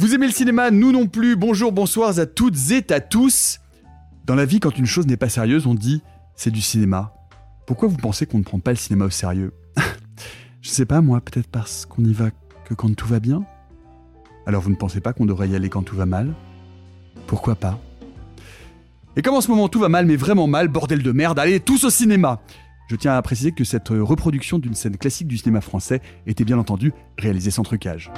Vous aimez le cinéma Nous non plus. Bonjour, bonsoir à toutes et à tous. Dans la vie, quand une chose n'est pas sérieuse, on dit c'est du cinéma. Pourquoi vous pensez qu'on ne prend pas le cinéma au sérieux Je sais pas, moi, peut-être parce qu'on y va que quand tout va bien Alors vous ne pensez pas qu'on devrait y aller quand tout va mal? Pourquoi pas? Et comme en ce moment tout va mal, mais vraiment mal, bordel de merde, allez tous au cinéma Je tiens à préciser que cette reproduction d'une scène classique du cinéma français était bien entendu réalisée sans trucage.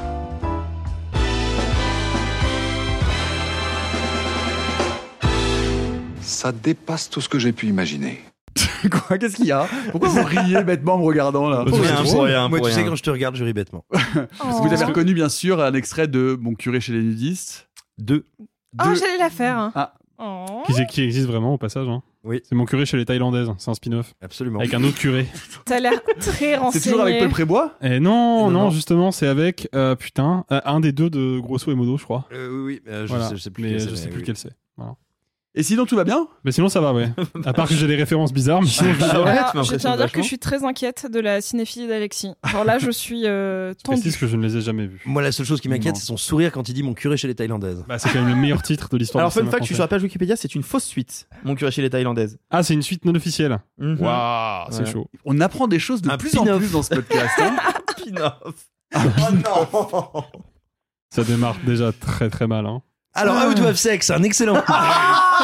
Ça dépasse tout ce que j'ai pu imaginer. Quoi Qu'est-ce qu'il y a? Pourquoi vous riez bêtement en me regardant là? Pour rien, pour rien, Moi, pour tu sais, quand je te regarde, je ris bêtement. Vous avez reconnu bien sûr un extrait de Mon curé chez les nudistes. Deux. Oh, Deux- j'allais la faire. hein. Ah. Oh. Qui, qui existe vraiment au passage. Hein. Oui. C'est mon curé chez les Thaïlandaises. C'est un spin-off. Absolument. Avec un autre curé. T'as l'air très renseigné. C'est toujours avec Paul Prébois? Et non, Non, non, justement, c'est avec, euh, putain, euh, un des deux de Grosso et Modo, je crois. Euh, oui, oui, euh, je, Voilà. sais, je sais plus mais quel je c'est, sais plus oui. quel c'est. Voilà. Et sinon tout va bien? Mais sinon, ça va, ouais. à part que j'ai des références bizarres, mais sinon, je Ah ouais, Alors, tu m'impressionnes je tiens à dire que je suis très inquiète de la cinéphilie d'Alexis. Alors là, je suis euh, tendue. précise que je ne les ai jamais vus. Moi, la seule chose qui m'inquiète, c'est son sourire quand il dit mon curé chez les Thaïlandaises. Bah, c'est quand même le meilleur titre de l'histoire Alors, fun fact, je suis sur la page Wikipédia, c'est une fausse suite. Mon curé chez les Thaïlandaises. Ah, c'est une suite non officielle. Mhm. Waouh, c'est Ouais. chaud. On apprend des choses de Un plus en plus dans ce podcast. hein. Spin-off. Oh non Ça démarre déjà très très mal. Hein. Alors, to Have Sex, un excellent.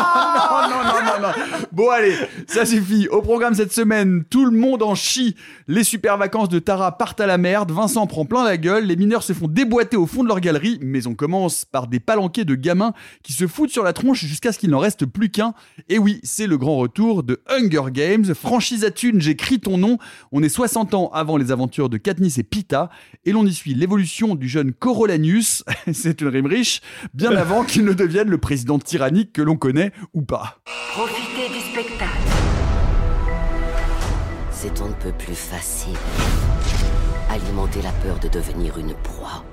Ah, non, non, non, non, non. Bon, allez, ça suffit. Au programme cette semaine, tout le monde en chie. Les super vacances de Tara partent à la merde. Vincent prend plein la gueule. Les mineurs se font déboîter au fond de leur galerie. Mais on commence par des palanquets de gamins qui se foutent sur la tronche jusqu'à ce qu'il n'en reste plus qu'un. Et oui, c'est le grand retour de Hunger Games. Franchise à thune, j'écris ton nom. On est 60 ans avant les aventures de Katniss et Pita. Et l'on y suit l'évolution du jeune Corolanius. c'est une rime riche. Bien avant qu'il ne devienne le président tyrannique que l'on connaît ou pas. Profitez du spectacle. C'est on ne peut plus facile. Alimenter la peur de devenir une proie.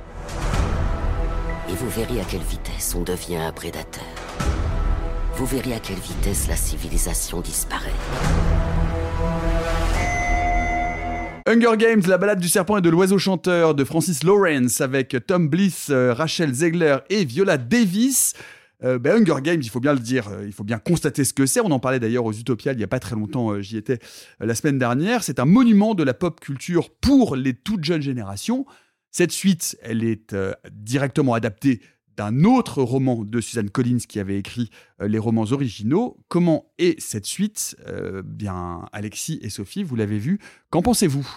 Et vous verrez à quelle vitesse on devient un prédateur. Vous verrez à quelle vitesse la civilisation disparaît. Hunger Games, la balade du serpent et de l'oiseau chanteur de Francis Lawrence avec Tom Bliss, euh, Rachel Zegler et Viola Davis. Euh, ben, Hunger Games, il faut bien le dire, euh, il faut bien constater ce que c'est. On en parlait d'ailleurs aux Utopiales il n'y a pas très longtemps, j'y étais la semaine dernière. C'est un monument de la pop culture pour les toutes jeunes générations. Cette suite, elle est directement adaptée d'un autre roman de Suzanne Collins qui avait écrit euh, les romans originaux. Comment est cette suite? Euh, Bien, Alexis et Sophie, vous l'avez vu. Qu'en pensez-vous?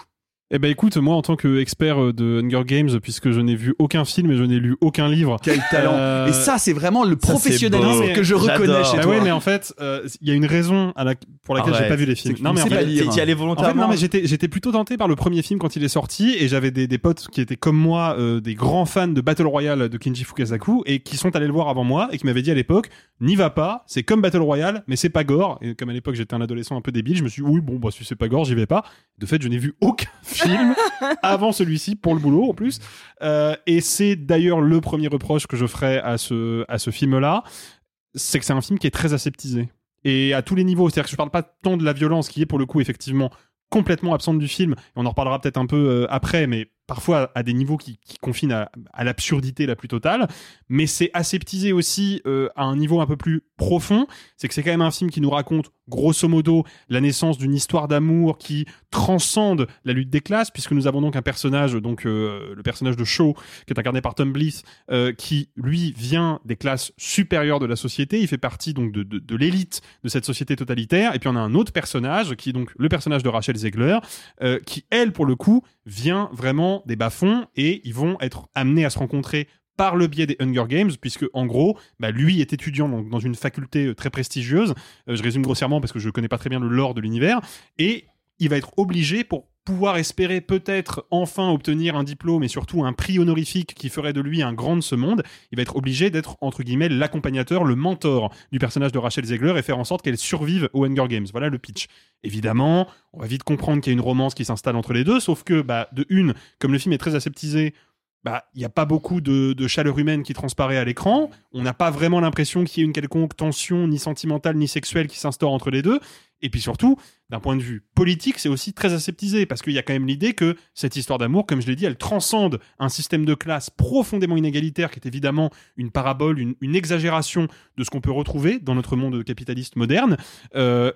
Eh ben écoute, moi en tant qu'expert euh, de Hunger Games, puisque je n'ai vu aucun film et je n'ai lu aucun livre. Quel talent Euh, Et ça, c'est vraiment le professionnalisme que je reconnais chez Bah toi. ouais, mais en fait, euh, il y a une raison à la- pour laquelle j'ai pas vu les films. Non mais en fait, pas lire. T'y y allais En fait, volontairement non, mais j'étais, j'étais plutôt tenté par le premier film quand il est sorti et j'avais des, des potes qui étaient comme moi, euh, des grands fans de Battle Royale de Kenji Fukasaku et qui sont allés le voir avant moi et qui m'avaient dit à l'époque, n'y va pas, c'est comme Battle Royale, mais c'est pas gore. Et comme à l'époque j'étais un adolescent un peu débile, je me suis dit, oui, bon, bah, si c'est pas gore, j'y vais pas. De fait, je n'ai vu aucun film avant celui-ci pour le boulot en plus. Euh, et c'est d'ailleurs le premier reproche que je ferai à ce, à ce film-là, c'est que c'est un film qui est très aseptisé. Et à tous les niveaux, c'est-à-dire que je parle pas tant de la violence qui est pour le coup effectivement complètement absente du film, et on en reparlera peut-être un peu euh, après, mais parfois à des niveaux qui, confinent à, l'absurdité la plus totale, mais c'est aseptisé aussi euh, à un niveau un peu plus profond. C'est que c'est quand même un film qui nous raconte grosso modo la naissance d'une histoire d'amour qui transcende la lutte des classes, puisque nous avons donc un personnage, donc euh, le personnage de Shaw, qui est incarné par Tom Bliss, euh, qui lui vient des classes supérieures de la société. Il fait partie donc de, de, l'élite de cette société totalitaire. Et puis on a un autre personnage qui est donc le personnage de Rachel Zegler, qui elle pour le coup vient vraiment des bas-fonds et ils vont être amenés à se rencontrer par le biais des Hunger Games, puisque en gros, bah, lui est étudiant donc, dans une faculté euh, très prestigieuse. Euh, je résume grossièrement parce que je connais pas très bien le lore de l'univers, et il va être obligé pour pouvoir espérer peut-être enfin obtenir un diplôme et surtout un prix honorifique qui ferait de lui un grand de ce monde, il va être obligé d'être entre guillemets l'accompagnateur, le mentor du personnage de Rachel Zegler et faire en sorte qu'elle survive aux Hunger Games. Voilà le pitch. Évidemment, on va vite comprendre qu'il y a une romance qui s'installe entre les deux, sauf que bah, de une, comme le film est très aseptisé, bah, il n'y a pas beaucoup de, de chaleur humaine qui transparaît à l'écran. On n'a pas vraiment l'impression qu'il y ait une quelconque tension, ni sentimentale, ni sexuelle, qui s'instaure entre les deux. Et puis surtout, d'un point de vue politique, c'est aussi très aseptisé, parce qu'il y a quand même l'idée que cette histoire d'amour, comme je l'ai dit, elle transcende un système de classe profondément inégalitaire, qui est évidemment une parabole, une, exagération de ce qu'on peut retrouver dans notre monde capitaliste moderne. Euh,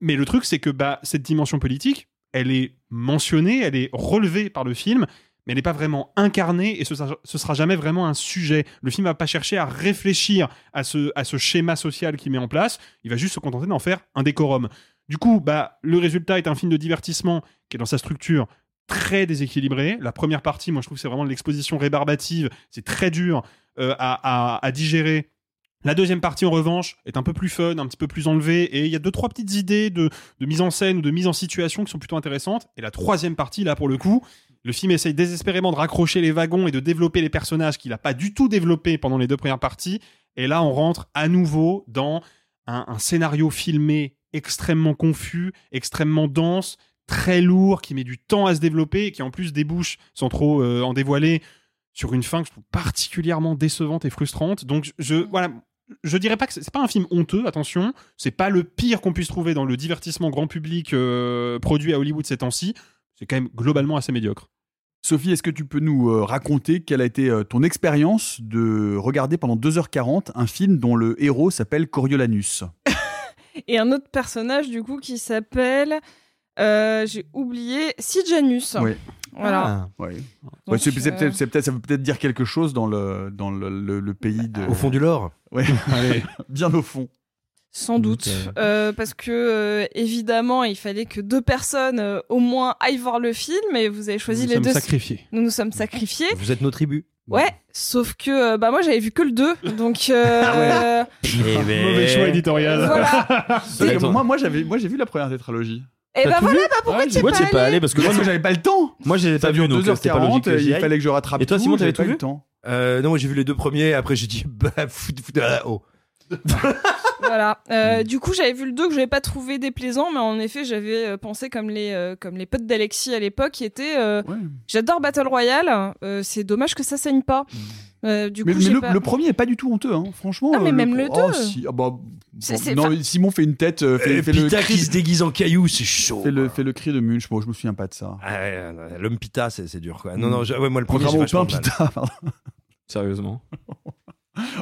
mais le truc, c'est que bah, cette dimension politique, elle est mentionnée, elle est relevée par le film, mais elle n'est pas vraiment incarnée et ce sera, sera jamais vraiment un sujet. Le film va pas chercher à réfléchir à ce, schéma social qu'il met en place, il va juste se contenter d'en faire un décorum. Du coup, bah, le résultat est un film de divertissement qui est dans sa structure très déséquilibré. La première partie, moi je trouve c'est vraiment l'exposition rébarbative, c'est très dur euh, à, digérer. La deuxième partie, en revanche, est un peu plus fun, un petit peu plus enlevée, et il y a deux, trois petites idées de mise en scène ou de mise en situation qui sont plutôt intéressantes. Et la troisième partie, là, pour le coup, le film essaye désespérément de raccrocher les wagons et de développer les personnages qu'il n'a pas du tout développés pendant les deux premières parties. Et là, on rentre à nouveau dans un, un scénario filmé extrêmement confus, extrêmement dense, très lourd, qui met du temps à se développer et qui en plus débouche, sans trop euh, en dévoiler, sur une fin que je trouve particulièrement décevante et frustrante. Donc, je, voilà, je dirais pas que c'est pas un film honteux, attention. C'est pas le pire qu'on puisse trouver dans le divertissement grand public euh, produit à Hollywood ces temps-ci. C'est quand même globalement assez médiocre. Sophie, est-ce que tu peux nous euh, raconter quelle a été euh, ton expérience de regarder pendant 2h40 un film dont le héros s'appelle Coriolanus? Et un autre personnage, du coup, qui s'appelle. euh, J'ai oublié. Sijanus. Oui. Voilà. Ah, ouais. Donc, Ouais, c'est c'est euh, peut-être, c'est peut-être- ça veut peut-être dire quelque chose dans le, dans le, le- le pays de. Au fond du lore. Ouais, Allez. bien au fond. Sans doute, Euh, parce que euh, évidemment, il fallait que deux personnes euh, au moins aillent voir le film, et vous avez choisi Nous les sommes deux. sacrifiés. Nous nous sommes sacrifiés. Vous êtes nos tribus. Ouais, sauf que euh, bah moi j'avais vu que le 2, donc euh, Eh ben- Mauvais choix éditorial. voilà. Moi, moi, j'avais, moi, j'ai vu la première tétralogie. Et bah tout voilà, vu bah pourquoi Ouais, tu pas t'y es pas allé allé parce que moi, j'avais pas le temps. moi j'ai Ça pas vu donc c'était pas logique 2h40, que j'y il fallait que je rattrape Et toi, Simon, j'avais t'avais pas tout eu vu le temps. Euh, non, moi j'ai vu les deux premiers. Après j'ai dit bah fout, fout, ah, oh. Voilà. Euh, du coup, j'avais vu le 2 que j'avais pas trouvé déplaisant, mais en effet, j'avais euh, pensé comme les euh, comme les potes d'Alexis à l'époque, qui étaient euh, Ouais. j'adore Battle Royale. euh, c'est dommage que ça saigne pas. Euh, du. Mais, coup, mais le, pas- le premier est pas du tout honteux, hein. franchement. Ah, mais même le oh, deux. si. Ah, bah, bon, non, Simon fait une tête, euh, fait, Et fait le Pita cri, qui se déguise en caillou, c'est chaud. fait le, fait le cri de Munch. Moi, je me souviens pas de ça. Ah, ouais, L'homme Pita, c'est dur quoi. Non, non, je- ouais, moi le premier, Contrairement au pain pita, pardon. Sérieusement?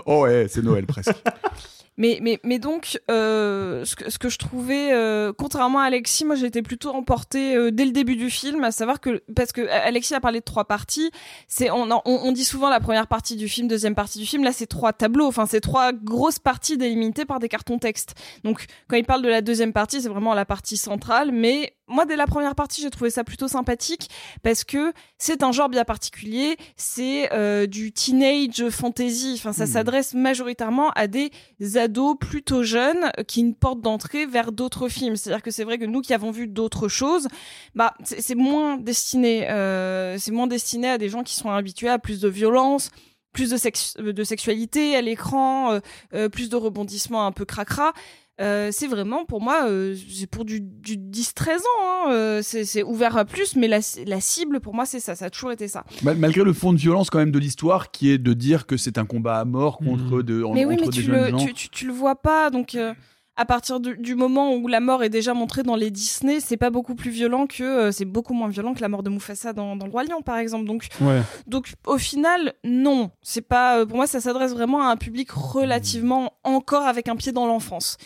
Oh ouais, c'est Noël presque. Mais, mais, mais donc, euh, ce, que, ce que je trouvais, euh, contrairement à Alexis, moi j'étais plutôt emportée euh, dès le début du film, à savoir que, parce que Alexis a parlé de trois parties, c'est, on, on, on dit souvent la première partie du film, deuxième partie du film, là c'est trois tableaux, enfin c'est trois grosses parties délimitées par des cartons textes. Donc quand il parle de la deuxième partie, c'est vraiment la partie centrale, mais moi dès la première partie j'ai trouvé ça plutôt sympathique, parce que c'est un genre bien particulier, c'est euh, du teenage fantasy, enfin ça Mhm. s'adresse majoritairement à des ados plutôt jeunes euh, qui une porte d'entrée vers d'autres films. C'est-à-dire que c'est vrai que nous qui avons vu d'autres choses, bah c'est c'est moins destiné, euh, c'est moins destiné à des gens qui sont habitués à plus de violence, plus de, sex- de sexualité à l'écran, euh, euh, plus de rebondissements un peu cracra. Euh, c'est vraiment pour moi euh, c'est pour du, du 10-13 ans hein, euh, c'est c'est ouvert à plus mais la, la cible pour moi c'est ça ça a toujours été ça Mal- Malgré le fond de violence quand même de l'histoire, qui est de dire que c'est un combat à mort contre, de, en- mais oui entre mais des tu jeunes le gens. tu, tu, tu le vois pas donc euh, à partir du, du moment où la mort est déjà montrée dans les Disney, c'est pas beaucoup plus violent que euh, c'est beaucoup moins violent que la mort de Mufasa dans, dans le roi lion par exemple. Donc Ouais. donc au final non, c'est pas euh, pour moi ça s'adresse vraiment à un public relativement encore avec un pied dans l'enfance.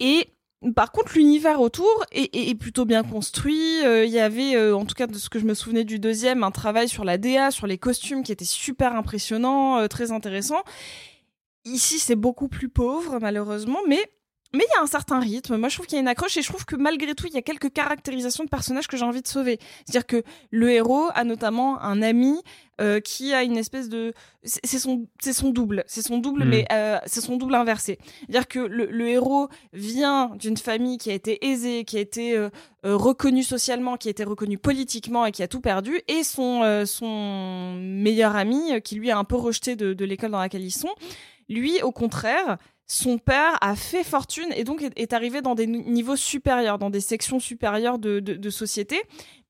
Et par contre, l'univers autour est, est- est plutôt bien construit. Euh, Il y avait, euh, en tout cas de ce que je me souvenais du deuxième, un travail sur la DA, sur les costumes qui était super impressionnant, euh, très intéressant. Ici, c'est beaucoup plus pauvre, malheureusement, mais mais il y a un certain rythme. Moi, je trouve qu'il y a une accroche et je trouve que malgré tout, il y a quelques caractérisations de personnages que j'ai envie de sauver. C'est-à-dire que le héros a notamment un ami euh, qui a une espèce de, c'est son, c'est son double, c'est son double, Mm. mais euh, c'est son double inversé. C'est-à-dire que le, le héros vient d'une famille qui a été aisée, qui a été euh, reconnue socialement, qui a été reconnue politiquement et qui a tout perdu, et son son meilleur ami qui lui a un peu rejeté de, de l'école dans laquelle ils sont. Lui, au contraire, son père a fait fortune et donc est, arrivé dans des ni- niveaux supérieurs, dans des sections supérieures de, société.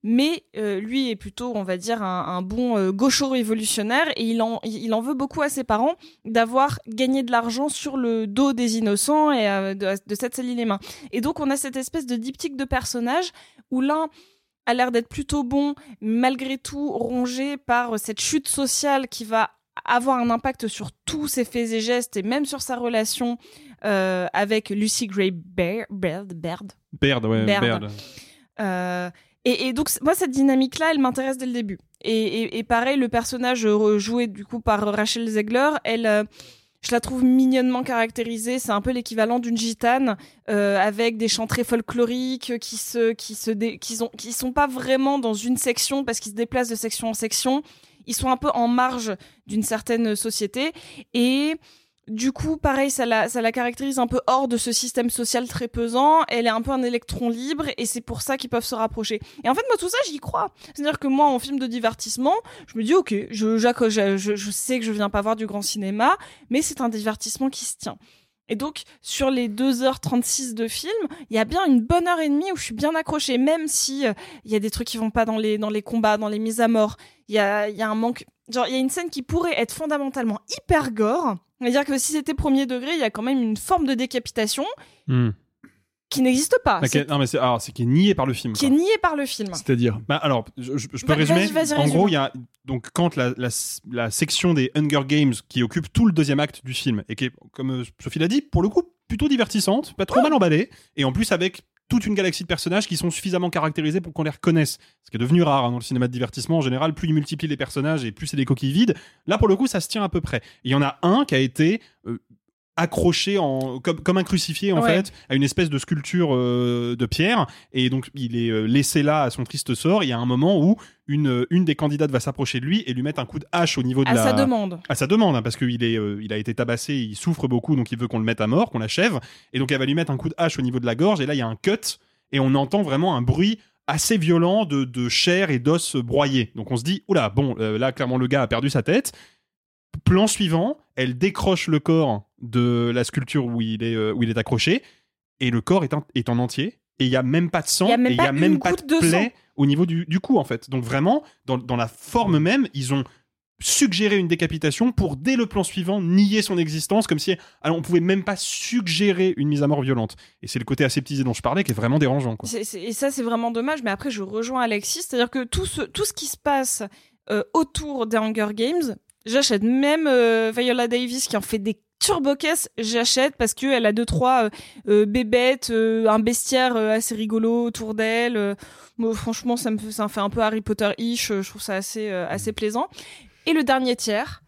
Mais euh, lui est plutôt, on va dire, un, bon euh, gaucho révolutionnaire et il en, il en veut beaucoup à ses parents d'avoir gagné de l'argent sur le dos des innocents et euh, de, de s'être sali les mains. Et donc on a cette espèce de diptyque de personnages où l'un a l'air d'être plutôt bon, malgré tout rongé par cette chute sociale qui va avoir un impact sur tous ses faits et gestes et même sur sa relation euh, avec Lucy Gray Baird. Baird, Baird? Baird, ouais, Baird. Euh, et, et donc moi cette dynamique là elle m'intéresse dès le début et, et, et pareil le personnage joué du coup par Rachel Zegler elle euh, je la trouve mignonnement caractérisée c'est un peu l'équivalent d'une gitane avec des chants très folkloriques qui se qui se dé- qui sont qui sont pas vraiment dans une section parce qu'ils se déplacent de section en section ils sont un peu en marge d'une certaine société et du coup, pareil, ça la, ça la caractérise un peu hors de ce système social très pesant. Elle est un peu un électron libre et c'est pour ça qu'ils peuvent se rapprocher. Et en fait, moi, tout ça, j'y crois. C'est-à-dire que moi, en film de divertissement, je me dis, ok, je, je, je, je sais que je viens pas voir du grand cinéma, mais c'est un divertissement qui se tient. Et donc, sur les 2h36 de film, il y a bien une bonne heure et demie où je suis bien accrochée, même si euh, il y a des trucs qui vont pas dans les, dans les combats, dans les mises à mort. Il y a, il y a un manque. Genre, il y a une scène qui pourrait être fondamentalement hyper gore. C'est-à-dire que si c'était premier degré, il y a quand même une forme de décapitation Hmm. qui n'existe pas. Non mais c'est alors c'est qui est nié par le film. qui est niée par le film. C'est-à-dire Bah alors, je, je- je peux résumer. en résume. gros, il y a donc quand la, la, la section des Hunger Games qui occupe tout le deuxième acte du film et qui est, comme euh, Sophie l'a dit, pour le coup plutôt divertissante, pas trop mal emballée, et en plus avec toute une galaxie de personnages qui sont suffisamment caractérisés pour qu'on les reconnaisse. Ce qui est devenu rare hein, dans le cinéma de divertissement. En général, plus il multiplie les personnages et plus c'est des coquilles vides. Là, pour le coup, ça se tient à peu près. Il y en a un qui a été euh, accroché en comme, comme un crucifié en Ouais. fait à une espèce de sculpture euh, de pierre. Et donc il est euh, laissé là à son triste sort. Il y a un moment où une, une des candidates va s'approcher de lui et lui mettre un coup de hache au niveau de À la sa demande. à sa demande hein, parce qu'il est euh, il a été tabassé il souffre beaucoup donc il veut qu'on le mette à mort qu'on l'achève. Et donc elle va lui mettre un coup de hache au niveau de la gorge. Et là il y a un cut et on entend vraiment un bruit assez violent de, de chair et d'os broyés. Donc on se dit oula bon euh, là clairement le gars a perdu sa tête Plan suivant, elle décroche le corps de la sculpture où il est, euh, où il est accroché, et le corps est, en- est en entier, et il y a même pas de sang, Il y a même et il y pas a même pas de de plaie au niveau du, du cou, en fait. Donc vraiment, dans, dans la forme même, ils ont suggéré une décapitation pour, dès le plan suivant, nier son existence, comme si alors, on pouvait même pas suggérer une mise à mort violente. Et c'est le côté aseptisé dont je parlais qui est vraiment dérangeant. Quoi. Et ça, c'est vraiment dommage. Mais après, je rejoins Alexis. C'est-à-dire que tout ce, tout ce qui se passe euh, autour des Hunger Games, j'achète. Même euh, Viola Davis qui en fait des turbo-caisses, j'achète parce qu'elle a deux, trois euh, euh, bébêtes, euh, un bestiaire euh, assez rigolo autour d'elle. Euh, franchement, ça me, fait, ça me fait un peu Harry Potter-ish. euh, Je trouve ça assez, euh, assez plaisant. Et le dernier tiers,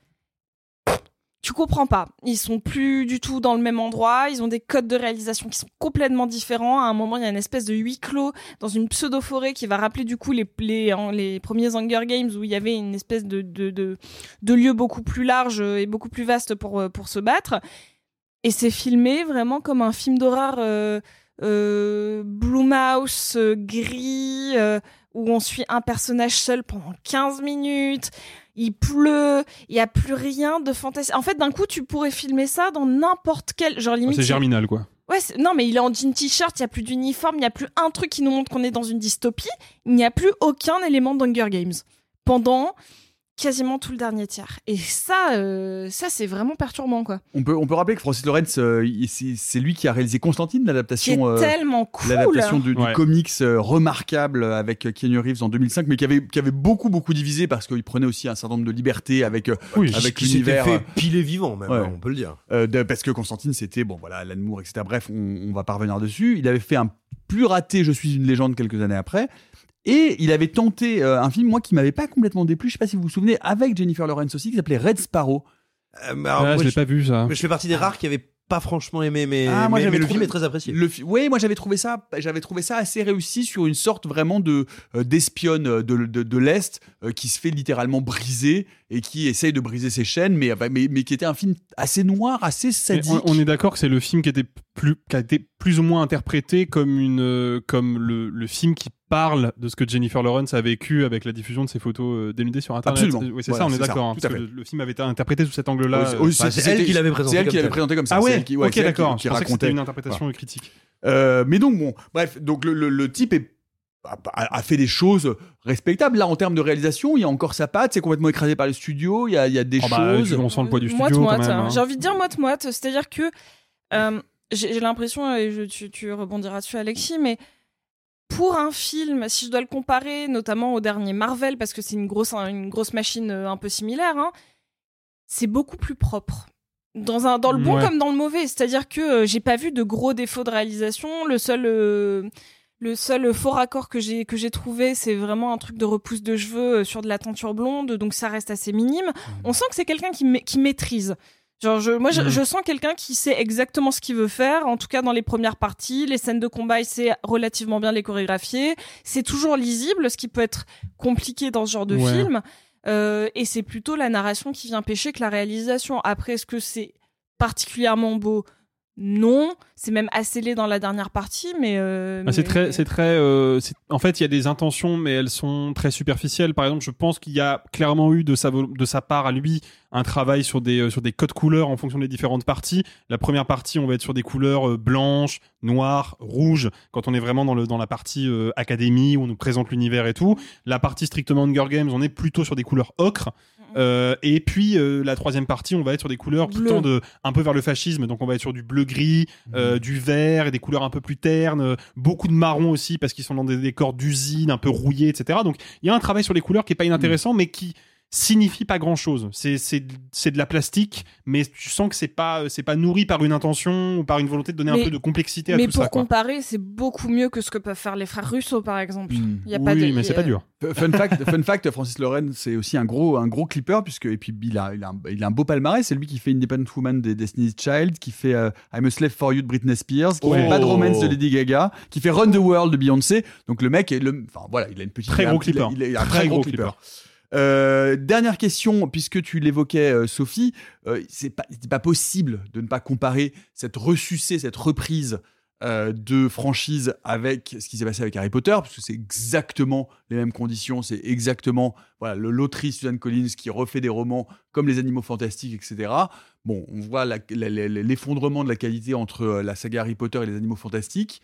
tu comprends pas. Ils sont plus du tout dans le même endroit. Ils ont des codes de réalisation qui sont complètement différents. À un moment, il y a une espèce de huis clos dans une pseudo-forêt qui va rappeler du coup les, les, premiers Hunger Games où il y avait une espèce de, de, de, de lieu beaucoup plus large et beaucoup plus vaste pour, euh, pour se battre. Et c'est filmé vraiment comme un film d'horreur euh, euh, Blumhouse, euh, gris, euh, où on suit un personnage seul pendant 15 minutes. Il pleut, il y a plus rien de fantastique. En fait, d'un coup, tu pourrais filmer ça dans n'importe quel genre limite. C'est germinal, quoi. Ouais, c'est- non, mais il est en jean t-shirt, il y a plus d'uniforme, il n'y a plus un truc qui nous montre qu'on est dans une dystopie. Il n'y a plus aucun élément d'Hunger Games pendant quasiment tout le dernier tiers. Et ça, euh, ça c'est vraiment perturbant, quoi. On peut, on peut rappeler que Francis Lawrence, euh, c'est lui qui a réalisé Constantine, l'adaptation. euh, tellement cool. L'adaptation du, comics euh, remarquable avec Keanu Reeves en 2005, mais qui avait, qui avait beaucoup, beaucoup divisé parce qu'il prenait aussi un certain nombre de libertés avec, Oui, avec qui s'était l'univers. fait piler vivant, même, Ouais. hein, on peut le dire. euh, de- parce que Constantine, c'était, bon voilà, Alan Moore, etc. Bref, on, on va pas revenir dessus. Il avait fait un plus raté Je suis une légende quelques années après. Et il avait tenté euh, un film, moi, qui m'avait pas complètement déplu, je sais pas si vous vous souvenez, avec Jennifer Lawrence aussi, qui s'appelait Red Sparrow. Euh, mais alors, Ah, moi, je l'ai pas vu ça. mais je fais partie des rares qui avaient pas franchement aimé, mais, Ah, moi, mais, j'avais mais le trouvé- film est très apprécié. Le ouais, moi j'avais trouvé ça, j'avais trouvé ça assez réussi sur une sorte vraiment de euh, d'espionne euh, de, de, de l'est euh, qui se fait littéralement briser et qui essaye de briser ses chaînes, mais, mais mais qui était un film assez noir, assez sadique. on, on est d'accord que c'est le film qui était plus, qui a été plus ou moins interprété comme une, euh, comme le, le film qui parle de ce que Jennifer Lawrence a vécu avec la diffusion de ses photos euh, dénudées sur Internet. Absolument. Oui, c'est Voilà, ça, on est d'accord. hein, tout à parce que fait. le, le film avait été interprété sous cet angle-là. Euh, c'est- Bah, c'était- elle qui l'avait présenté C'est elle comme qui l'avait présenté comme ça. Ah ouais, elle qui- ouais, ok, qui- d'accord. Qui, pensais que c'était racontait. une interprétation critique. Euh, mais donc bon, bref, donc le, le- le type est a, fait des choses respectables là en termes de réalisation. Il y a encore sa patte, c'est complètement écrasé par le studio. Il y a, il y a des Oh bah, choses. on sent le poids du Moite, studio moite, même. hein. hein. J'ai envie de dire moite-moite, c'est-à-dire que euh, j'ai j'ai l'impression, et je- tu, tu rebondiras dessus Alexis, mais pour un film, si je dois le comparer notamment au dernier Marvel, parce que c'est une grosse, une grosse machine euh, un peu similaire, hein, c'est beaucoup plus propre. Dans, un, dans le bon Ouais. comme dans le mauvais, c'est-à-dire que euh, j'ai pas vu de gros défauts de réalisation. Le seul, euh, le seul faux raccord que j'ai que j'ai trouvé, c'est vraiment un truc de repousse de cheveux euh, sur de la teinture blonde, donc ça reste assez minime. On sent que c'est quelqu'un qui, ma- qui maîtrise. Genre, je, moi, je, Mhm. je sens quelqu'un qui sait exactement ce qu'il veut faire. En tout cas, dans les premières parties, les scènes de combat, il sait relativement bien les chorégraphier. C'est toujours lisible, ce qui peut être compliqué dans ce genre de Ouais. film. Euh, et c'est plutôt la narration qui vient pêcher que la réalisation. Après, est-ce que c'est particulièrement beau Non. C'est même assez laid dans la dernière partie, mais. euh, Ah, c'est mais- très, c'est très. euh, c'est- en fait, il y a des intentions, mais elles sont très superficielles. Par exemple, je pense qu'il y a clairement eu de sa, de sa part à lui un travail sur des, euh, sur des codes couleurs en fonction des différentes parties. La première partie, on va être sur des couleurs blanches, noires, rouges. Quand on est vraiment dans le, dans la partie académie où on nous présente l'univers et tout. La partie strictement Hunger Games, on est plutôt sur des couleurs ocre. Euh, et puis euh, la troisième partie, on va être sur des couleurs qui Bleu. tendent un peu vers le fascisme. Donc on va être sur du bleu gris, euh, du vert et des couleurs un peu plus ternes. euh, beaucoup de marron aussi parce qu'ils sont dans des décors d'usine un peu rouillés, etc. Donc il y a un travail sur les couleurs qui est pas inintéressant, mais qui signifie pas grand chose. C'est c'est c'est de la plastique, mais tu sens que c'est pas c'est pas nourri par une intention ou par une volonté de donner Mais- un peu de complexité à Mais tout pour ça. Quoi. comparer, c'est beaucoup mieux que ce que peuvent faire les frères Russo, par exemple. Il y a pas oui, de, mais c'est a- pas dur. Fun fact, fun fact, Francis Lawrence, c'est aussi un gros, un gros clipper, puisque, et puis il a, il a, un, il a un beau palmarès. C'est lui qui fait Independent Woman des Destiny's Child, qui fait euh, I'm a Slave for You de Britney Spears, qui fait Bad Oh. Romance de Lady Gaga, qui fait Run the World de Beyoncé. Donc le mec, est le, enfin voilà, il a une petite. Très un- gros il a- clipper. Il a, il a un Très très gros gros clipper. clipper. Euh, dernière question, puisque tu l'évoquais, euh, Sophie, euh, c'est pas, possible de ne pas comparer cette ressucée, cette reprise de franchise avec ce qui s'est passé avec Harry Potter, parce que c'est exactement les mêmes conditions, c'est exactement voilà l'autrice Suzanne Collins qui refait des romans comme Les Animaux Fantastiques, etc. Bon, on voit l'effondrement de la qualité entre la saga Harry Potter et Les Animaux Fantastiques.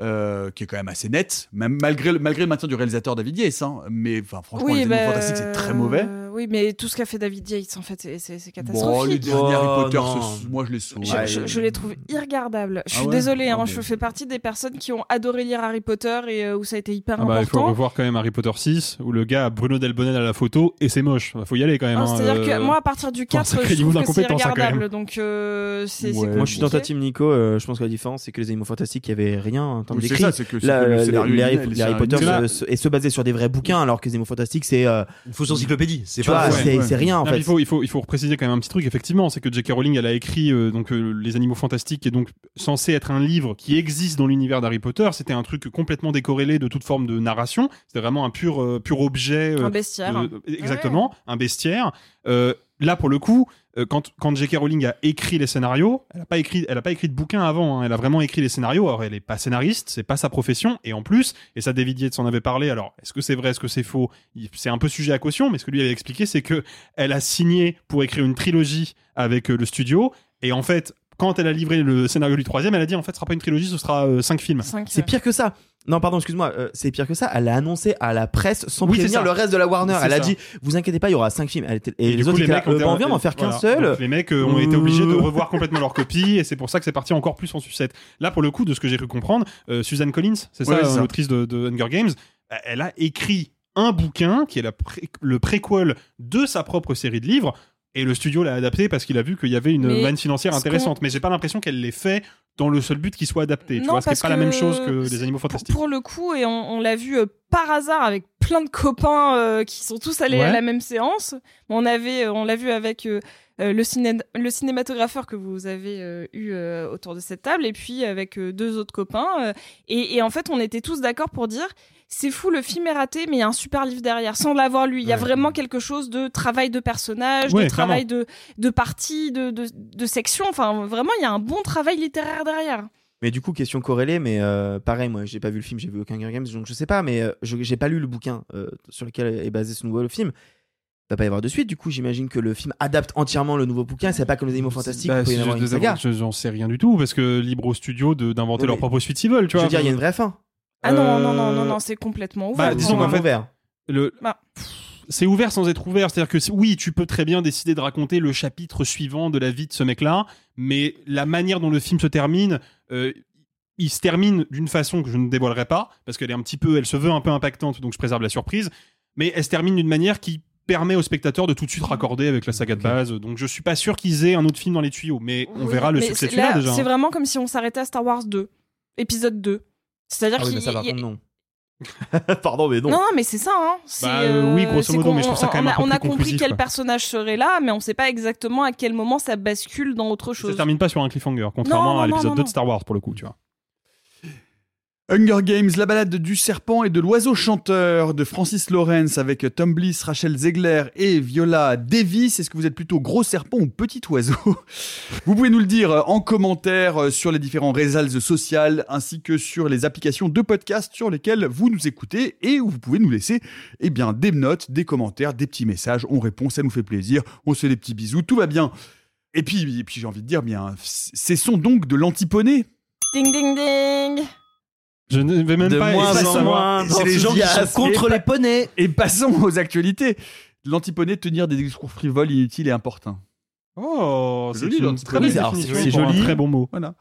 Euh, qui est quand même assez net, même malgré le, malgré le maintien du réalisateur David Yates. hein. mais enfin, franchement, les Animaux bah, Fantastiques, c'est très mauvais. Oui, mais tout ce qu'a fait David Yates, en fait, c'est- c'est Bon, les catastrophique. derniers Harry Potter, ce- moi je les sauve. Je, je- je les trouve irregardables. Je Ah suis ouais désolée, Ah, hein, je fais partie des personnes qui ont adoré lire Harry Potter et euh, où ça a été hyper Ah bah, il faut important. revoir quand même Harry Potter 6 où le gars a Bruno Delbonnel à la photo et c'est moche. Faut y aller quand même. Ah, hein, C'est-à-dire euh, que moi, à partir du un 4, sacré je trouve que c'est hein, irregardable. Donc, euh, c'est Ouais. Moi, je suis dans ta team Nico. euh, je pense que la différence, c'est que les animaux fantastiques, il y avait rien en termes d'écrit. les, Harry, Potter se, se- et se basaient sur des vrais bouquins, alors que les animaux fantastiques, c'est Une fausse encyclopédie. C'est tu pas vois, ouais. c'est ouais. rien en Non, fait. il faut, il faut, il faut préciser quand même un petit truc. Effectivement, c'est que J.K. Rowling, elle a écrit euh, donc euh, les Animaux Fantastiques, qui est donc censé être un livre qui existe dans l'univers d'Harry Potter. C'était un truc complètement décorrélé de toute forme de narration. C'était vraiment un pur, euh, pur objet. euh, Un bestiaire. de- exactement, un bestiaire. Là, pour le coup, euh, quand, J.K. Rowling a écrit les scénarios, elle a pas écrit, pas écrit de bouquin avant. hein. elle a vraiment écrit les scénarios. Alors, elle est pas scénariste, c'est pas sa profession. Et en plus, et ça, David Yates en avait parlé. Alors, est-ce que c'est vrai, est-ce que c'est faux? C'est un peu sujet à caution, mais ce que lui avait expliqué, c'est que elle a signé pour écrire une trilogie avec euh, le studio. Et en fait, quand elle a livré le scénario du troisième, elle a dit en fait, ce sera pas une trilogie, ce sera euh, cinq films. C'est pire que ça. Non, pardon, excuse-moi. euh, c'est pire que ça. Elle a annoncé à la presse sans Oui, c'est prévenir ça. le reste de la Warner. C'est Elle a ça. dit, vous inquiétez pas, il y aura cinq films. Elle était- Et, du les coup, autres étaient là, ont euh, bah, vient d'en faire qu'un voilà. seul. Donc, les mecs euh, ont été obligés de Euh. revoir complètement leur copie et c'est pour ça que c'est parti encore plus en sucette. Là, pour le coup, de ce que j'ai cru comprendre, euh, Suzanne Collins, c'est ça, Ouais, c'est ça. l'autrice de, de Hunger Games, euh, elle a écrit un bouquin qui est la pré- le préquel de sa propre série de livres. Et le studio l'a adapté parce qu'il a vu qu'il y avait une Mais manne financière intéressante. Mais j'ai pas l'impression qu'elle l'ait fait dans le seul but qu'il soit adapté. tu Non, vois, ce qui est parce pas la même chose que les animaux fantastiques. Pour le coup, et on, on l'a vu euh, par hasard avec plein de copains euh, qui sont tous allés à la même séance. On avait, euh, on l'a vu avec euh, le, ciné- le cinématographeur que vous avez euh, eu euh, autour de cette table, et puis avec euh, deux autres copains. euh, et, et en fait, on était tous d'accord pour dire. C'est fou, le film est raté, mais il y a un super livre derrière, sans l'avoir lu. Il y a vraiment quelque chose de travail de personnage, Ouais, de travail de, de partie, de, de, de section. Enfin, vraiment, il y a un bon travail littéraire derrière. Mais du coup, question corrélée, mais euh, pareil, moi, j'ai pas vu le film, j'ai vu aucun Hunger Games, donc je sais pas, mais euh, je- j'ai pas lu le bouquin euh, sur lequel est basé ce nouveau film. Il va pas y avoir de suite, du coup, j'imagine que le film adapte entièrement le nouveau bouquin, c'est pas comme les animaux fantastiques, Bah, je- je- je- J'en sais rien du tout parce que libre au studio de- d'inventer Oui, leur propre suite s'ils veulent. Tu Je vois. veux dire, il y a une vraie fin. Ah non, Euh, non, non, non, non, c'est complètement ouvert. Bah, disons Complètement qu'en fait, ouvert. le, Bah. C'est ouvert sans être ouvert. C'est-à-dire que oui, tu peux très bien décider de raconter le chapitre suivant de la vie de ce mec-là, mais la manière dont le film se termine, euh, il se termine d'une façon que je ne dévoilerai pas, parce qu'elle est un petit peu, elle se veut un peu impactante, donc je préserve la surprise, mais elle se termine d'une manière qui permet au spectateur de tout de suite raccorder avec la saga de base. Donc je suis pas sûr qu'ils aient un autre film dans les tuyaux, mais on Oui, verra le succès de c'est- celui-là là, déjà. C'est hein. vraiment comme si on s'arrêtait à Star Wars 2, épisode 2. C'est-à-dire Ah oui, qu'il ça, y non. Pardon, mais non. Non, mais c'est ça. Hein. C'est, Bah, euh, oui, grosso c'est modo, qu'on- mais je trouve ça quand on même a- un peu On a plus compris quel quoi. personnage serait là, mais on sait pas exactement à quel moment ça bascule dans autre Ça chose. se termine pas sur un cliffhanger, contrairement non, à l'épisode non, 2 non. de Star Wars pour le coup, tu vois. Hunger Games, la balade du serpent et de l'oiseau chanteur de Francis Lawrence avec Tom Bliss, Rachel Zegler et Viola Davis. Est-ce que vous êtes plutôt gros serpent ou petit oiseau? Vous pouvez nous le dire en commentaire euh, sur les différents réseaux sociaux ainsi que sur les applications de podcast sur lesquelles vous nous écoutez et où vous pouvez nous laisser eh bien, des notes, des commentaires, des petits messages. On répond, ça nous fait plaisir. On se fait des petits bisous, tout va bien. Et puis, et puis j'ai envie de dire, bien, cessons donc de l'antiponer. Ding, ding, ding. Je ne vais même De pas moins en moins C'est les gens qui sont contre les poneys. Et passons aux actualités. L'antiponé, tenir des discours frivoles, inutiles et importants. Oh, C'est c'est joli, c'est- joli. très bon mot. Voilà.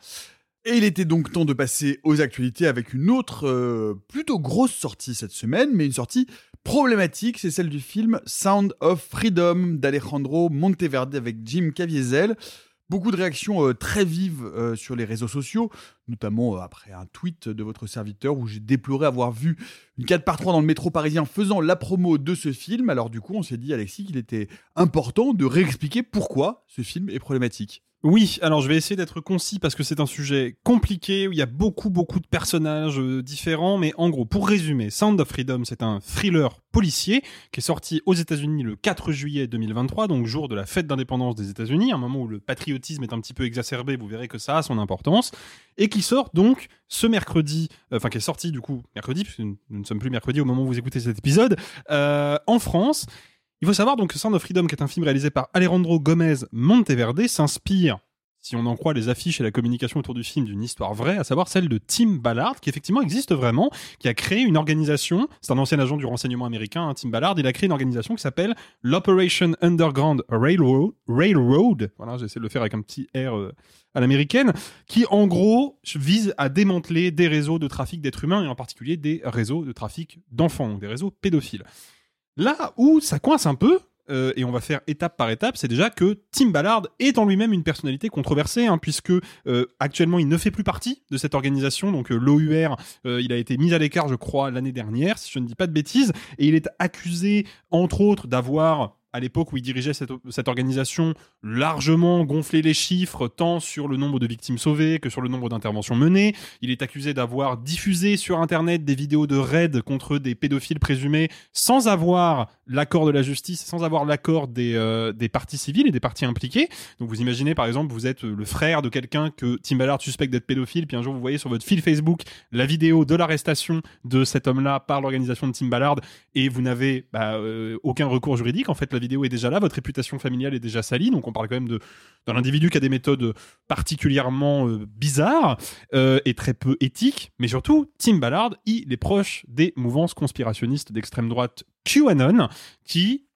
Et il était donc temps de passer aux actualités avec une autre euh, plutôt grosse sortie cette semaine, mais une sortie problématique, c'est celle du film Sound of Freedom d'Alejandro Monteverde avec Jim Caviezel. Beaucoup de réactions euh, très vives euh, sur les réseaux sociaux, notamment euh, après un tweet de votre serviteur où j'ai déploré avoir vu une 4 par 3 dans le métro parisien faisant la promo de ce film. Alors du coup, on s'est dit, Alexis, qu'il était important de réexpliquer pourquoi ce film est problématique. Oui, alors je vais essayer d'être concis parce que c'est un sujet compliqué où il y a beaucoup beaucoup de personnages euh, différents, mais en gros, pour résumer, Sound of Freedom, c'est un thriller policier qui est sorti aux États-Unis le 4 juillet 2023, donc jour de la fête d'indépendance des États-Unis, un moment où le patriotisme est un petit peu exacerbé, vous verrez que ça a son importance, et qui sort donc ce mercredi, euh, enfin qui est sorti du coup mercredi, puisque nous ne sommes plus mercredi au moment où vous écoutez cet épisode, euh, en France. Il faut savoir donc que Sound of Freedom, qui est un film réalisé par Alejandro Gomez Monteverde, s'inspire, si on en croit les affiches et la communication autour du film, d'une histoire vraie, à savoir celle de Tim Ballard, qui effectivement existe vraiment, qui a créé une organisation, c'est un ancien agent du renseignement américain, hein, Tim Ballard, il a créé une organisation qui s'appelle l'Operation Underground Railroad, Railroad, voilà, j'essaie de le faire avec un petit R euh, à l'américaine, qui en gros vise à démanteler des réseaux de trafic d'êtres humains, et en particulier des réseaux de trafic d'enfants, des réseaux pédophiles. Là où ça coince un peu, euh, et on va faire étape par étape, c'est déjà que Tim Ballard est en lui-même une personnalité controversée, hein, puisque euh, actuellement il ne fait plus partie de cette organisation, donc euh, l'OUR, il a été mis à l'écart, je crois, l'année dernière, si je ne dis pas de bêtises, et il est accusé, entre autres, d'avoir à l'époque où il dirigeait cette, organisation, largement gonflé les chiffres, tant sur le nombre de victimes sauvées que sur le nombre d'interventions menées. Il est accusé d'avoir diffusé sur Internet des vidéos de raids contre des pédophiles présumés sans avoir l'accord de la justice, sans avoir l'accord des, euh, des parties civiles et des parties impliquées. Donc vous imaginez par exemple, vous êtes le frère de quelqu'un que Tim Ballard suspecte d'être pédophile, puis un jour vous voyez sur votre fil Facebook la vidéo de l'arrestation de cet homme-là par l'organisation de Tim Ballard, et vous n'avez bah, euh, aucun recours juridique. En fait, la vidéo est déjà là, votre réputation familiale est déjà salie, donc on parle quand même de d'un individu qui a des méthodes particulièrement euh, bizarres euh, et très peu éthiques, mais surtout, Tim Ballard, il est proche des mouvances conspirationnistes d'extrême droite QAnon, qui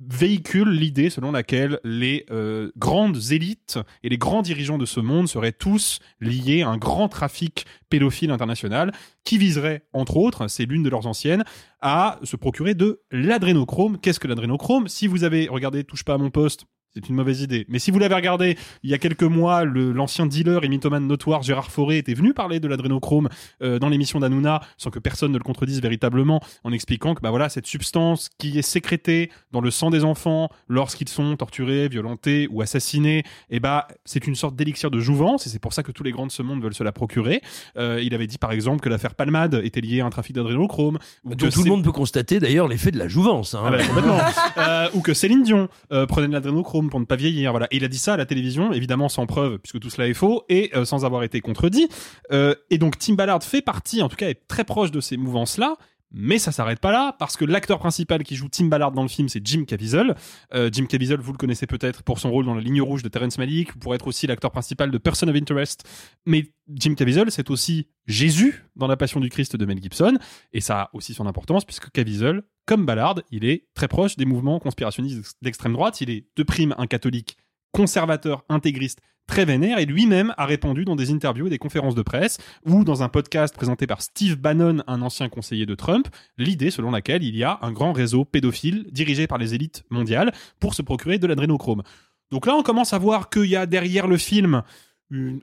véhicule l'idée selon laquelle les euh, grandes élites et les grands dirigeants de ce monde seraient tous liés à un grand trafic pédophile international qui viserait, entre autres, c'est l'une de leurs anciennes, à se procurer de l'adrénochrome. Qu'est-ce que l'adrénochrome? Si vous avez regardé Touche pas à mon poste, c'est une mauvaise idée. Mais si vous l'avez regardé il y a quelques mois, l'ancien dealer et mythomane notoire Gérard Fauré était venu parler de l'adrénochrome euh, dans l'émission d'Anouna, sans que personne ne le contredise véritablement, en expliquant que bah voilà cette substance qui est sécrétée dans le sang des enfants lorsqu'ils sont torturés, violentés ou assassinés, et bah c'est une sorte d'élixir de jouvence et c'est pour ça que tous les grands de ce monde veulent se la procurer. Euh, il avait dit par exemple que l'affaire Palmade était liée à un trafic d'adrénochrome. que tout le monde peut constater d'ailleurs l'effet de la jouvence. hein. ah bah. Euh, ou que Céline Dion prenait de l'adrénochrome pour ne pas vieillir. Voilà. Il a dit ça à la télévision, évidemment sans preuve, puisque tout cela est faux, et euh, sans avoir été contredit. Euh, et donc Tim Ballard fait partie, en tout cas, est très proche de ces mouvances-là. Mais ça s'arrête pas là, parce que l'acteur principal qui joue Tim Ballard dans le film, c'est Jim Caviezel. Euh, Jim Caviezel, vous le connaissez peut-être pour son rôle dans La Ligne Rouge de Terrence Malick, pour être aussi l'acteur principal de Person of Interest. Mais Jim Caviezel, c'est aussi Jésus dans La Passion du Christ de Mel Gibson, et ça a aussi son importance, puisque Caviezel, comme Ballard, il est très proche des mouvements conspirationnistes d'extrême droite. Il est de prime un catholique conservateur, intégriste, très vénère, et lui-même a répondu dans des interviews et des conférences de presse, ou dans un podcast présenté par Steve Bannon, un ancien conseiller de Trump, l'idée selon laquelle il y a un grand réseau pédophile dirigé par les élites mondiales pour se procurer de l'adrénochrome. Donc là, on commence à voir qu'il y a derrière le film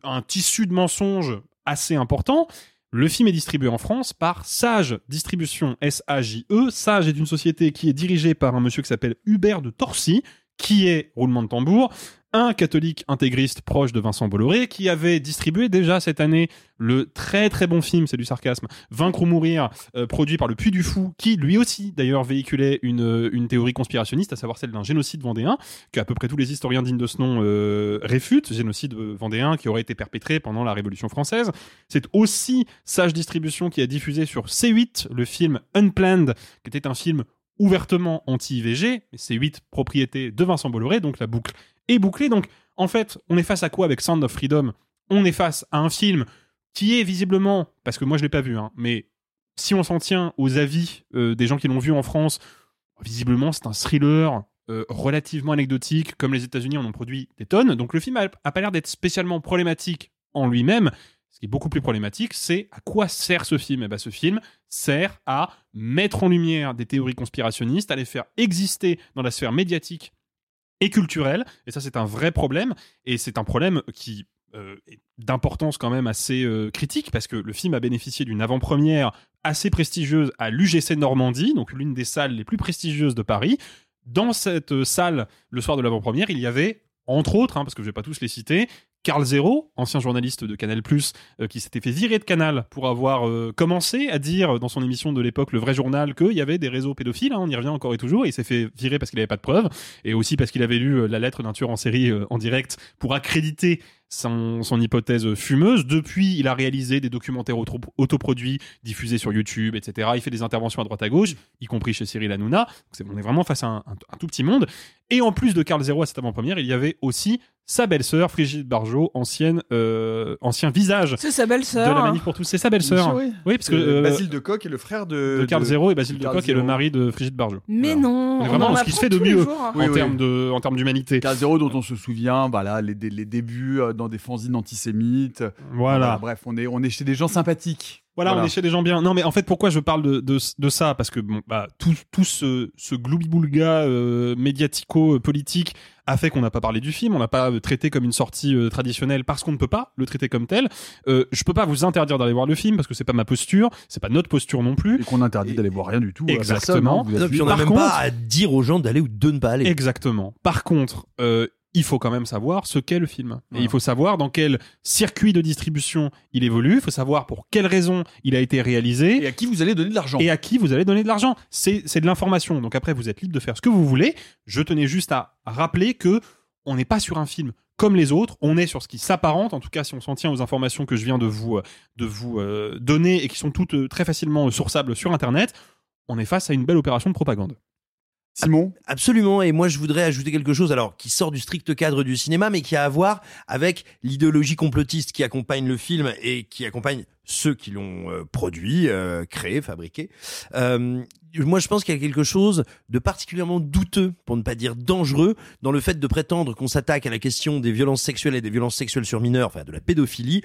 un tissu de mensonges assez important. Le film est distribué en France par Sage Distribution, S-A-J-E. Sage est une société qui est dirigée par un monsieur qui s'appelle Hubert de Torcy, qui est, roulement de tambour, un catholique intégriste proche de Vincent Bolloré, qui avait distribué déjà cette année le très très bon film, c'est du sarcasme, Vaincre ou mourir, euh, produit par le Puy du Fou, qui lui aussi d'ailleurs véhiculait une, une théorie conspirationniste, à savoir celle d'un génocide vendéen, que à peu près tous les historiens dignes de ce nom euh, réfutent, génocide euh, vendéen qui aurait été perpétré pendant la Révolution française. C'est aussi Sage Distribution qui a diffusé sur C8 le film Unplanned, qui était un film ouvertement anti-IVG, mais C8 propriété de Vincent Bolloré, donc la boucle est bouclée. Donc en fait, on est face à quoi avec Sound of Freedom? On est face à un film qui est visiblement, parce que moi je l'ai pas vu, hein, mais si on s'en tient aux avis euh, des gens qui l'ont vu en France, visiblement c'est un thriller euh, relativement anecdotique, comme les États-Unis en ont produit des tonnes. Donc le film a pas l'air d'être spécialement problématique en lui-même. Ce qui est beaucoup plus problématique, c'est à quoi sert ce film? Eh ben, ce film sert à mettre en lumière des théories conspirationnistes, à les faire exister dans la sphère médiatique et culturelle. Et ça, c'est un vrai problème. Et c'est un problème qui euh, est d'importance quand même assez euh, critique, parce que le film a bénéficié d'une avant-première assez prestigieuse à l'UGC Normandie, donc l'une des salles les plus prestigieuses de Paris. Dans cette euh, salle, le soir de l'avant-première, il y avait, entre autres, hein, parce que je vais pas tous les citer, Carl Zero, ancien journaliste de Canal+, euh, qui s'était fait virer de Canal pour avoir euh, commencé à dire dans son émission de l'époque, Le Vrai Journal, qu'il y avait des réseaux pédophiles, hein, on y revient encore et toujours, il s'est fait virer parce qu'il n'avait pas de preuves, et aussi parce qu'il avait lu euh, la lettre d'un tueur en série en direct pour accréditer son, hypothèse fumeuse. Depuis, il a réalisé des documentaires auto- autoproduits diffusés sur YouTube, etc. Il fait des interventions à droite à gauche, y compris chez Cyril Hanouna. On est vraiment face à un, un- un tout petit monde. Et en plus de Carl Zero à cette avant-première, il y avait aussi sa belle-sœur, Brigitte Barjot, ancienne, euh, ancien visage C'est sa de belle-sœur. la manif pour tous. C'est sa belle-sœur. Oui. parce que Euh, euh, Basile de Coq est le frère de, de Carl Zero et Basile de Carl Coq est le mari de Brigitte Barjot. Mais non, On est on vraiment en ce qui se fait de mieux jours. en Oui, oui. termes de, en termes d'humanité. Carl Zero dont on se souvient, voilà, les, les débuts euh, dans des fanzines antisémites. Voilà. Bref, on est, on est chez des gens sympathiques. Voilà, on est chez des gens bien. Non, mais en fait, pourquoi je parle de, de, de ça? Parce que bon, bah, tout, tout ce, ce gloubi-boulga euh, médiatico-politique a fait qu'on n'a pas parlé du film, on n'a pas euh, traité comme une sortie euh, traditionnelle parce qu'on ne peut pas le traiter comme tel. Euh, je peux pas vous interdire d'aller voir le film parce que c'est pas ma posture, c'est pas notre posture non plus. Et qu'on interdit d'aller voir rien du tout. à Exactement. personne, hein, vous Non, puis on n'a même contre- pas à dire aux gens d'aller ou de ne pas aller. Exactement. Par contre, euh, il faut quand même savoir ce qu'est le film. Et il faut savoir dans quel circuit de distribution il évolue, il faut savoir pour quelles raisons il a été réalisé. Et à qui vous allez donner de l'argent. Et à qui vous allez donner de l'argent. C'est de l'information. Donc après, vous êtes libre de faire ce que vous voulez. Je tenais juste à rappeler que on n'est pas sur un film comme les autres, on est sur ce qui s'apparente, en tout cas si on s'en tient aux informations que je viens de vous, euh, de vous euh, donner et qui sont toutes euh, très facilement sourçables sur Internet, on est face à une belle opération de propagande. Simon Absolument, et moi je voudrais ajouter quelque chose alors qui sort du strict cadre du cinéma, mais qui a à voir avec l'idéologie complotiste qui accompagne le film et qui accompagne ceux qui l'ont euh, produit, euh, créé, fabriqué. Euh, moi, je pense qu'il y a quelque chose de particulièrement douteux, pour ne pas dire dangereux, dans le fait de prétendre qu'on s'attaque à la question des violences sexuelles et des violences sexuelles sur mineurs, enfin de la pédophilie,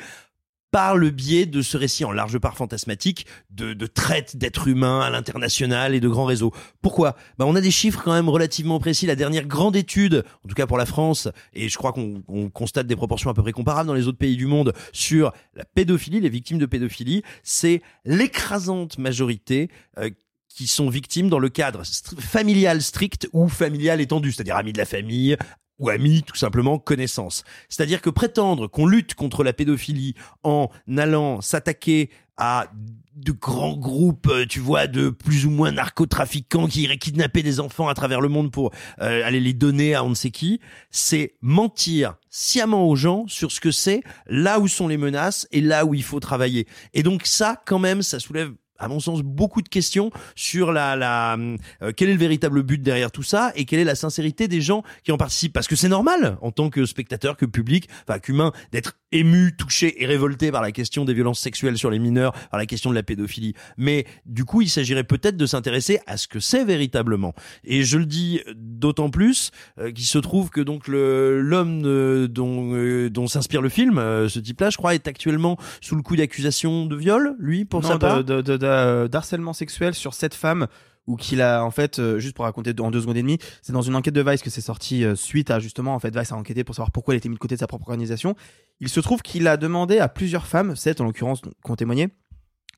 par le biais de ce récit en large part fantasmatique de, de traite d'êtres humains à l'international et de grands réseaux. Pourquoi? Bah On a des chiffres quand même relativement précis. La dernière grande étude, en tout cas pour la France, et je crois qu'on on constate des proportions à peu près comparables dans les autres pays du monde sur la pédophilie, les victimes de pédophilie, c'est l'écrasante majorité euh, qui sont victimes dans le cadre familial strict ou familial étendu, c'est-à-dire amis de la famille, ou amis, tout simplement connaissances. C'est-à-dire que prétendre qu'on lutte contre la pédophilie en allant s'attaquer à de grands groupes, euh, tu vois, de plus ou moins narcotrafiquants qui iraient kidnapper des enfants à travers le monde pour euh, aller les donner à on ne sait qui, c'est mentir sciemment aux gens sur ce que c'est, là où sont les menaces et là où il faut travailler. Et donc ça, quand même, ça soulève à mon sens, beaucoup de questions sur la, la euh, quel est le véritable but derrière tout ça et quelle est la sincérité des gens qui en participent. Parce que c'est normal, en tant que spectateur, que public, enfin qu'humain, d'être ému, touché et révolté par la question des violences sexuelles sur les mineurs, par la question de la pédophilie. Mais du coup, il s'agirait peut-être de s'intéresser à ce que c'est véritablement. Et je le dis d'autant plus euh, qu'il se trouve que donc le l'homme euh, dont euh, dont s'inspire le film, euh, ce type-là, je crois, est actuellement sous le coup d'accusation de viol, lui, pour Non, sa part. de, de, de- de- euh, d'harcèlement sexuel sur cette femme ou qu'il a en fait euh, juste pour raconter en deux secondes et demie c'est dans une enquête de Vice que c'est sorti euh, suite à justement en fait Vice a enquêté pour savoir pourquoi elle était mise de côté de sa propre organisation. Il se trouve qu'il a demandé à plusieurs femmes sept en l'occurrence qui ont témoigné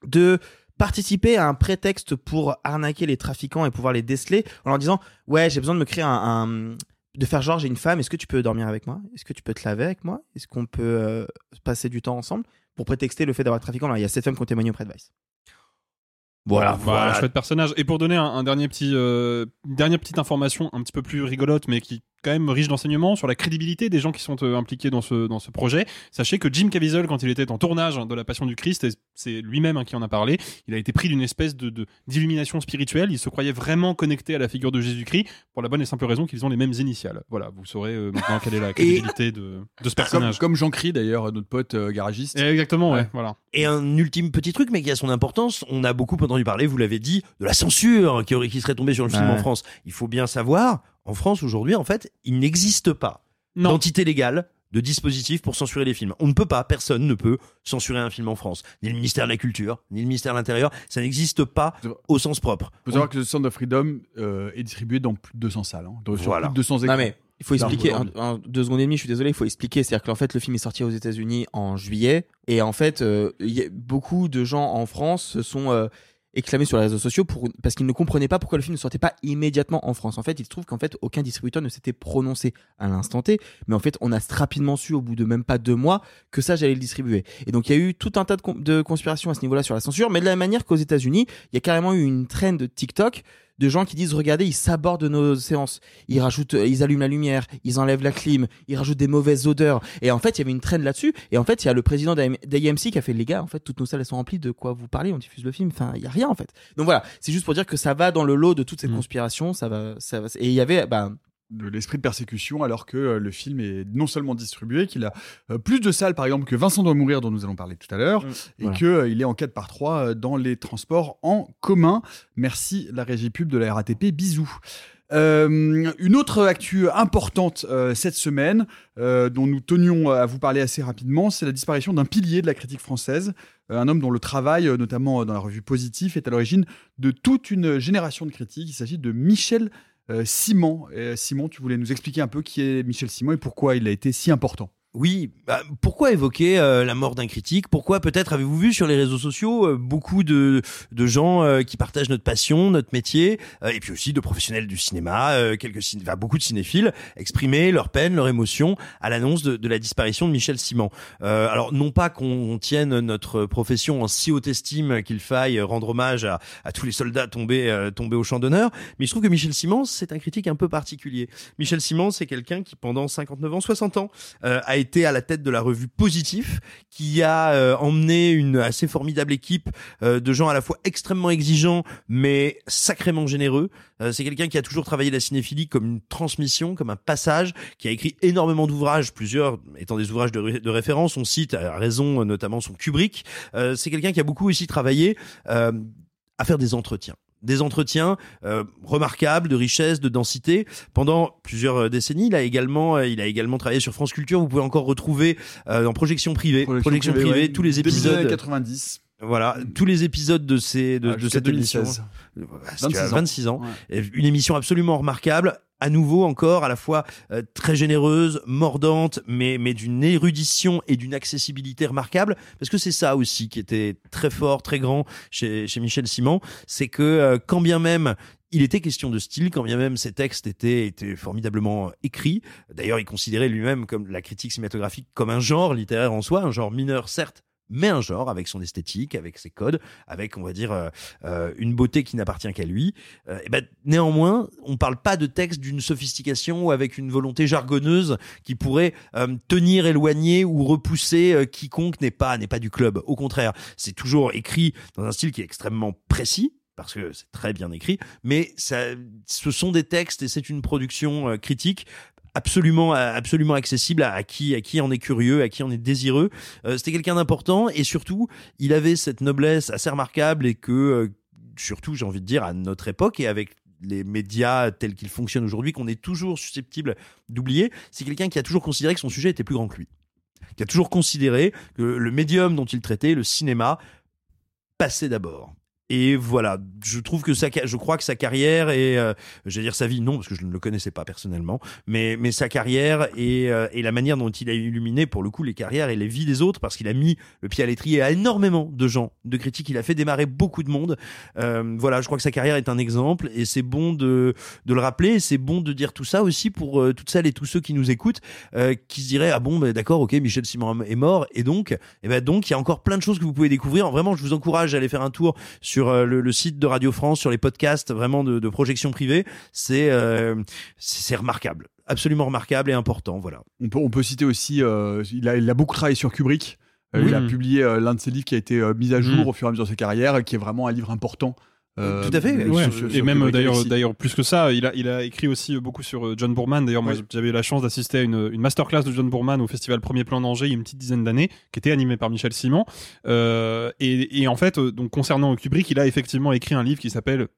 de participer à un prétexte pour arnaquer les trafiquants et pouvoir les déceler en leur disant ouais j'ai besoin de me créer un, de faire genre j'ai une femme est-ce que tu peux dormir avec moi? Est-ce que tu peux te laver avec moi? Est-ce qu'on peut passer du temps ensemble pour prétexter le fait d'avoir trafiquant Alors, il y a sept femmes qui ont témoigné auprès de Vice Voilà, Voilà, voilà. chouette personnage. Et pour donner un, un dernier petit, euh, une dernière petite information un petit peu plus rigolote, mais qui quand même riche d'enseignements sur la crédibilité des gens qui sont euh, impliqués dans ce dans ce projet. Sachez que Jim Caviezel, quand il était en tournage de La Passion du Christ, et c'est lui-même hein, qui en a parlé, il a été pris d'une espèce de de- d'illumination spirituelle. Il se croyait vraiment connecté à la figure de Jésus-Christ pour la bonne et simple raison qu'ils ont les mêmes initiales. Voilà, vous saurez euh, maintenant quelle est la crédibilité de, de ce Comme, personnage. comme Jean Cry d'ailleurs, notre pote euh, garagiste. Exactement, ouais, Ouais. voilà. Et un ultime petit truc, mais qui a son importance, on a beaucoup entendu parler, vous l'avez dit, de la censure qui, aurait, qui serait tombée sur le film Ouais. en France. Il faut bien savoir, en France aujourd'hui, en fait, il n'existe pas d'entité légale de dispositif pour censurer les films. On ne peut pas, personne ne peut censurer un film en France. Ni le ministère de la Culture, ni le ministère de l'Intérieur. Ça n'existe pas au sens propre. Il faut savoir que le Sound of Freedom euh, est distribué dans plus de 200 salles. Hein, dans- Voilà. plus de 200 écrans. Non mais il faut expliquer en, en deux secondes et demie. Je suis désolé, il faut expliquer. C'est-à-dire qu'en fait, le film est sorti aux États-Unis en juillet et en fait, euh, il y a beaucoup de gens en France se sont euh, exclamés sur les réseaux sociaux pour parce qu'ils ne comprenaient pas pourquoi le film ne sortait pas immédiatement en France. En fait, il se trouve qu'en fait, aucun distributeur ne s'était prononcé à l'instant T, mais en fait, on a rapidement su au bout de même pas deux mois que ça j'allais le distribuer. Et donc, il y a eu tout un tas de conspirations à ce niveau-là sur la censure, mais de la même manière qu'aux États-Unis, il y a carrément eu une traîne de TikTok de gens qui disent regardez ils sabordent nos séances. Ils rajoutent euh, ils allument la lumière ils enlèvent la clim ils rajoutent des mauvaises odeurs. Et en fait il y avait une traîne là-dessus. Et en fait il y a le président d'AM- d'AMC qui a fait les gars en fait toutes nos salles elles sont remplies de quoi vous parlez on diffuse le film. Enfin il y a rien en fait. Donc voilà c'est juste pour dire que ça va dans le lot de toutes ces conspirations ça va ça va et il y avait bah de l'esprit de persécution alors que euh, le film est non seulement distribué, qu'il a euh, plus de salles par exemple que Vincent doit mourir dont nous allons parler tout à l'heure et Voilà. qu'il est en 4 par 3 dans les transports en commun. Merci la régie pub de la RATP, bisous. Euh, une autre actu importante euh, cette semaine, euh, dont nous tenions à vous parler assez rapidement, c'est la disparition d'un pilier de la critique française, euh, un homme dont le travail, euh, notamment dans la revue Positif, est à l'origine de toute une génération de critiques. Il s'agit de Michel euh, Simon. Euh, Simon, tu voulais nous expliquer un peu qui est Michel Simon et pourquoi il a été si important. Oui, bah, pourquoi évoquer euh, la mort d'un critique? Pourquoi peut-être avez-vous vu sur les réseaux sociaux euh, beaucoup de, de gens euh, qui partagent notre passion, notre métier, euh, et puis aussi de professionnels du cinéma, euh, quelques beaucoup de cinéphiles exprimer leur peine, leur émotion à l'annonce de, de la disparition de Michel Simon. Euh, alors non pas qu'on tienne notre profession en si haute estime qu'il faille rendre hommage à, à tous les soldats tombés tombés au champ d'honneur, mais je trouve que Michel Simon c'est un critique un peu particulier. Michel Simon c'est quelqu'un qui pendant 59 ans, 60 ans a été à la tête de la revue Positif, qui a euh, emmené une assez formidable équipe euh, de gens à la fois extrêmement exigeants, mais sacrément généreux. Euh, c'est quelqu'un qui a toujours travaillé la cinéphilie comme une transmission, comme un passage, qui a écrit énormément d'ouvrages, plusieurs étant des ouvrages de, de référence. On cite à raison notamment son Kubrick. Euh, c'est quelqu'un qui a beaucoup aussi travaillé euh, à faire des entretiens des entretiens euh, remarquables de richesse, de densité. Pendant plusieurs euh, décennies, il a également, euh, il a également travaillé sur France Culture. Vous pouvez encore retrouver euh, en projection privée, projection, privée, ouais, tous les épisodes. 90. Voilà, tous les épisodes de ces de, Ah, de cette émission. 2016. Euh, parce que, 26 ans. 26 ans. Ouais. Une émission absolument remarquable. À nouveau encore, à la fois euh, très généreuse, mordante, mais mais d'une érudition et d'une accessibilité remarquable. Parce que c'est ça aussi qui était très fort, très grand chez chez Michel Simon, c'est que euh, quand bien même il était question de style, quand bien même ses textes étaient, étaient formidablement écrits. D'ailleurs, il considérait lui-même comme la critique cinématographique comme un genre littéraire en soi, un genre mineur certes, mais un genre avec son esthétique, avec ses codes, avec on va dire euh, euh, une beauté qui n'appartient qu'à lui. Euh, et ben néanmoins, on parle pas de texte d'une sophistication ou avec une volonté jargonneuse qui pourrait euh, tenir éloigné ou repousser euh, quiconque n'est pas n'est pas du club. Au contraire, c'est toujours écrit dans un style qui est extrêmement précis parce que c'est très bien écrit, mais ça, ce sont des textes et c'est une production critique absolument absolument accessible à, qui à qui en est curieux, à qui en est désireux. Euh, C'était quelqu'un d'important et surtout, il avait cette noblesse assez remarquable et que euh, surtout, j'ai envie de dire à notre époque et avec les médias tels qu'ils fonctionnent aujourd'hui qu'on est toujours susceptible d'oublier, c'est quelqu'un qui a toujours considéré que son sujet était plus grand que lui. Qui a toujours considéré que le médium dont il traitait, le cinéma, passait d'abord. Et voilà, je trouve que sa, je crois que sa carrière et, euh, j'allais dire sa vie, non, parce que je ne le connaissais pas personnellement, mais, mais sa carrière et, euh, et la manière dont il a illuminé, pour le coup, les carrières et les vies des autres, parce qu'il a mis le pied à l'étrier à énormément de gens, de critiques, il a fait démarrer beaucoup de monde. Euh, voilà, je crois que sa carrière est un exemple et c'est bon de, de le rappeler, c'est bon de dire tout ça aussi pour euh, toutes celles et tous ceux qui nous écoutent, euh, qui se diraient, ah bon, bah, d'accord, ok, Michel Simon est mort, et donc, et ben donc, il y a encore plein de choses que vous pouvez découvrir. Vraiment, je vous encourage à aller faire un tour sur euh, le, le site de Radio France, sur les podcasts vraiment de, de projection privée. C'est euh, c'est c'est remarquable, absolument remarquable et important. Voilà. On peut, on peut citer aussi, euh, il, a, il a beaucoup travaillé sur Kubrick. Oui. Il a publié l'un de ses livres qui a été mis à jour Mm. au fur et à mesure de sa carrière, qui est vraiment un livre important. Euh, Tout à fait. sur- Ouais, sur- et même Kubrick d'ailleurs, d'ailleurs plus que ça, il a, il a écrit aussi beaucoup sur euh, John Boorman. D'ailleurs, moi, j'avais eu la chance d'assister à une, une masterclass de John Boorman au festival Premier Plan d'Angers il y a une petite dizaine d'années, qui était animée par Michel Simon. Euh, et, et en fait, euh, donc concernant Kubrick, il a effectivement écrit un livre qui s'appelle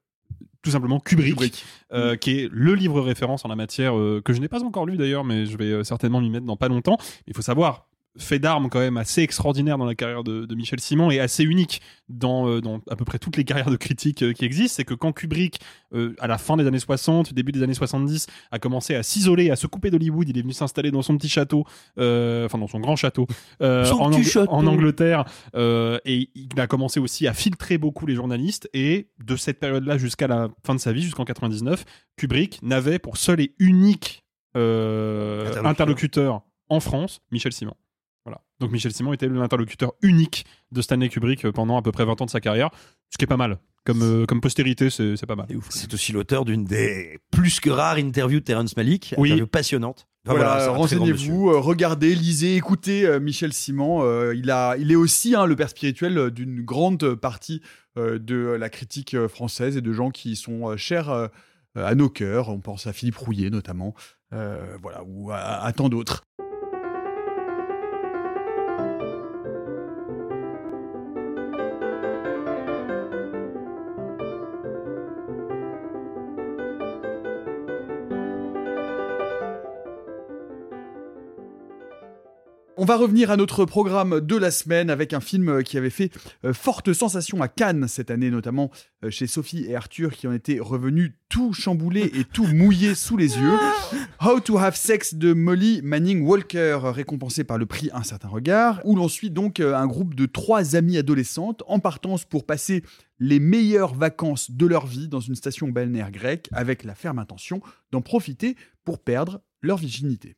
tout simplement Kubrick, Kubrick. euh, qui est le livre référence en la matière euh, que je n'ai pas encore lu d'ailleurs, mais je vais euh, certainement m'y mettre dans pas longtemps. Il faut savoir fait d'armes quand même assez extraordinaire dans la carrière de, de Michel Simon et assez unique dans, euh, dans à peu près toutes les carrières de critiques euh, qui existent, c'est que quand Kubrick, euh, à la fin des années 60, début des années 70, a commencé à s'isoler, à se couper d'Hollywood, il est venu s'installer dans son petit château, euh, enfin dans son grand château, euh, Son en, Ang- château. en Angleterre, euh, et il a commencé aussi à filtrer beaucoup les journalistes, et de cette période-là jusqu'à la fin de sa vie, jusqu'en 99, Kubrick n'avait pour seul et unique euh, Interlocuteur. interlocuteur en France, Michel Simon. Voilà. Donc Michel Simon était l'interlocuteur unique de Stanley Kubrick euh, pendant à peu près 20 ans de sa carrière, ce qui est pas mal. Comme, euh, comme postérité, c'est pas mal. C'est aussi l'auteur d'une des plus que rares interviews de Terrence Malick, Oui. interview passionnante. Enfin, Voilà, renseignez-vous, euh, regardez, lisez, écoutez euh, Michel Simon. euh, il, a, il est aussi hein, le père spirituel d'une grande partie euh, de la critique française et de gens qui sont euh, chers euh, à nos cœurs. On pense à Philippe Rouillet notamment, euh, voilà, ou à, à tant d'autres. On va revenir à notre programme de la semaine avec un film euh, qui avait fait euh, forte sensation à Cannes cette année, notamment euh, chez Sophie et Arthur qui en étaient revenus tout chamboulés et tout mouillés sous les yeux. How to Have Sex de Molly Manning Walker, récompensé par le prix Un certain regard, où l'on suit donc un groupe de trois amies adolescentes en partance pour passer les meilleures vacances de leur vie dans une station balnéaire grecque avec la ferme intention d'en profiter pour perdre leur virginité.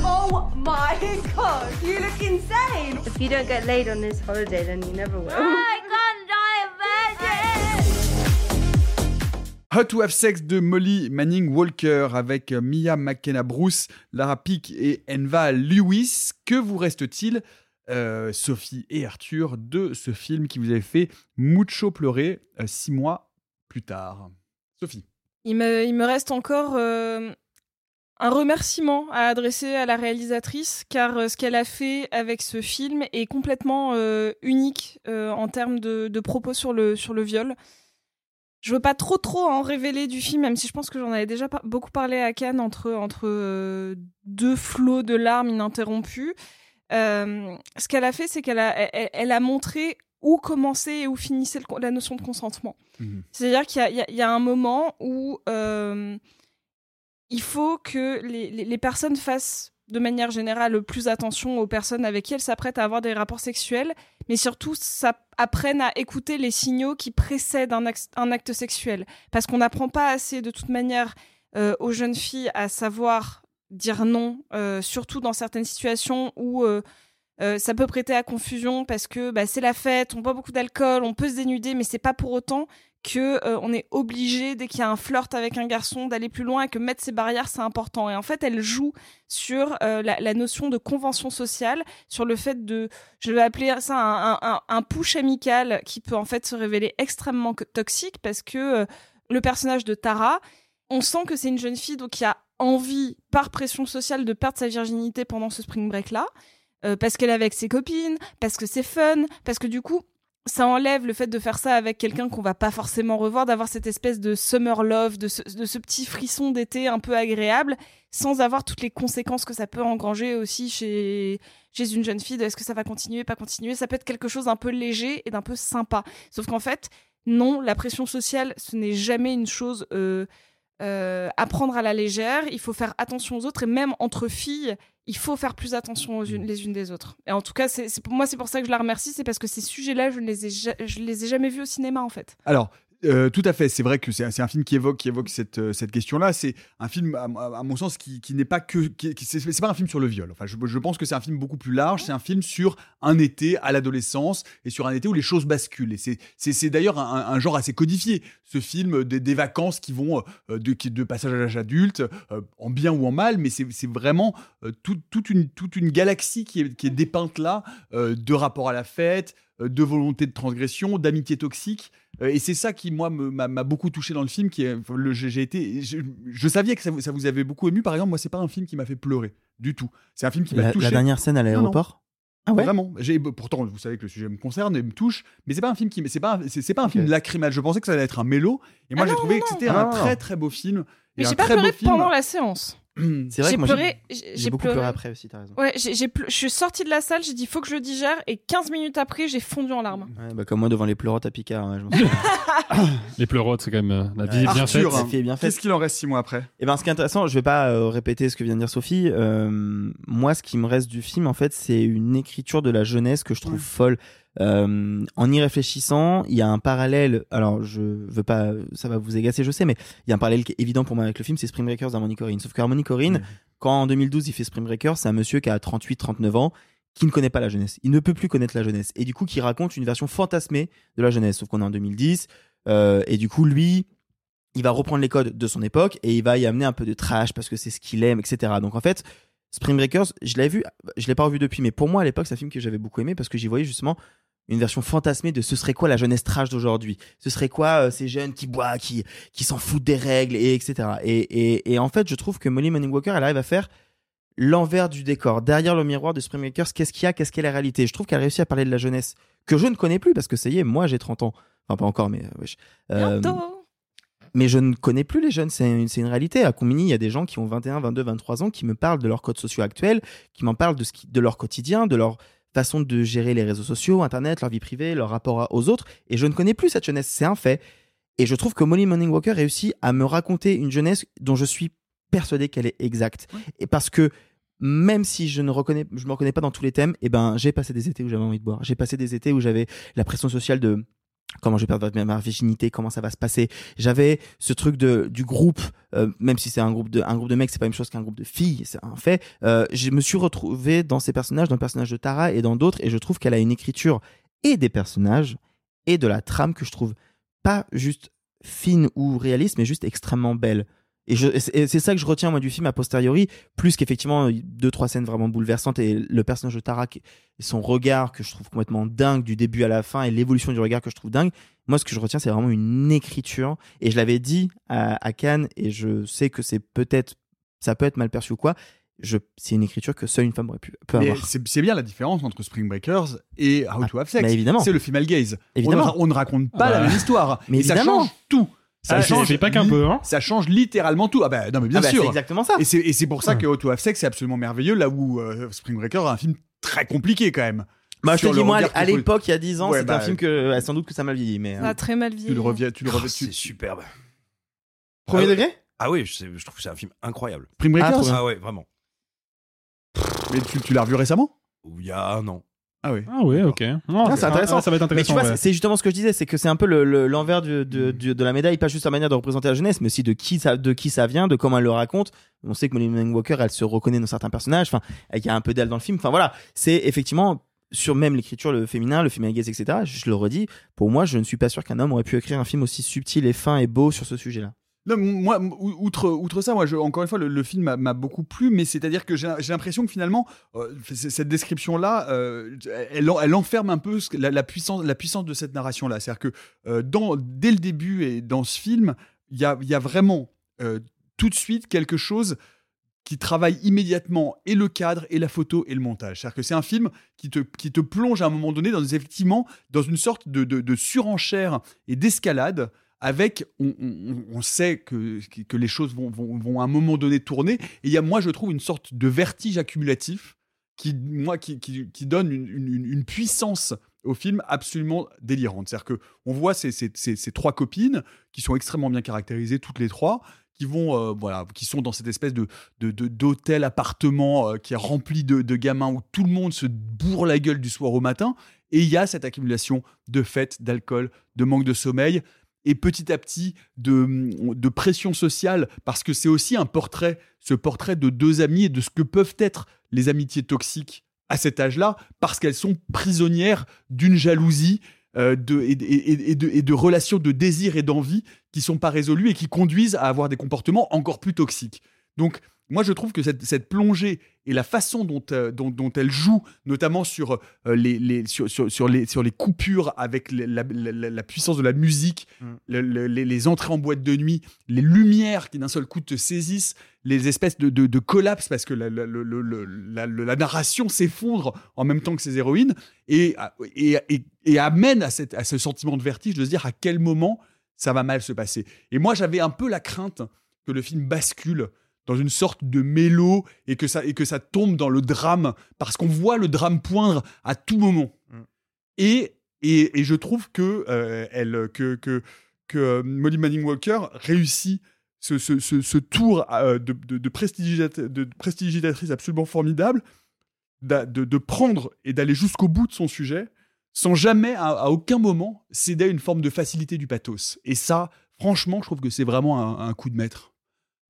Oh my god, you look insane! If you don't get laid on this holiday, then you never will. I can't die Hot to Have Sex de Molly Manning Walker avec Mia McKenna Bruce, Lara Pick et Enva Lewis. Que vous reste-t-il, euh, Sophie et Arthur, de ce film qui vous avait fait mucho pleurer euh, six mois plus tard? Sophie. Il me, reste encore euh, un remerciement à adresser à la réalisatrice, car euh, ce qu'elle a fait avec ce film est complètement euh, unique en termes de, propos sur le, viol. Je veux pas trop trop en révéler du film, même si je pense que j'en avais déjà beaucoup parlé à Cannes entre, deux flots de larmes ininterrompus. Euh, ce qu'elle a fait, c'est qu'elle a, elle, elle a montré où commençait et où finissait le la notion de consentement. C'est-à-dire qu'il y a- y, y un moment où euh, il faut que les, les- les personnes fassent de manière générale plus attention aux personnes avec qui elles s'apprêtent à avoir des rapports sexuels, mais surtout ça, apprennent à écouter les signaux qui précèdent un, acte- un acte sexuel. Parce qu'on n'apprend pas assez de toute manière euh, aux jeunes filles à savoir dire non, euh, surtout dans certaines situations où euh, ça peut prêter à confusion parce que bah, c'est la fête, on boit beaucoup d'alcool, on peut se dénuder, mais c'est pas pour autant que euh, on est obligé dès qu'il y a un flirt avec un garçon d'aller plus loin et que mettre ses barrières c'est important. Et en fait, elle joue sur euh, la, notion de convention sociale, sur le fait de, je vais appeler ça un, un, push amical qui peut en fait se révéler extrêmement toxique parce que le personnage de Tara, on sent que c'est une jeune fille donc qui a envie par pression sociale de perdre sa virginité pendant ce spring break là. Euh, parce qu'elle est avec ses copines, parce que c'est fun, parce que du coup, ça enlève le fait de faire ça avec quelqu'un qu'on va pas forcément revoir, d'avoir cette espèce de summer love, de ce, petit frisson d'été un peu agréable, sans avoir toutes les conséquences que ça peut engranger aussi chez, chez une jeune fille. Est-ce que ça va continuer, pas continuer Ça peut être quelque chose d'un peu léger et d'un peu sympa. Sauf qu'en fait, non, la pression sociale, ce n'est jamais une chose euh, euh, à prendre à la légère. Il faut faire attention aux autres et même entre filles, il faut faire plus attention aux unes, les unes des autres. Et en tout cas, c'est pour moi, c'est pour ça que je la remercie, c'est parce que ces sujets-là, je ne les ai, je les ai jamais vus au cinéma en fait. Alors, euh, tout à fait, c'est vrai que c'est un, film qui évoque, euh, cette question-là. C'est un film, à, mon sens, qui, n'est pas que. C'est pas un film sur le viol. Enfin, je, pense que c'est un film beaucoup plus large. C'est un film sur un été à l'adolescence et sur un été où les choses basculent. Et c'est- d'ailleurs un, genre assez codifié. Ce film des, vacances qui vont euh, de, passage à l'âge adulte, en bien ou en mal, mais c'est vraiment tout- toute, une, galaxie qui est, dépeinte là, de rapport à la fête, de volonté de transgression, d'amitié toxique. Euh, et c'est ça qui, moi, m'a beaucoup touché dans le film. Qui est, enfin, le, j'ai été, je, je savais que ça vous, ça vous avait beaucoup ému. Par exemple, moi, c'est pas un film qui m'a fait pleurer du tout. C'est un film qui m'a touché. la dernière scène à l'aéroport? Ah ouais? Vraiment. J'ai, pourtant, vous savez que le sujet me concerne et me touche, mais c'est pas un film qui, c'est pas, un- c'est, pas un film lacrymal. Je pensais que ça allait être un mélo, et moi Ah j'ai trouvé non, que c'était Ah un non, très très beau film. Mais j'ai pas pleuré pendant la séance. C'est vrai J'ai que moi, j'ai- pleuré, j'ai j'ai beaucoup pleuré. pleuré après aussi, t'as raison. Ouais, j'ai, je suis sortie de la salle, j'ai dit faut que je le digère et 15 minutes après, j'ai fondu en larmes. Ouais, bah, comme moi devant les pleurotes à Picard. hein, je m'en souviens. Les pleurotes, c'est quand même. euh, la vie est bien faite. Arthur, hein, La vie est bien faite. qu'est-ce qu'il en reste six mois après? Et ben, ce qui est intéressant, je vais pas euh, répéter ce que vient de dire Sophie. euh, moi, ce qui me reste du film, en fait, c'est une écriture de la jeunesse que je trouve folle. Euh, en y réfléchissant, il y a un parallèle. Alors, je veux pas, ça va vous agacer, je sais, mais il y a un parallèle qui est évident pour moi avec le film, c'est Spring Breakers d'Harmony Corrine. Sauf qu'Harmony Corrine, quand en 2012 il fait Spring Breakers, c'est un monsieur qui a 38-39 ans qui ne connaît pas la jeunesse. Il ne peut plus connaître la jeunesse. Et du coup, qui raconte une version fantasmée de la jeunesse. Sauf qu'on est en 2010. euh, et du coup, lui, il va reprendre les codes de son époque et il va y amener un peu de trash parce que c'est ce qu'il aime, etc. Donc en fait, Spring Breakers, je l'avais vu, je l'ai pas revu depuis, mais pour moi à l'époque, c'est un film que j'avais beaucoup aimé parce que j'y voyais justement une version fantasmée de ce serait quoi la jeunesse trash d'aujourd'hui? Ce serait quoi euh, ces jeunes qui boivent, qui, qui s'en foutent des règles, et etc. Et, et, et en fait, je trouve que Molly Manning Walker, elle arrive à faire l'envers du décor. Derrière le miroir de Spring Breakers, qu'est-ce qu'il y a Qu'est-ce qu'est la réalité? Je trouve qu'elle réussit à parler de la jeunesse que je ne connais plus parce que ça y est, moi j'ai 30 ans. Enfin, pas encore, mais euh, wesh. Euh, mais je ne connais plus les jeunes, c'est une, une réalité. À Combini, il y a des gens qui ont 21, 22, 23 ans qui me parlent de leurs codes sociaux actuels, qui m'en parlent de, ce qui- de leur quotidien, de leur façon de gérer les réseaux sociaux, Internet, leur vie privée, leur rapport aux autres. Et je ne connais plus cette jeunesse, c'est un fait. Et je trouve que Molly Morning Walker réussit à me raconter une jeunesse dont je suis persuadé qu'elle est exacte. Et parce que même si je ne reconnais, je me reconnais pas dans tous les thèmes, et ben j'ai passé des étés où j'avais envie de boire. J'ai passé des étés où j'avais la pression sociale de comment je vais perdre ma virginité, comment ça va se passer. J'avais ce truc de du groupe, euh, même si c'est un groupe de un groupe de mecs, c'est pas même chose qu'un groupe de filles, c'est un fait. Euh, je me suis retrouvé dans ces personnages, dans le personnage de Tara et dans d'autres, et je trouve qu'elle a une écriture et des personnages et de la trame que je trouve pas juste fine ou réaliste, mais juste extrêmement belle. Et, c'est ça que je retiens moi du film a posteriori, plus qu'effectivement deux trois scènes vraiment bouleversantes et le personnage de Tara qui- et son regard que je trouve complètement dingue du début à la fin et l'évolution du regard que je trouve dingue. Moi, ce que je retiens, c'est vraiment une écriture. Et je l'avais dit à, à Cannes et je sais que c'est peut-être ça peut être mal perçu ou quoi. C'est une écriture que seule une femme aurait pu peut Mais avoir. c'est bien la différence entre Spring Breakers et How to Have Sex. bah évidemment. C'est le female gaze. Évidemment. On, ne, ra- on ne raconte pas Ah bah. la même histoire. Mais Et ça change tout. Ça Ah, change pas qu'un peu, hein. Ça change littéralement tout. Ah bah non mais bien Ah bah, sûr. c'est exactement ça. Et c'est pour ça que How to Have Sex c'est absolument merveilleux là où euh, Spring Breaker est un film très compliqué quand même. Bah, je te dis, moi, à l'époque, il y a 10 ans, Ouais, c'était bah, un film que, euh, sans doute que ça m'a vieilli, mais. Ça a euh, très mal vieilli. Tu le reviens, tu le reviens. C'est superbe. Premier Ah degré? Ah oui, je, sais- je trouve que c'est un film incroyable. Spring Ah, Breakers trop Ah ouais, vraiment. Mais tu, tu l'as revu récemment? Il y a un an. Ah oui. Ah ouais, ok. Non, Ah, c'est intéressant. ah, ça va être Mais tu intéressant. vois, ouais. c'est- justement ce que je disais, c'est que c'est un peu le- le- l'envers de, du- de la médaille, pas juste la manière de représenter la jeunesse, mais aussi de qui ça, de qui ça vient, de comment elle le raconte. On sait que Molly Walker, elle se reconnaît dans certains personnages. Enfin, il y a un peu d'elle dans le film. Enfin voilà, c'est effectivement sur même l'écriture, le féminin, le female gaze, etc. Je le redis. Pour moi, je ne suis pas sûr qu'un homme aurait pu écrire un film aussi subtil et fin et beau sur ce sujet-là. Non, moi, outre, ça, moi, encore une fois, le, film m'a- beaucoup plu, mais c'est-à-dire que j'ai l'impression que finalement, euh, cette description-là, euh, elle, en- elle enferme un peu la, puissance, de cette narration-là. C'est-à-dire que euh, dès le début et dans ce film, il y a, vraiment tout de suite quelque chose qui travaille immédiatement et le cadre et la photo et le montage. C'est-à-dire que c'est un film qui te, plonge à un moment donné dans effectivement dans une sorte de surenchère et d'escalade avec, on, sait que, que les choses vont, vont, vont à un moment donné tourner. Et il y a, moi, je trouve une sorte de vertige accumulatif qui, moi, qui, qui, donne une, une- une puissance au film absolument délirante. C'est-à-dire que on voit ces, ces, ces- trois copines qui sont extrêmement bien caractérisées, toutes les trois, qui vont, euh, voilà, qui sont dans cette espèce de- d'hôtel appartement euh, qui est rempli de, de gamins où tout le monde se bourre la gueule du soir au matin. Et il y a cette accumulation de fêtes, d'alcool, de manque de sommeil et petit à petit de, de pression sociale, parce que c'est aussi un portrait, ce portrait de deux amis et de ce que peuvent être les amitiés toxiques à cet âge-là, parce qu'elles sont prisonnières d'une jalousie euh, et de, et de relations de désir et d'envie qui sont pas résolues et qui conduisent à avoir des comportements encore plus toxiques. Donc, moi, je trouve que cette, cette plongée et la façon dont, euh, dont, dont elle joue, notamment sur, euh, les, les, sur, sur, sur les, sur les coupures avec les- la, la- la- la puissance de la musique, le- le- les, les entrées en boîte de nuit, les lumières qui d'un seul coup te saisissent, les espèces de, de, de collapses parce que la, narration s'effondre en même temps que ces héroïnes et, et, et, et amène à, cette, à ce sentiment de vertige de se dire à quel moment ça va mal se passer. Et moi, j'avais un peu la crainte que le film bascule dans une sorte de mélo et que ça, et que ça tombe dans le drame parce qu'on voit le drame poindre à tout moment. Et, et, et je trouve que, euh, elle, que, que, que euh, Molly Manning Walker réussit ce, ce, ce, ce tour euh, de, de, de, prestidigita- de prestidigitatrice absolument formidable d'a- de, de prendre et d'aller jusqu'au bout de son sujet sans jamais, à, à aucun moment, céder à une forme de facilité du pathos. Et ça, franchement, je trouve que c'est vraiment un, un coup de maître.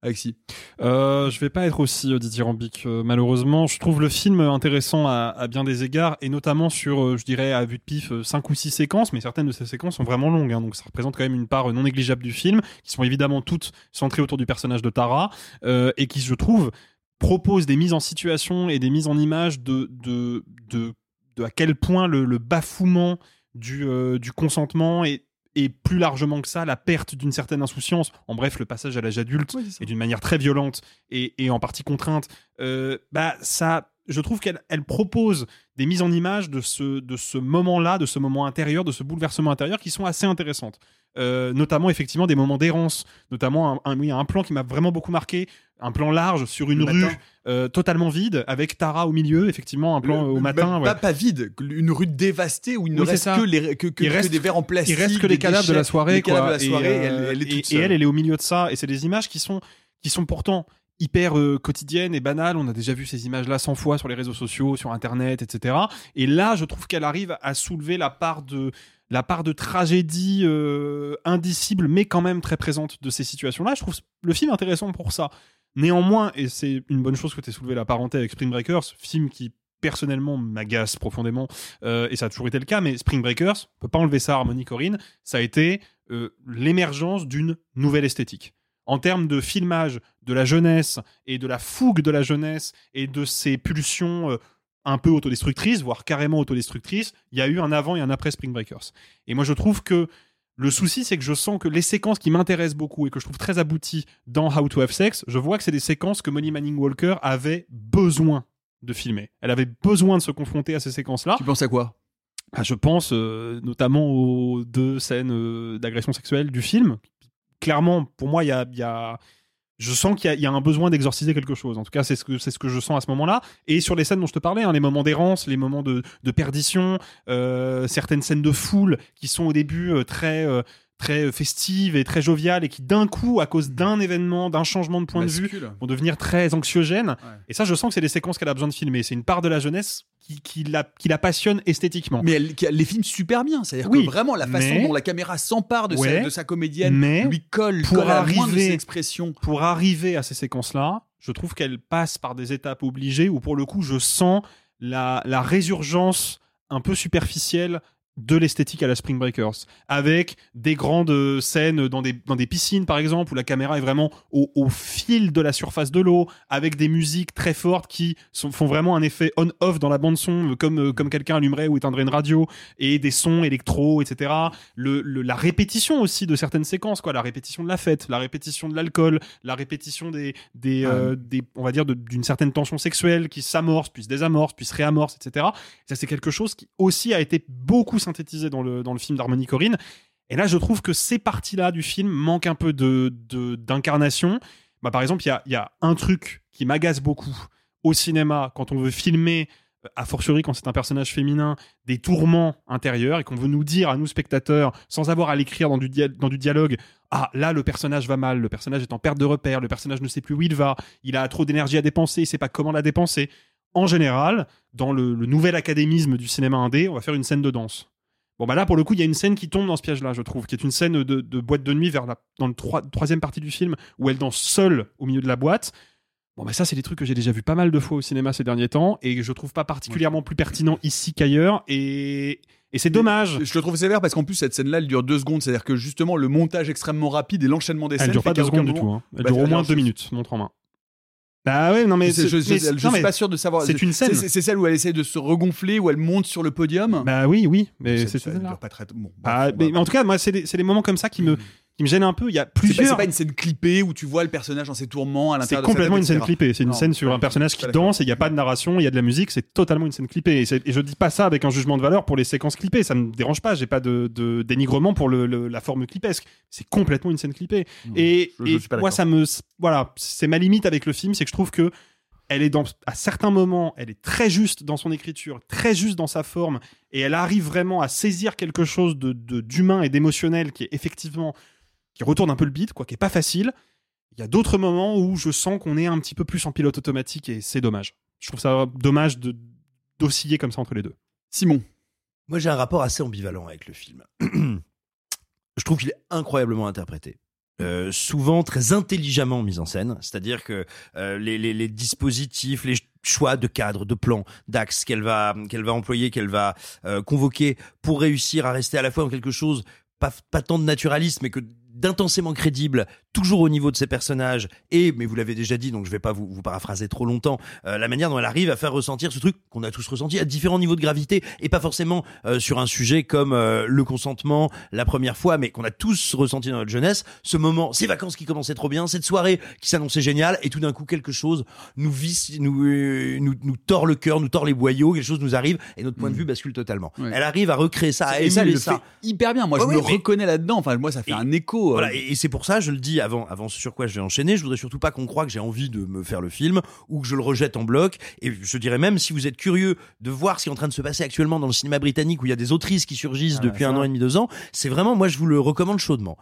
Alexis. Euh, je vais pas être aussi euh, dithyrambique euh, malheureusement. Je trouve le film intéressant à, bien des égards et notamment sur, euh, je dirais à vue de pif, 5 ou 6 séquences, mais certaines de ces séquences sont vraiment longues, hein, donc ça représente quand même une part non négligeable du film, qui sont évidemment toutes centrées autour du personnage de Tara euh, et qui, je trouve, proposent des mises en situation et des mises en image de de de, à quel point le, le bafouement du euh, du consentement est et plus largement que ça, la perte d'une certaine insouciance, en bref, le passage à l'âge adulte, et d'une manière très violente et, et en partie contrainte, euh, bah ça, je trouve qu'elle elle propose des mises en image de ce, de ce moment-là, de ce moment intérieur, de ce bouleversement intérieur qui sont assez intéressantes. Euh, notamment effectivement des moments d'errance, notamment un, un, oui, un plan qui m'a vraiment beaucoup marqué, un plan large sur une Le rue euh, totalement vide, avec Tara au milieu, effectivement, un plan Le- au matin. Pas, ouais. pas vide, une rue dévastée où il ne Oui, reste que, les, que, que- Il que reste- des verres en plastique. Il reste que les cadavres de la soirée, les cadavres quoi. de la soirée, et, elle, euh, elle est et- toute et elle, seule. elle est au milieu de ça. Et c'est des images qui sont, qui sont pourtant hyper euh, quotidiennes et banales. On a déjà vu ces images-là 100 fois sur les réseaux sociaux, sur Internet, etc. Et là, je trouve qu'elle arrive à soulever la part de la part de tragédie euh, indicible, mais quand même très présente de ces situations-là. Je trouve le film intéressant pour ça. Néanmoins, et c'est une bonne chose que tu aies soulevé la parenté avec Spring Breakers, film qui personnellement m'agace profondément, euh, et ça a toujours été le cas, mais Spring Breakers, on peut pas enlever ça à Harmony Corinne, ça a été euh, l'émergence d'une nouvelle esthétique. En termes de filmage de la jeunesse et de la fougue de la jeunesse et de ses pulsions un peu autodestructrices, voire carrément autodestructrices, il y a eu un avant et un après Spring Breakers. Et moi je trouve que le souci, c'est que je sens que les séquences qui m'intéressent beaucoup et que je trouve très abouties dans How to Have Sex, je vois que c'est des séquences que Molly Manning Walker avait besoin de filmer. Elle avait besoin de se confronter à ces séquences-là. Tu penses à quoi? Ah, Je pense euh, notamment aux deux scènes euh, d'agression sexuelle du film. Clairement, pour moi, il y a, il y a- je sens qu'il y a- un besoin d'exorciser quelque chose. En tout cas, c'est ce que c'est ce que je sens à ce moment-là. Et sur les scènes dont je te parlais, hein, les moments d'errance, les moments de, de perdition, euh, certaines scènes de foule qui sont au début euh, très euh, très festives et très joviales et qui d'un coup, à cause d'un événement, d'un changement de point de vue, vont devenir très anxiogènes. Et ça, je sens que c'est des séquences qu'elle a besoin de filmer. C'est une part de la jeunesse qui, qui, la, qui la passionne esthétiquement. Mais elle, elle les filme super bien. C'est-à-dire Oui, que vraiment, la façon mais- dont la caméra s'empare de, Ouais, sa, de sa comédienne mais lui colle, pour colle à de arriver- ses expressions. Pour arriver à ces séquences-là, je trouve qu'elle passe par des étapes obligées où, pour le coup, je sens la, la résurgence un peu superficielle de l'esthétique à la Spring Breakers, avec des grandes euh, scènes dans des, dans des piscines, par exemple, où la caméra est vraiment au, au fil de la surface de l'eau, avec des musiques très fortes qui sont- font vraiment un effet on-off dans la bande-son, euh, comme, euh, comme quelqu'un allumerait ou éteindrait une radio, et des sons électro, etc. Le, le- la répétition aussi de certaines séquences, quoi, la répétition de la fête, la répétition de l'alcool, la répétition des, des, euh, des on va dire, d'une certaine tension sexuelle qui s'amorce, puis se désamorce, puis se réamorce, etc. Ça, c'est quelque chose qui aussi a été beaucoup synthétisé dans le, film d'Harmony Corinne. Et là, je trouve que ces parties-là du film manquent un peu de, d'incarnation. Bah, par exemple, il y a, un truc qui m'agace beaucoup au cinéma quand on veut filmer, euh, a fortiori quand c'est un personnage féminin, des tourments intérieurs et qu'on veut nous dire à nous spectateurs, sans avoir à l'écrire dans du, dialogue, ah là le personnage va mal, le personnage est en perte de repère, le personnage ne sait plus où il va, il a trop d'énergie à dépenser, il sait pas comment la dépenser. En général, dans le, le nouvel académisme du cinéma indé, on va faire une scène de danse. Bon bah là pour le coup il y a une scène qui tombe dans ce piège-là, je trouve, qui est une scène de, de boîte de nuit vers la, dans le troi- troisième partie du film où elle danse seule au milieu de la boîte. Bon bah ça c'est des trucs que j'ai déjà vu pas mal de fois au cinéma ces derniers temps et que je trouve pas particulièrement plus pertinent ici qu'ailleurs et, et c'est dommage. Je le trouve sévère parce qu'en plus, cette scène-là, elle dure deux secondes. C'est-à-dire que justement, le montage extrêmement rapide et l'enchaînement des Elle scènes. dure fait pas deux secondes du tout. hein. Elle Bah, dure au moins deux minutes, montre en main. Bah ouais, non mais Je, je- c'est- mais- je- je non, suis mais pas sûr de savoir. C'est une scène. C'est celle où elle essaie de se regonfler, où elle monte sur le podium. Bah oui, oui, mais c'est ça dure pas très. Bon, Ah, mais, en tout cas, moi, c'est des, c'est des moments comme ça qui me, qui me gênent un peu. Il y a C'est plusieurs. c'est pas une scène clippée où tu vois le personnage dans ses tourments à C'est l'intérieur de sa complètement tête, une scène clippée. C'est une Non, scène sur un personnage qui danse et il n'y a pas de narration, il y a de la musique. C'est totalement une scène clippée. Et, c'est- et je dis pas ça avec un jugement de valeur pour les séquences clippées. Ça me dérange pas. J'ai pas de, de dénigrement pour le, le- la forme clipesque. C'est complètement une scène clippée. et je- je et suis pas moi, ça me, voilà, c'est ma limite avec le film, c'est que je trouve que elle est dans, à certains moments, elle est très juste dans son écriture, très juste dans sa forme, et elle arrive vraiment à saisir quelque chose de, de- d'humain et d'émotionnel qui est effectivement, qui retourne un peu le beat, quoi, qui est pas facile. Il y a d'autres moments où je sens qu'on est un petit peu plus en pilote automatique et c'est dommage. Je trouve ça dommage de, d'osciller comme ça entre les deux. Simon. Moi, j'ai un rapport assez ambivalent avec le film. je trouve qu'il est incroyablement interprété. Euh, souvent très intelligemment mis en scène, c'est-à-dire que euh, les, les, les dispositifs, les choix de cadres, de plans, d'axes qu'elle va qu'elle va employer, qu'elle va euh, convoquer pour réussir à rester à la fois dans quelque chose pas, pas tant de naturalisme, mais que d'intensément crédible, toujours au niveau de ses personnages, et, mais vous l'avez déjà dit, donc je vais pas vous, vous paraphraser trop longtemps, euh, la manière dont elle arrive à faire ressentir ce truc qu'on a tous ressenti à différents niveaux de gravité, et pas forcément euh, sur un sujet comme euh, le consentement la première fois, mais qu'on a tous ressenti dans notre jeunesse, ce moment, ces vacances qui commençaient trop bien, cette soirée qui s'annonçait géniale, et tout d'un coup quelque chose nous visse, nous, nous, nous tord le cœur, nous tord les boyaux, quelque chose nous arrive, et notre point de vue bascule totalement. Ouais. Elle arrive à recréer ça, à Et ça, elle émuler le ça. fait hyper bien. Moi, Ouais, je ouais, me mais- reconnais là-dedans. Enfin, moi, ça fait un écho. Euh. Voilà, et, et c'est pour ça, je le dis avant, avant ce sur quoi je vais enchaîner, je voudrais surtout pas qu'on croie que j'ai envie de me faire le film ou que je le rejette en bloc. Et je dirais même, si vous êtes curieux de voir ce qui est en train de se passer actuellement dans le cinéma britannique où il y a des autrices qui surgissent Ah, depuis ça. un an et demi, deux ans, c'est vraiment, moi, je vous le recommande chaudement.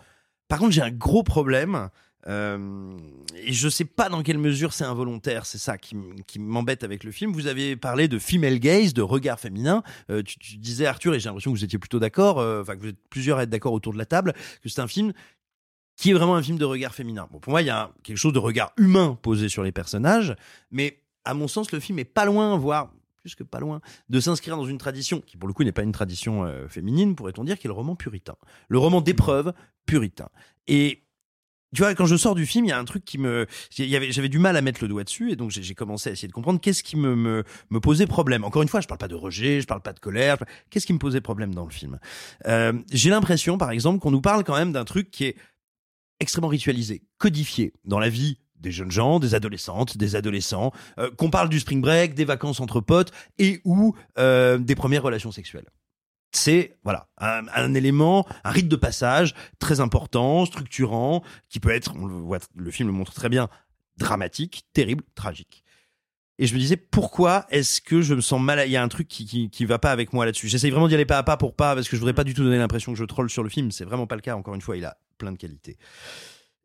Par contre, j'ai un gros problème. euh, et je sais pas dans quelle mesure c'est involontaire, c'est ça qui, m'embête avec le film. Vous avez parlé de female gaze, de regard féminin. Euh, tu, tu disais Arthur, et j'ai l'impression que vous étiez plutôt d'accord, euh, enfin que vous êtes plusieurs à être d'accord autour de la table, que c'est un film qui est vraiment un film de regard féminin. Bon, pour moi, il y a quelque chose de regard humain posé sur les personnages, mais à mon sens, le film est pas loin, voire plus que pas loin, de s'inscrire dans une tradition qui, pour le coup, n'est pas une tradition euh, féminine, pourrait-on dire, qui est le roman puritain. Le roman d'épreuve puritain. Et tu vois, quand je sors du film, il y a un truc qui me, j'avais du mal à mettre le doigt dessus, et donc j'ai commencé à essayer de comprendre qu'est-ce qui me, me, me posait problème. Encore une fois, je parle pas de rejet, je parle pas de colère. Qu'est-ce qui me posait problème dans le film? Euh, J'ai l'impression, par exemple, qu'on nous parle quand même d'un truc qui est extrêmement ritualisé, codifié dans la vie des jeunes gens, des adolescentes, des adolescents, euh, qu'on parle du spring break, des vacances entre potes et ou euh, des premières relations sexuelles. C'est voilà un, élément, un rite de passage très important, structurant, qui peut être, on le voit, le film le montre très bien, dramatique, terrible, tragique. Et je me disais pourquoi est-ce que je me sens mal à- Il y a un truc qui, qui, qui va pas avec moi là-dessus? J'essaye vraiment d'y aller pas à pas pour pas parce que je voudrais pas du tout donner l'impression que je troll sur le film. C'est vraiment pas le cas. Encore une fois, il a plein de qualités.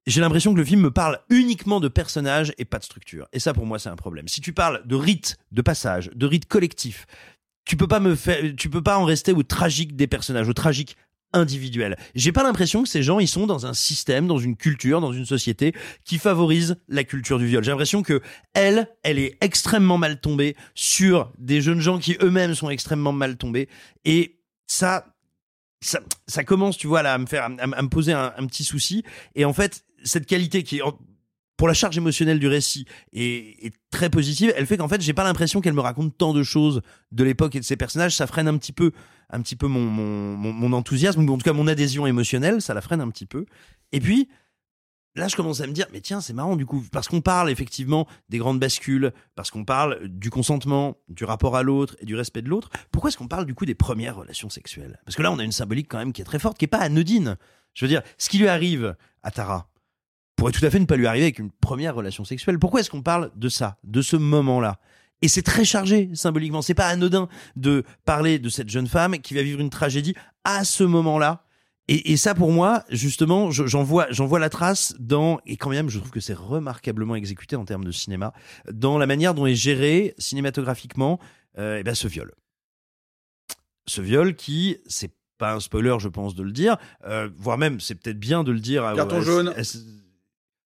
J'ai l'impression que le film me parle uniquement de personnages et pas de structure. Et ça, pour moi, c'est un problème. Si tu parles de rite, de passage, de rite collectif, tu peux pas me faire, tu peux pas en rester au tragique des personnages, au tragique individuel. J'ai pas l'impression que ces gens, ils sont dans un système, dans une culture, dans une société qui favorise la culture du viol. J'ai l'impression que elle, elle est extrêmement mal tombée sur des jeunes gens qui eux-mêmes sont extrêmement mal tombés. Et ça, ça, ça commence, tu vois, là, à me faire, à, me- poser un, petit souci. Et en fait, cette qualité qui pour la charge émotionnelle du récit, est, très positive. Elle fait qu'en fait, j'ai pas l'impression qu'elle me raconte tant de choses de l'époque et de ses personnages. Ça freine un petit peu, un petit peu mon, mon enthousiasme, ou en tout cas mon adhésion émotionnelle. Ça la freine un petit peu. Et puis, là, je commence à me dire, mais tiens, c'est marrant du coup, parce qu'on parle effectivement des grandes bascules, parce qu'on parle du consentement, du rapport à l'autre et du respect de l'autre. Pourquoi est-ce qu'on parle du coup des premières relations sexuelles? Parce que là, on a une symbolique quand même qui est très forte, qui est pas anodine. Je veux dire, ce qui lui arrive à Tara pourrait tout à fait ne pas lui arriver avec une première relation sexuelle. Pourquoi est-ce qu'on parle de ça, de ce moment-là? Et c'est très chargé symboliquement. C'est pas anodin de parler de cette jeune femme qui va vivre une tragédie à ce moment-là. Et, et ça, pour moi, justement, je- j'en vois, j'en vois la trace dans, et quand même, je trouve que c'est remarquablement exécuté en termes de cinéma, dans la manière dont est géré cinématographiquement, euh, eh ben, ce viol. Ce viol qui, c'est pas un spoiler, je pense, de le dire, euh, voire même, c'est peut-être bien de le dire. à- Carton à- jaune. à-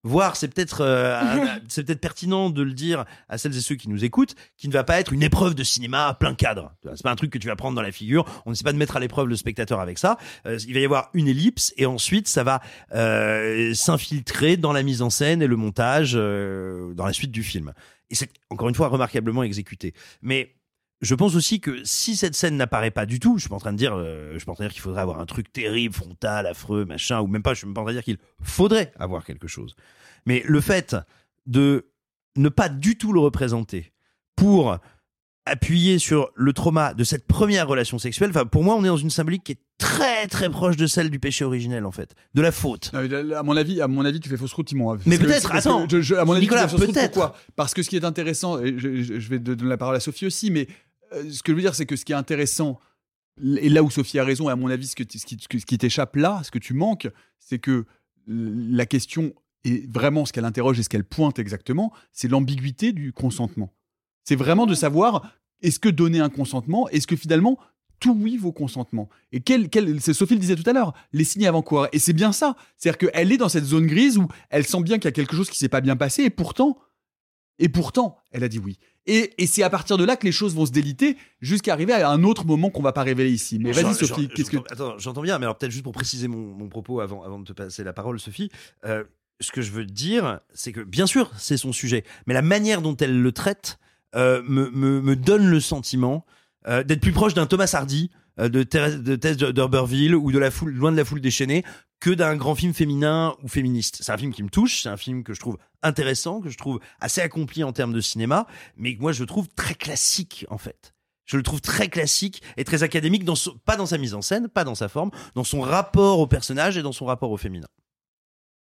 Voire, c'est peut-être euh, c'est peut-être pertinent de le dire à celles et ceux qui nous écoutent, qui ne va pas être une épreuve de cinéma à plein cadre. C'est pas un truc que tu vas prendre dans la figure. On ne sait pas de mettre à l'épreuve le spectateur avec ça. Euh, il va y avoir une ellipse et ensuite ça va euh, s'infiltrer dans la mise en scène et le montage euh, dans la suite du film. Et c'est encore une fois remarquablement exécuté. Mais je pense aussi que si cette scène n'apparaît pas du tout, je suis pas en train de dire, euh, je suis pas en train de dire qu'il faudrait avoir un truc terrible, frontal, affreux, machin, ou même pas, je suis même pas en train de dire qu'il faudrait avoir quelque chose. Mais le fait de ne pas du tout le représenter pour appuyer sur le trauma de cette première relation sexuelle, enfin, pour moi, on est dans une symbolique qui est très très proche de celle du péché originel en fait, de la faute. Non, mais à mon avis, à mon avis, tu fais fausse route, Timon. Mais Parce que- peut-être, attends, je- je- à mon avis, Nicolas, peut-être. Pourquoi? Parce que ce qui est intéressant, et je, vais donner la parole à Sophie aussi, mais ce que je veux dire, c'est que ce qui est intéressant, et là où Sophie a raison, et à mon avis, ce, que, tu- ce qui, ce t'échappe là, ce que tu manques, c'est que la question est vraiment ce qu'elle interroge et ce qu'elle pointe exactement, c'est l'ambiguïté du consentement. C'est vraiment de savoir est-ce que donner un consentement, est-ce que finalement tout oui vaut consentement? Et quel, Sophie le disait tout à l'heure, les signes avant-coureurs. Et c'est bien ça. C'est-à-dire qu'elle est dans cette zone grise où elle sent bien qu'il y a quelque chose qui s'est pas bien passé et pourtant, Et pourtant, elle a dit oui. Et, et c'est à partir de là que les choses vont se déliter jusqu'à arriver à un autre moment qu'on va pas révéler ici. Mais vas-y, Sophie, qu'est-ce que. Attends, j'entends bien, mais alors peut-être juste pour préciser mon, mon propos avant, avant de te passer la parole, Sophie. euh, ce que je veux dire, c'est que bien sûr, c'est son sujet, mais la manière dont elle le traite euh, me, me, me donne le sentiment euh, d'être plus proche d'un Thomas Hardy, de, Thérèse- de Tess d'Urberville ou de la foule, loin de la foule déchaînée, que d'un grand film féminin ou féministe. C'est un film qui me touche, c'est un film que je trouve intéressant, que je trouve assez accompli en termes de cinéma, mais que moi je trouve très classique en fait. Je le trouve très classique et très académique, dans son- pas dans sa mise en scène, pas dans sa forme, dans son rapport au personnage et dans son rapport au féminin.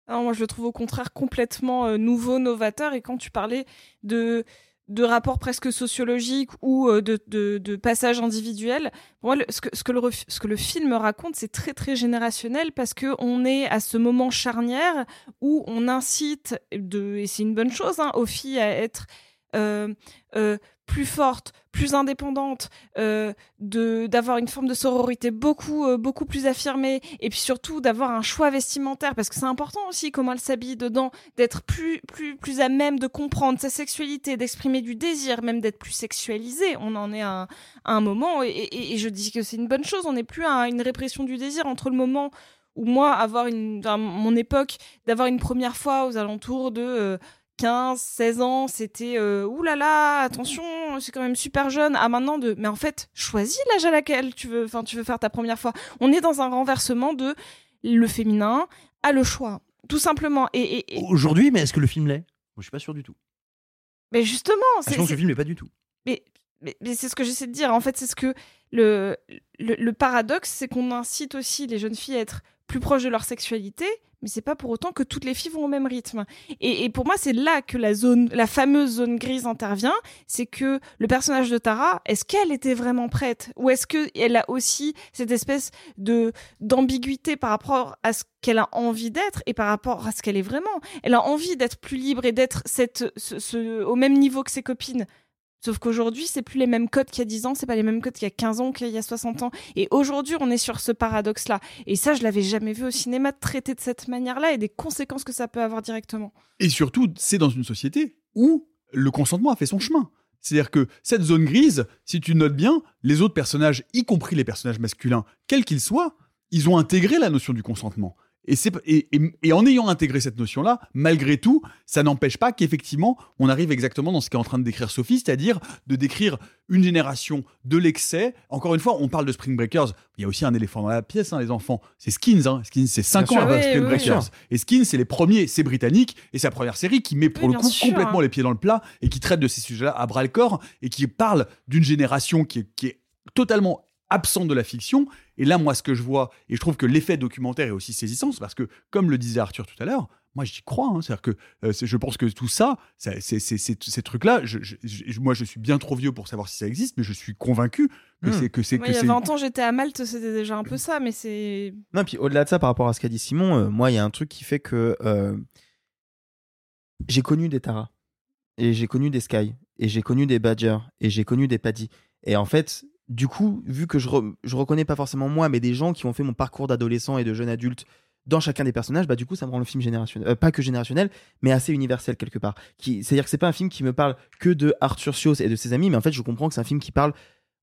Non, moi, je le trouve au contraire complètement euh, nouveau, novateur. Et quand tu parlais de de rapports presque sociologiques ou euh, de, de, de passages individuels. Ce que le film raconte, c'est très très générationnel parce que on est à ce moment charnière où on incite, de, et c'est une bonne chose, hein, aux filles à être euh, euh, plus fortes, plus indépendantes, euh, d'avoir une forme de sororité beaucoup euh, beaucoup plus affirmée, et puis surtout d'avoir un choix vestimentaire parce que c'est important aussi comment elle s'habille dedans, d'être plus plus plus à même de comprendre sa sexualité, d'exprimer du désir, même d'être plus sexualisée. On en est à un, moment, et, je dis que c'est une bonne chose. On n'est plus à une répression du désir entre le moment où moi avoir une mon époque d'avoir une première fois aux alentours de euh, 15, 16 ans, c'était euh, oulala, attention, c'est quand même super jeune. À maintenant de, mais en fait, choisis l'âge à laquelle tu veux, enfin, tu veux faire ta première fois. On est dans un renversement de le féminin a le choix, tout simplement. Et, et- et- Aujourd'hui, mais est-ce que le film l'est? Je suis pas sûr du tout. mais justement, Ah, c'est je pense que le film n'est pas du tout. mais, mais, mais c'est ce que j'essaie de dire. En fait, c'est ce que le, le, le paradoxe, c'est qu'on incite aussi les jeunes filles à être plus proches de leur sexualité, mais c'est pas pour autant que toutes les filles vont au même rythme. Et, pour moi, c'est là que la zone, la fameuse zone grise intervient. C'est que le personnage de Tara, est-ce qu'elle était vraiment prête, ou est-ce que elle a aussi cette espèce de d'ambiguïté par rapport à ce qu'elle a envie d'être et par rapport à ce qu'elle est vraiment? Elle a envie d'être plus libre et d'être au même niveau que ses copines. Sauf qu'aujourd'hui, c'est plus les mêmes codes qu'il y a 10 ans, c'est pas les mêmes codes qu'il y a 15 ans, qu'il y a 60 ans. Et aujourd'hui, on est sur ce paradoxe-là. Et ça, je l'avais jamais vu au cinéma traité de cette manière-là et des conséquences que ça peut avoir directement. Et surtout, c'est dans une société où le consentement a fait son chemin. C'est-à-dire que cette zone grise, si tu notes bien, les autres personnages, y compris les personnages masculins, quels qu'ils soient, ils ont intégré la notion du consentement. Et, et, et- et en ayant intégré cette notion-là, malgré tout, ça n'empêche pas qu'effectivement, on arrive exactement dans ce qu'est en train de décrire Sophie, c'est-à-dire de décrire une génération de l'excès. Encore une fois, on parle de Spring Breakers, il y a aussi un éléphant dans la pièce, hein, les enfants. C'est Skins, hein. Skins, c'est 5 Bien ans avant Oui, Spring oui, Breakers. oui. Et Skins, c'est les premiers, c'est britannique, et la première série qui met pour le coup sûr, complètement hein. les pieds dans le plat et qui traite de ces sujets-là à bras le corps et qui parle d'une génération qui est, qui est totalement absente de la fiction. Et là, moi, ce que je vois, et je trouve que l'effet documentaire est aussi saisissant, c'est parce que, comme le disait Arthur tout à l'heure, moi, j'y crois. hein. C'est-à-dire que euh, je pense que tout ça, c'est- ces trucs-là, je- je- je- moi, je suis bien trop vieux pour savoir si ça existe, mais je suis convaincu que Hmm. c'est que c'est Moi, que il y a c'est 20 ans, j'étais à Malte, c'était déjà un peu ça, mais c'est. Non, puis au-delà de ça, par rapport à ce qu'a dit Simon, euh, moi, il y a un truc qui fait que euh, j'ai connu des Tara, et j'ai connu des Sky, et j'ai connu des Badger, et j'ai connu des Paddy. Et en fait, du coup, vu que je, re- je reconnais pas forcément moi, mais des gens qui ont fait mon parcours d'adolescent et de jeune adulte dans chacun des personnages, bah du coup, ça me rend le film générationnel, euh, pas que générationnel, mais assez universel quelque part. C'est-à-dire que c'est pas un film qui me parle que de Arthur Sios et de ses amis, mais en fait, je comprends que c'est un film qui parle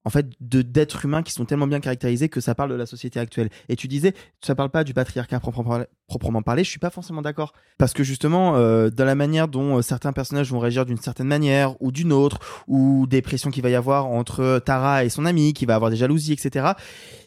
en fait de d'êtres humains qui sont tellement bien caractérisés que ça parle de la société actuelle. Et tu disais, ça parle pas du patriarcat proprement parler. Je suis pas forcément d'accord parce que justement, euh, dans la manière dont euh, certains personnages vont réagir d'une certaine manière ou d'une autre, ou des pressions qu'il va y avoir entre Tara et son ami, qui va avoir des jalousies, etc.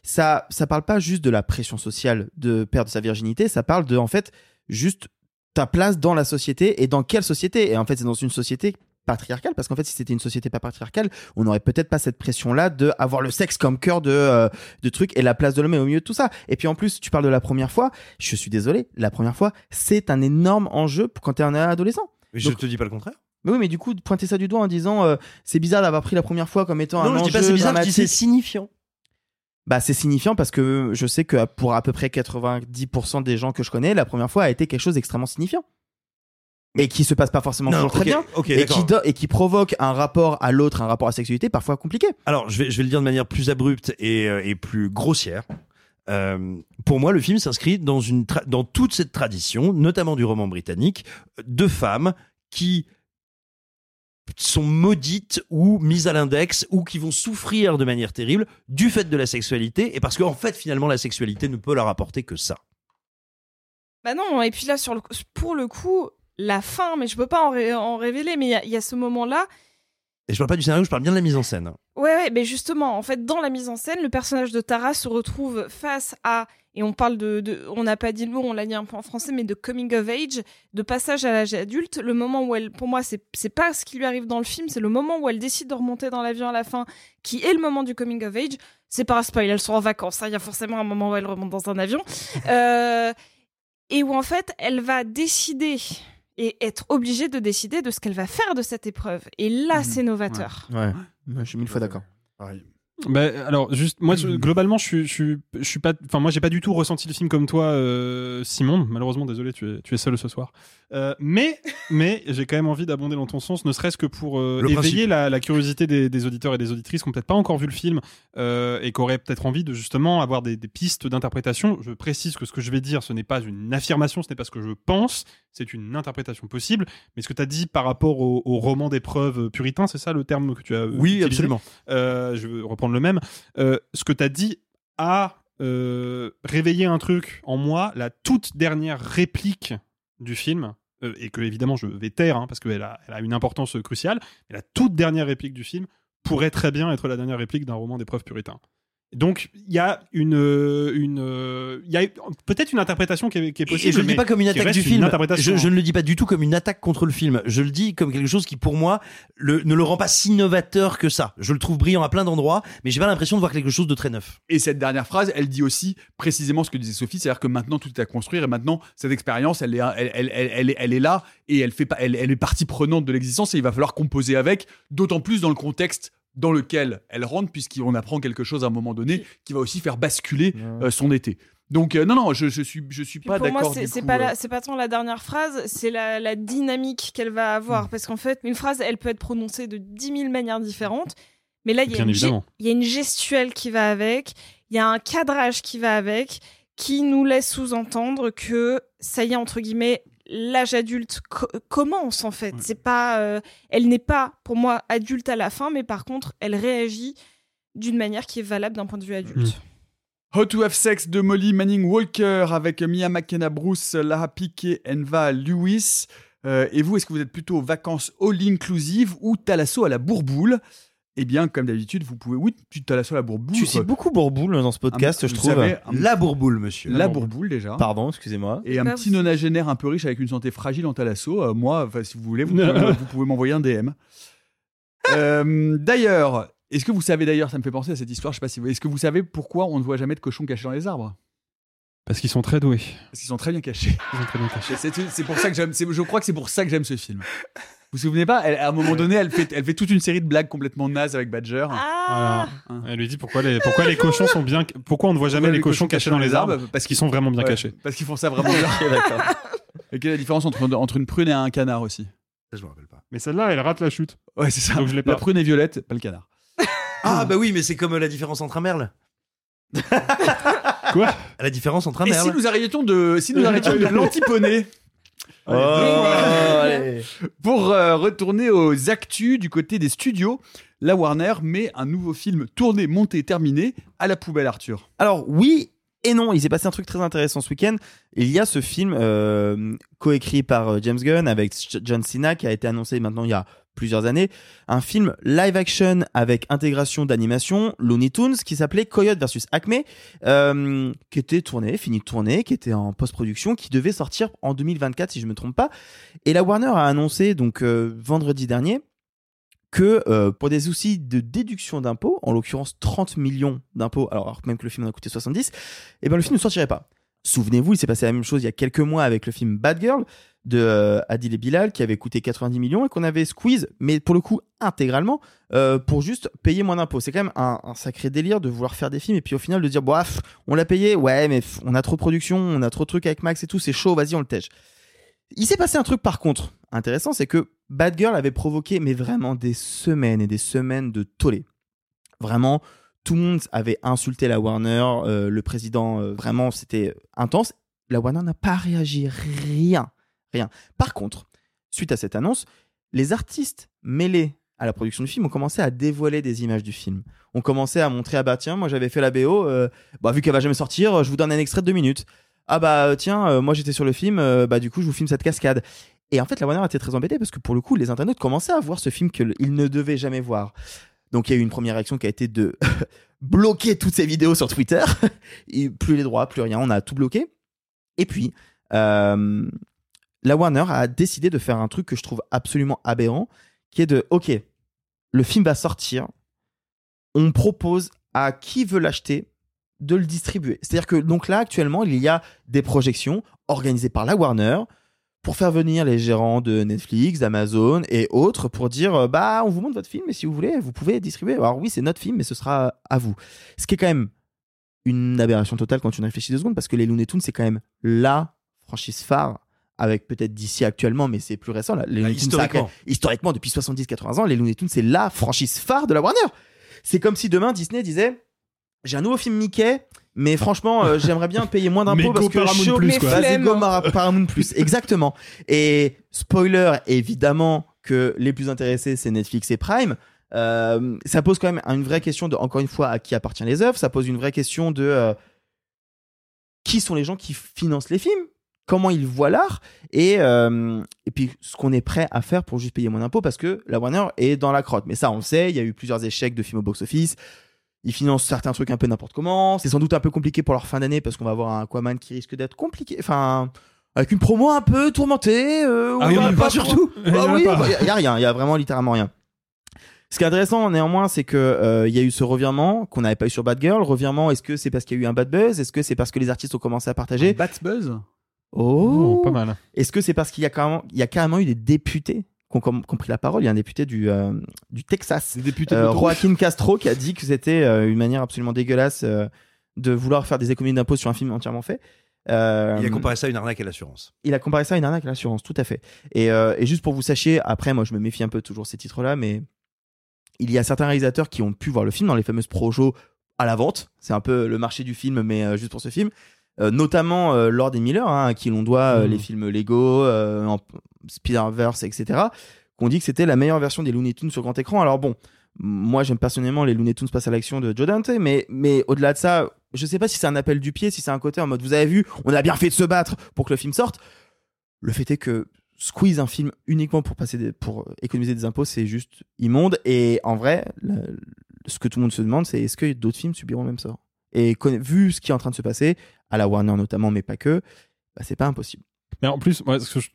Ça, ça parle pas juste de la pression sociale de perdre sa virginité. Ça parle de en fait juste ta place dans la société et dans quelle société. Et en fait, c'est dans une société patriarcale parce qu'en fait si c'était une société pas patriarcale on n'aurait peut-être pas cette pression là de avoir le sexe comme cœur de euh, de truc et la place de l'homme est au milieu de tout ça et puis en plus tu parles de la première fois je suis désolé la première fois c'est un énorme enjeu pour quand t'es un adolescent Mais je Donc- te dis pas le contraire. mais oui mais du coup pointer ça du doigt en disant euh, c'est bizarre d'avoir pris la première fois comme étant Non, un je enjeu dis pas c'est bizarre, c'est signifiant. Bah, c'est signifiant parce que je sais que pour à peu près 90% des gens que je connais, la première fois a été quelque chose d'extrêmement signifiant. Et qui se passe pas forcément Non, toujours très bien. et, qui et qui provoque un rapport à l'autre, un rapport à la sexualité parfois compliqué. Alors, je vais, je vais le dire de manière plus abrupte et, euh, et plus grossière. Euh, pour moi, le film s'inscrit dans, une dans toute cette tradition, notamment du roman britannique, de femmes qui sont maudites ou mises à l'index ou qui vont souffrir de manière terrible du fait de la sexualité et parce qu'en fait finalement la sexualité ne peut leur apporter que ça. Bah non, et puis là, sur le, pour le coup, la fin, mais je peux pas en, ré- en révéler, mais il y a- il y, a ce moment-là. Et je parle pas du scénario, je parle bien de la mise en scène. Ouais, ouais, mais justement, en fait, dans la mise en scène, le personnage de Tara se retrouve face à, et on parle de, de- on n'a pas dit le mot, on l'a dit un peu en français, mais de coming of age, de passage à l'âge adulte. Le moment où elle, pour moi, c'est c'est pas ce qui lui arrive dans le film, c'est le moment où elle décide de remonter dans l'avion à la fin, qui est le moment du coming of age. C'est pas un spoil, elles sont en vacances, hein, il y a forcément un moment où elle remonte dans un avion. Euh, et où en fait, elle va décider et être obligée de décider de ce qu'elle va faire de cette épreuve. Et là, c'est novateur. Ouais, Ouais, je suis mille fois d'accord. Bah, alors juste moi je- globalement je suis je suis je suis pas enfin moi j'ai pas du tout ressenti le film comme toi euh, Simon. Malheureusement désolé tu es tu es seul ce soir. Euh, mais mais j'ai quand même envie d'abonder dans ton sens ne serait-ce que pour euh, Le éveiller la, la curiosité des, des auditeurs et des auditrices qui ont peut-être pas encore vu le film euh, et qui auraient peut-être envie de justement avoir des, des pistes d'interprétation. Je précise que ce que je vais dire ce n'est pas une affirmation ce n'est pas ce que je pense c'est une interprétation possible mais ce que tu as dit par rapport au, au roman d'épreuve puritain c'est ça le terme que tu as Oui, utilisé absolument. euh, je vais reprendre le même. Euh, ce que tu as dit a euh, réveillé un truc en moi, la toute dernière réplique du film, et que évidemment je vais taire hein, parce qu'elle a, elle a une importance cruciale, mais la toute dernière réplique du film pourrait très bien être la dernière réplique d'un roman d'épreuve puritain. Donc il y a une, euh, une, euh, il y a peut-être une interprétation qui est, qui est possible. Et je ne le dis pas comme une attaque du film. Je, je ne le dis pas du tout comme une attaque contre le film. Je le dis comme quelque chose qui, pour moi, le- ne le rend pas si novateur que ça. Je le trouve brillant à plein d'endroits, mais j'ai pas l'impression de voir quelque chose de très neuf. Et cette dernière phrase, elle dit aussi précisément ce que disait Sophie, c'est-à-dire que maintenant tout est à construire et maintenant cette expérience, elle est, elle, elle, elle, elle est, elle est là et elle fait pas, elle, elle est partie prenante de l'existence et il va falloir composer avec, d'autant plus dans le contexte dans lequel elle rentre, puisqu'on apprend quelque chose à un moment donné qui va aussi faire basculer euh, son été. Donc euh, non, non, je, je suis, je suis pas pour moi, d'accord. c'est pas, euh, pas tant la dernière phrase, c'est la, la dynamique qu'elle va avoir. Mm. Parce qu'en fait, une phrase, elle peut être prononcée de 10 000 manières différentes. Mais là, y, il y a une gestuelle qui va avec, il y a un cadrage qui va avec, qui nous laisse sous-entendre que ça y est, entre guillemets, l'âge adulte co- commence en fait. C'est pas, euh, elle n'est pas, pour moi, adulte à la fin, mais par contre, elle réagit d'une manière qui est valable d'un point de vue adulte. How to Have Sex de Molly Manning Walker avec Mia McKenna Bruce, Lara Piquet, Enva Lewis. Euh, et vous, est-ce que vous êtes plutôt vacances all inclusive ou Talasso à la bourboule? Eh bien, comme d'habitude, vous pouvez. Oui, tu Talasso à la bourboule. Tu cites beaucoup Bourboule dans ce podcast, Un- je vous trouve. savez, un- La bourboule, monsieur. La bourboule déjà. Pardon, excusez-moi. Et un Bah, petit vous- nonagénaire un peu riche avec une santé fragile en Talasso. Euh, moi, si vous voulez, vous pouvez, m'envoyer un DM. Euh, d'ailleurs, est-ce que vous savez d'ailleurs, ça me fait penser à cette histoire, je sais pas si vous. Est-ce que vous savez pourquoi on ne voit jamais de cochons cachés dans les arbres? Parce qu'ils sont très doués. Parce qu'ils sont très bien cachés. Ils sont très bien cachés. C'est pour ça que j'aime. Je crois que c'est pour ça que j'aime ce film. Vous vous souvenez pas elle- À un moment donné, elle fait, elle fait toute une série de blagues complètement nazes avec Badger. Ah Voilà. Elle lui dit pourquoi les, pourquoi les cochons sont bien, pourquoi on ne voit jamais les cochons cachés dans les arbres Parce qu'ils sont vraiment bien Ouais, cachés. Parce qu'ils font ça vraiment bien. Et quelle est la différence entre, entre une prune et un canard aussi? Ça, je me rappelle pas. Mais celle-là, elle rate la chute. Ouais, c'est ça. Donc je l'ai La pas. prune est violette, pas le canard. Ah bah oui, mais c'est comme la différence entre un merle. Quoi? La différence entre un Et merle. si nous arrêtions de, si nous arrêtions de l'antiponner Oh, allez. Pour euh, retourner aux actus du côté des studios, la Warner met un nouveau film tourné, monté, terminé à la poubelle, Arthur. Alors oui et non, il s'est passé un truc très intéressant ce week-end. Il y a ce film euh, coécrit par euh, James Gunn avec John Cena qui a été annoncé maintenant il y a plusieurs années. Un film live action avec intégration d'animation Looney Tunes qui s'appelait Coyote versus Acme, euh, qui était tourné, fini de tourner, qui était en post-production, qui devait sortir en 2024 si je me trompe pas. Et la Warner a annoncé donc euh, vendredi dernier que euh, pour des soucis de déduction d'impôts, en l'occurrence 30 millions d'impôts, alors même que le film en a coûté 70, eh ben le film ne sortirait pas. Souvenez-vous, il s'est passé la même chose il y a quelques mois avec le film Bad Girl de euh, Adil et Bilal qui avait coûté 90 millions et qu'on avait squeeze, mais pour le coup intégralement, euh, pour juste payer moins d'impôts. C'est quand même un, sacré délire de vouloir faire des films et puis au final de dire, bof, on l'a payé, ouais, mais on a trop de production, on a trop de trucs avec Max et tout, c'est chaud, vas-y, on le tège. Il s'est passé un truc par contre intéressant, c'est que Bad Girl avait provoqué, mais vraiment des semaines et des semaines de tollé. Vraiment, tout le monde avait insulté la Warner, euh, le président, euh, vraiment, c'était intense. La Warner n'a pas réagi, rien, rien. Par contre, suite à cette annonce, les artistes mêlés à la production du film, ont commencé à dévoiler des images du film. On commençait à montrer, ah bah tiens, moi j'avais fait la BO, euh, bah vu qu'elle va jamais sortir, je vous donne un extrait de deux minutes. Ah bah tiens, moi j'étais sur le film, bah du coup je vous filme cette cascade. Et en fait, la Warner était très embêtée parce que pour le coup, les internautes commençaient à voir ce film qu'ils ne devaient jamais voir. Donc il y a eu une première réaction qui a été de bloquer toutes ces vidéos sur Twitter. Plus les droits, plus rien, on a tout bloqué. Et puis, euh, la Warner a décidé de faire un truc que je trouve absolument aberrant, qui est de, ok, le film va sortir, on propose à qui veut l'acheter de le distribuer. C'est-à-dire que donc là, actuellement, il y a des projections organisées par la Warner pour faire venir les gérants de Netflix, d'Amazon et autres pour dire euh, bah on vous montre votre film et si vous voulez vous pouvez distribuer. Alors oui c'est notre film mais ce sera à vous. Ce qui est quand même une aberration totale quand tu réfléchis deux secondes parce que les Looney Tunes c'est quand même la franchise phare avec peut-être d'ici actuellement mais c'est plus récent là. Les Bah, Looney Tunes, ça a historiquement. même- historiquement depuis 70-80 ans les Looney Tunes c'est la franchise phare de la Warner. C'est comme si demain Disney disait j'ai un nouveau film Mickey mais franchement euh, j'aimerais bien payer moins d'impôts parce que je Paramount Plus, quoi. Vas-y, Flemme. go Mara- Paramount Plus exactement. Et spoiler évidemment que les plus intéressés c'est Netflix et Prime. Euh, ça pose quand même une vraie question de encore une fois à qui appartient les œuvres. Ça pose une vraie question de euh, qui sont les gens qui financent les films? Comment ils voient l'art? Et, euh, et puis ce qu'on est prêt à faire pour juste payer moins d'impôts parce que la Warner est dans la crotte. Mais ça on le sait il y a eu plusieurs échecs de films au box-office ils financent certains trucs un peu n'importe comment c'est sans doute un peu compliqué pour leur fin d'année parce qu'on va avoir un Aquaman qui risque d'être compliqué enfin avec une promo un peu tourmentée euh, Ah, il y on en a va pas, pas surtout. Il y bah en a oui, bah, y a rien, il y a vraiment littéralement rien. Ce qui est intéressant néanmoins, c'est que euh, il y a eu ce revirement qu'on n'avait pas eu sur Bad Girl. Revirement, est-ce que c'est parce qu'il y a eu un bad buzz? Est-ce que c'est parce que les artistes ont commencé à partager? Bat Buzz? Oh, Oh, pas mal. Est-ce que c'est parce qu'il y a carrément, il y a carrément eu des députés qui ont, com- qui ont pris la parole Il y a un député du euh, du Texas, de euh. Joaquin Castro, qui a dit que c'était euh, une manière absolument dégueulasse de vouloir faire des économies d'impôts sur un film entièrement fait. Euh, Il a comparé ça à une arnaque à l'assurance. il a comparé ça à une arnaque à l'assurance, tout à fait. Et, euh, et juste pour vous sachiez, après, moi je me méfie un peu toujours de ces titres-là, mais il y a certains réalisateurs qui ont pu voir le film dans les fameuses projos à la vente. C'est un peu le marché du film, mais euh, juste pour ce film. Euh, notamment euh, Lord et Miller, hein, à qui l'on doit euh, les films Lego, Spider-Verse, etc. Qu'on dit que c'était la meilleure version des Looney Tunes sur grand écran. Alors bon, moi j'aime personnellement les Looney Tunes passent à l'action de Joe Dante, mais, mais au-delà de ça, je sais pas si c'est un appel du pied, si c'est un côté en mode vous avez vu, on a bien fait de se battre pour que le film sorte. Le fait est que squeeze un film uniquement pour passer des- pour économiser des impôts, c'est juste immonde. Et en vrai, le- ce que tout le monde se demande, c'est est-ce que d'autres films subiront le même sort? Et vu ce qui est en train de se passer, à la Warner notamment, mais pas que, bah, c'est pas impossible. Mais en plus, moi, ce que je-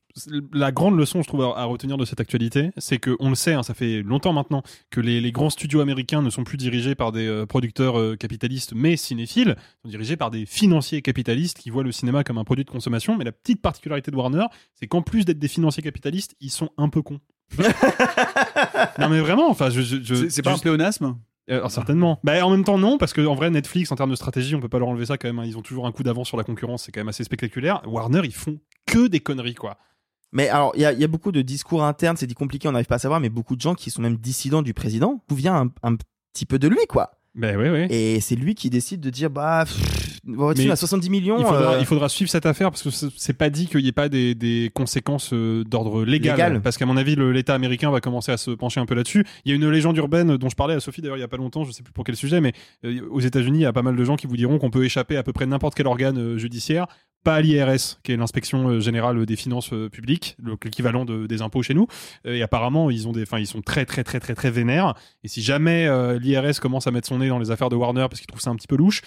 la grande leçon, je trouve, à, à retenir de cette actualité, c'est que on le sait, hein, ça fait longtemps maintenant, que les, les grands studios américains ne sont plus dirigés par des euh, producteurs euh, capitalistes, mais cinéphiles, sont dirigés par des financiers capitalistes qui voient le cinéma comme un produit de consommation. Mais la petite particularité de Warner, c'est qu'en plus d'être des financiers capitalistes, ils sont un peu cons. non mais vraiment, enfin, je, je- je- C'est pas un pléonasme? Euh, alors, certainement. Bah, en même temps, non, parce que en vrai, Netflix, en termes de stratégie, on peut pas leur enlever ça quand même. hein. Ils ont toujours un coup d'avance sur la concurrence, c'est quand même assez spectaculaire. Warner, ils font que des conneries, quoi. Mais alors, il y a, il y a beaucoup de discours internes, c'est dit compliqué, on n'arrive pas à savoir, mais beaucoup de gens qui sont même dissidents du président, d'où vient un, un petit peu de lui, quoi. Ben oui, oui. Et c'est lui qui décide de dire, bah, pff, votre Mais film à 70 millions. Il faudra, euh, il faudra suivre cette affaire parce que c'est pas dit qu'il n'y ait pas des, des conséquences euh, d'ordre légal, Légal. Parce qu'à mon avis, l'État américain va commencer à se pencher un peu là-dessus. Il y a une légende urbaine dont je parlais à Sophie d'ailleurs il y a pas longtemps, je sais plus pour quel sujet, mais euh, aux États-Unis, il y a pas mal de gens qui vous diront qu'on peut échapper à peu près n'importe quel organe judiciaire, pas à l'IRS, qui est l'inspection euh, générale des finances euh, publiques, le- l'équivalent de- des impôts chez nous. Euh, et apparemment, ils ont des, enfin, ils sont très très très très très vénères. Et si jamais l'IRS commence à mettre son nez dans les affaires de Warner parce qu'il trouve ça un petit peu louche,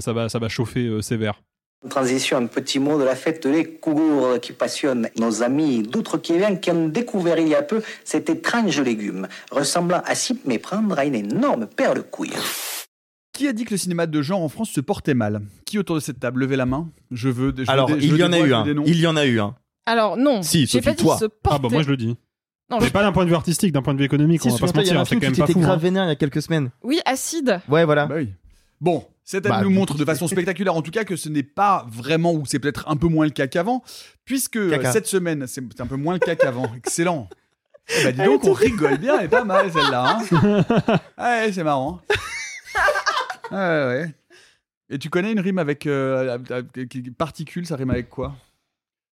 ça va ça va chauffer euh, sévère. Transition, un petit mot de la fête des Cougours qui passionne nos amis d'outre-Québec qui ont découvert il y a peu cet étrange légume, ressemblant à s'y méprendre à une énorme paire de couilles. Qui a dit que le cinéma de genre en France se portait mal? Qui autour de cette table Levez la main? Je veux. je veux Alors, des- il y en a eu un. Il y en a eu un. Alors non, Si, j'ai Sophie, pas dit toi. se Ah bah moi je le dis. Non, mais je- pas d'un point de vue artistique, d'un point de vue économique, Si, on va pas se mentir, a un c'est film quand qui même pas fou. grave hein. vénère il y a quelques semaines. Oui, acide. Ouais, voilà. Bah oui. Bon, cette Bah, année nous montre de façon spectaculaire, en tout cas, que ce n'est pas vraiment, ou c'est peut-être un peu moins le cas qu'avant, puisque euh, Caca. cette semaine, c'est c'est un peu moins le cas qu'avant. Excellent. Eh bah dis donc, on rigole bien, elle est pas mal celle-là. hein. ouais, c'est marrant. Ouais, ouais. Et tu connais une rime avec euh, euh, particule, ça rime avec quoi?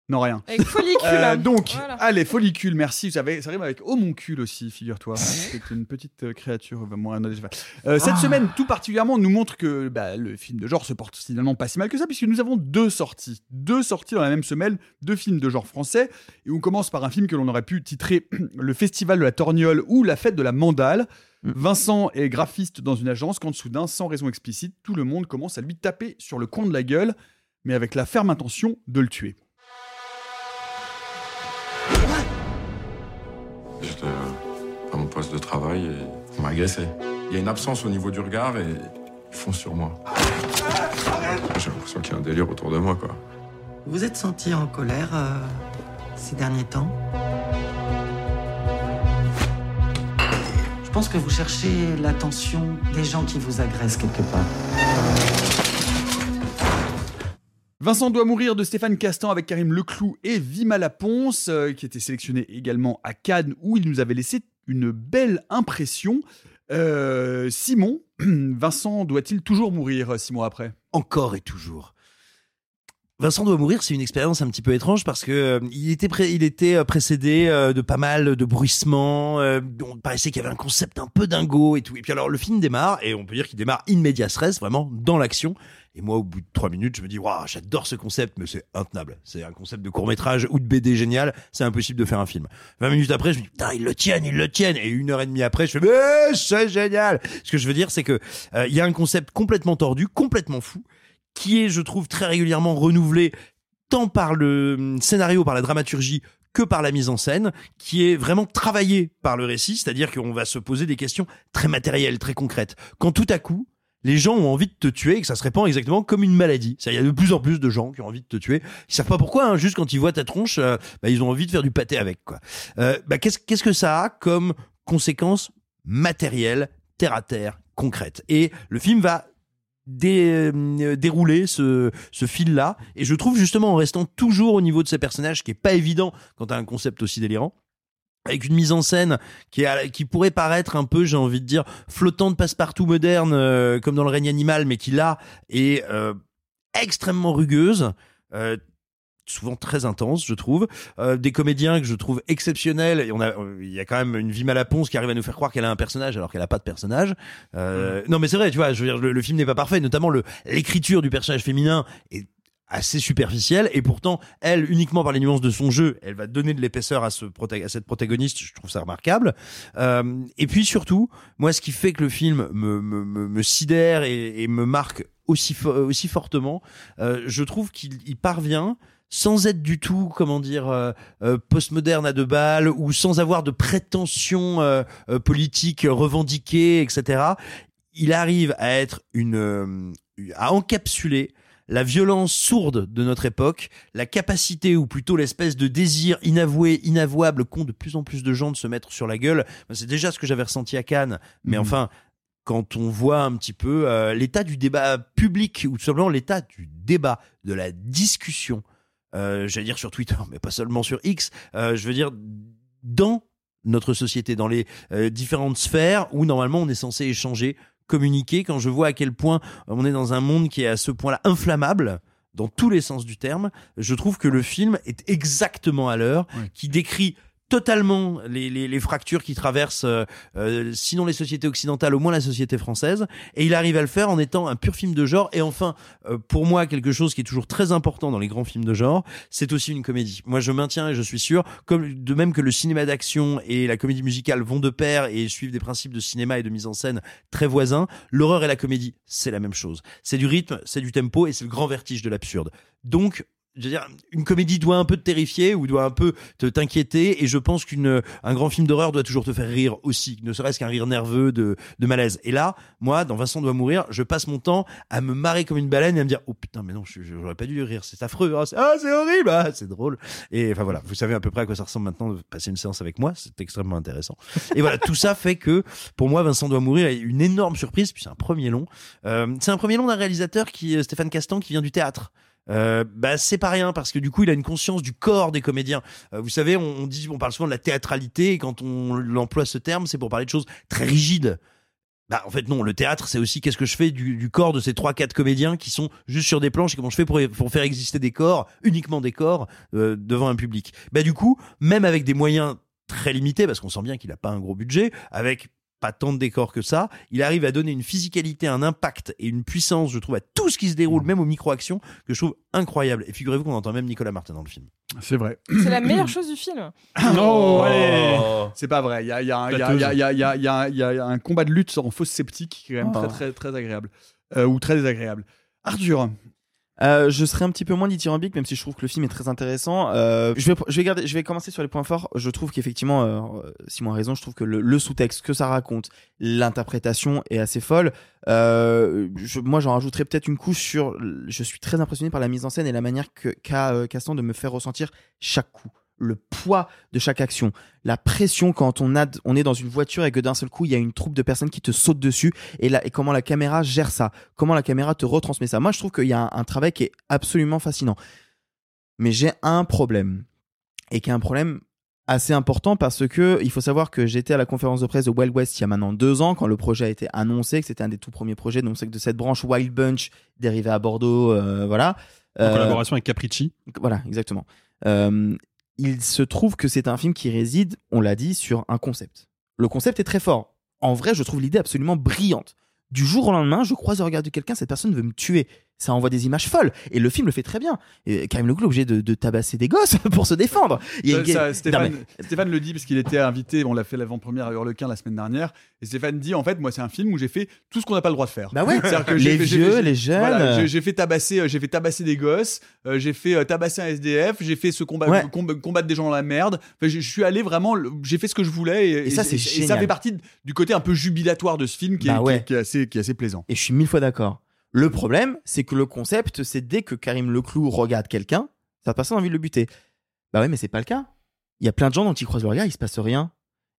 Non, rien. Avec follicule. Euh, donc, Voilà. allez, follicule, merci. Ça, ça rime avec homoncule aussi, figure-toi. C'est une petite euh, créature. bah, moi, Euh, cette Ah. semaine, tout particulièrement, nous montre que bah, le film de genre se porte finalement pas si mal que ça, puisque nous avons deux sorties. Deux sorties dans la même semaine, deux films de genre français. Et on commence par un film que l'on aurait pu titrer Le Festival de la Torgnole ou La Fête de la Mandale. Vincent est graphiste dans une agence quand soudain, sans raison explicite, tout le monde commence à lui taper sur le coin de la gueule, mais avec la ferme intention de le tuer. J'étais euh, à mon poste de travail et on m'a agressé. Il y a une absence au niveau du regard et ils foncent sur moi. J'ai l'impression qu'il y a un délire autour de moi, quoi. Vous êtes senti en colère euh, ces derniers temps? Pense que vous cherchez l'attention des gens qui vous agressent quelque part. Vincent doit mourir de Stéphane Castan avec Karim Leclou et Vima Laponce, euh, qui était sélectionné également à Cannes, où il nous avait laissé une belle impression. Euh, Simon, Vincent doit-il toujours mourir euh, six mois après? Encore et toujours. Vincent doit mourir, c'est une expérience un petit peu étrange parce que euh, il était il était euh, précédé euh, de pas mal de bruissements. on paraissait qu'il y avait un concept un peu dingo et tout. Et puis alors le film démarre et on peut dire qu'il démarre in medias res, vraiment dans l'action. Et moi, au bout de trois minutes, je me dis, waouh, j'adore ce concept, mais c'est intenable. C'est un concept de court métrage ou de BD génial. C'est impossible de faire un film. 20 minutes après, je me dis, putain, ils le tiennent, ils le tiennent. Et une heure et demie après, je fais, mais c'est génial. Ce que je veux dire, c'est que il y a un concept complètement tordu, complètement fou, qui est, je trouve, très régulièrement renouvelé tant par le hum, scénario, par la dramaturgie, que par la mise en scène, qui est vraiment travaillé par le récit, c'est-à-dire qu'on va se poser des questions très matérielles, très concrètes. Quand tout à coup, les gens ont envie de te tuer et que ça se répand exactement comme une maladie. Il y a de plus en plus de gens qui ont envie de te tuer. Ils savent pas pourquoi, hein, juste quand ils voient ta tronche, euh, bah, ils ont envie de faire du pâté avec. Quoi. Euh, bah, qu'est-ce, qu'est-ce que ça a comme conséquence matérielle, terre à terre, concrète Et le film va dé- euh, dérouler ce, ce fil-là. Et je trouve justement en restant toujours au niveau de ces personnages, qui est pas évident quand t'as un concept aussi délirant avec une mise en scène qui, est, qui pourrait paraître un peu, j'ai envie de dire, flottante passe-partout moderne, euh, comme dans le règne animal, mais qui là est euh, extrêmement rugueuse. euh, souvent très intense, je trouve. Euh, des comédiens que je trouve exceptionnels. Et on a, il y a quand même une Vima Laponce qui arrive à nous faire croire qu'elle a un personnage alors qu'elle a pas de personnage. Euh, Non, mais c'est vrai, tu vois. Je veux dire, le, le film n'est pas parfait, notamment le l'écriture du personnage féminin est assez superficielle et pourtant elle uniquement par les nuances de son jeu elle va donner de l'épaisseur à ce à cette protagoniste je trouve ça remarquable Euh, et puis surtout moi ce qui fait que le film me me, me, me sidère et, et me marque aussi fo- aussi fortement euh, je trouve qu'il il parvient sans être du tout, comment dire, euh, euh, postmoderne à deux balles ou sans avoir de prétentions euh, euh, politiques revendiquées, etc. Il arrive à être une, euh, à encapsuler la violence sourde de notre époque, la capacité ou plutôt l'espèce de désir inavoué, inavouable qu'ont de plus en plus de gens de se mettre sur la gueule. C'est déjà ce que j'avais ressenti à Cannes, mais Mhm. enfin, quand on voit un petit peu euh, l'état du débat public ou tout simplement l'état du débat, de la discussion, euh, j'allais dire sur Twitter, mais pas seulement sur X, euh, je veux dire dans notre société, dans les euh, différentes sphères où normalement on est censé échanger, communiquer. Quand je vois à quel point on est dans un monde qui est à ce point-là inflammable, dans tous les sens du terme, je trouve que le film est exactement à l'heure, qui décrit totalement les, les, les fractures qui traversent, euh, euh, sinon les sociétés occidentales, au moins la société française. Et il arrive à le faire en étant un pur film de genre. Et enfin, euh, pour moi, quelque chose qui est toujours très important dans les grands films de genre, c'est aussi une comédie. Moi, je maintiens et je suis sûr, comme de même que le cinéma d'action et la comédie musicale vont de pair et suivent des principes de cinéma et de mise en scène très voisins, l'horreur et la comédie, c'est la même chose. C'est du rythme, c'est du tempo et c'est le grand vertige de l'absurde. Donc, je veux dire, une comédie doit un peu te terrifier ou doit un peu te t'inquiéter et je pense qu'une un grand film d'horreur doit toujours te faire rire aussi, ne serait-ce qu'un rire nerveux de, de malaise. Et là, moi, dans Vincent doit mourir, je passe mon temps à me marrer comme une baleine et à me dire oh putain mais non, j'aurais pas dû rire, c'est affreux, c'est ah, c'est horrible, ah, c'est drôle. Et enfin voilà, vous savez à peu près à quoi ça ressemble maintenant de passer une séance avec moi, c'est extrêmement intéressant. Et voilà, tout ça fait que pour moi, Vincent doit mourir est une énorme surprise, puis c'est un premier long. Euh, c'est un premier long d'un réalisateur qui, Stéphane Castan, qui vient du théâtre. Euh, bah c'est pas rien parce que du coup il a une conscience du corps des comédiens. Euh, vous savez, on, dit, parle souvent de la théâtralité et quand on emploie ce terme, c'est pour parler de choses très rigides. Bah en fait non, le théâtre c'est aussi qu'est-ce que je fais du, du corps de ces trois quatre comédiens qui sont juste sur des planches et comment je fais pour, pour faire exister des corps, uniquement des corps euh, devant un public. Bah du coup, même avec des moyens très limités parce qu'on sent bien qu'il a pas un gros budget avec pas tant de décors que ça, il arrive à donner une physicalité, un impact et une puissance, je trouve, à tout ce qui se déroule, même aux micro-actions, que je trouve incroyable. Et figurez-vous qu'on entend même Nicolas Martin dans le film. C'est vrai. C'est la meilleure chose du film. Oh, allez. C'est pas vrai. Il y a un combat de lutte en fausse sceptique qui est quand même Oh. très, très, très agréable. Euh, ou très désagréable. Arthur. Euh, je serais un petit peu moins dithyrambique, même si je trouve que le film est très intéressant. Euh, je vais, je vais garder, je vais commencer sur les points forts. Je trouve qu'effectivement, euh, Simon a raison. Je trouve que le, le sous-texte que ça raconte, l'interprétation est assez folle. Euh, je- moi, j'en rajouterais peut-être une couche sur. Je suis très impressionné par la mise en scène et la manière qu'a euh, Castan de me faire ressentir chaque coup, le poids de chaque action, la pression quand on a, on est dans une voiture et que d'un seul coup il y a une troupe de personnes qui te sautent dessus et là et comment la caméra gère ça, comment la caméra te retransmet ça? Moi, je trouve qu'il y a un, un travail qui est absolument fascinant. Mais j'ai un problème et qui est un problème assez important parce que il faut savoir que j'étais à la conférence de presse de Wild West il y a maintenant deux ans quand le projet a été annoncé que c'était un des tout premiers projets donc c'est de cette branche Wild Bunch dérivée à Bordeaux euh, voilà En Euh, collaboration avec Capricci. voilà, exactement. Euh, il se trouve que c'est un film qui réside, on l'a dit, sur un concept. Le concept est très fort. En vrai, je trouve l'idée absolument brillante. Du jour au lendemain, je croise le regard de quelqu'un, cette personne veut me tuer. Ça envoie des images folles. Et le film le fait très bien. Et Karim Leclou est obligé de, de tabasser des gosses pour se défendre. Il y a Ça, ça, Non, Stéphane, mais- Stéphane le dit parce qu'il était invité, on l'a fait l'avant-première à Hurlequin la semaine dernière. Et Stéphane dit en fait, moi, c'est un film où j'ai fait tout ce qu'on n'a pas le droit de faire. Bah ouais. Que Les fait- vieux, fait- les jeunes. voilà, j'ai- fait tabasser, euh, j'ai fait tabasser des gosses, euh, j'ai fait euh, tabasser un SDF, j'ai fait ce combat, Ouais. comb- combattre des gens dans la merde. Enfin, je, suis allé vraiment, j'ai fait ce que je voulais. Et, Et ça, c'est ça génial. fait partie du côté un peu jubilatoire de ce film qui, est, Bah ouais. qui est- qui est assez, qui est assez plaisant. Et je suis mille fois d'accord. Le problème, c'est que le concept, c'est dès que Karim Leclou regarde quelqu'un, ça personne a envie de le buter. Bah ouais, mais c'est pas le cas. Il y a plein de gens dont il croise le regard, il se passe rien.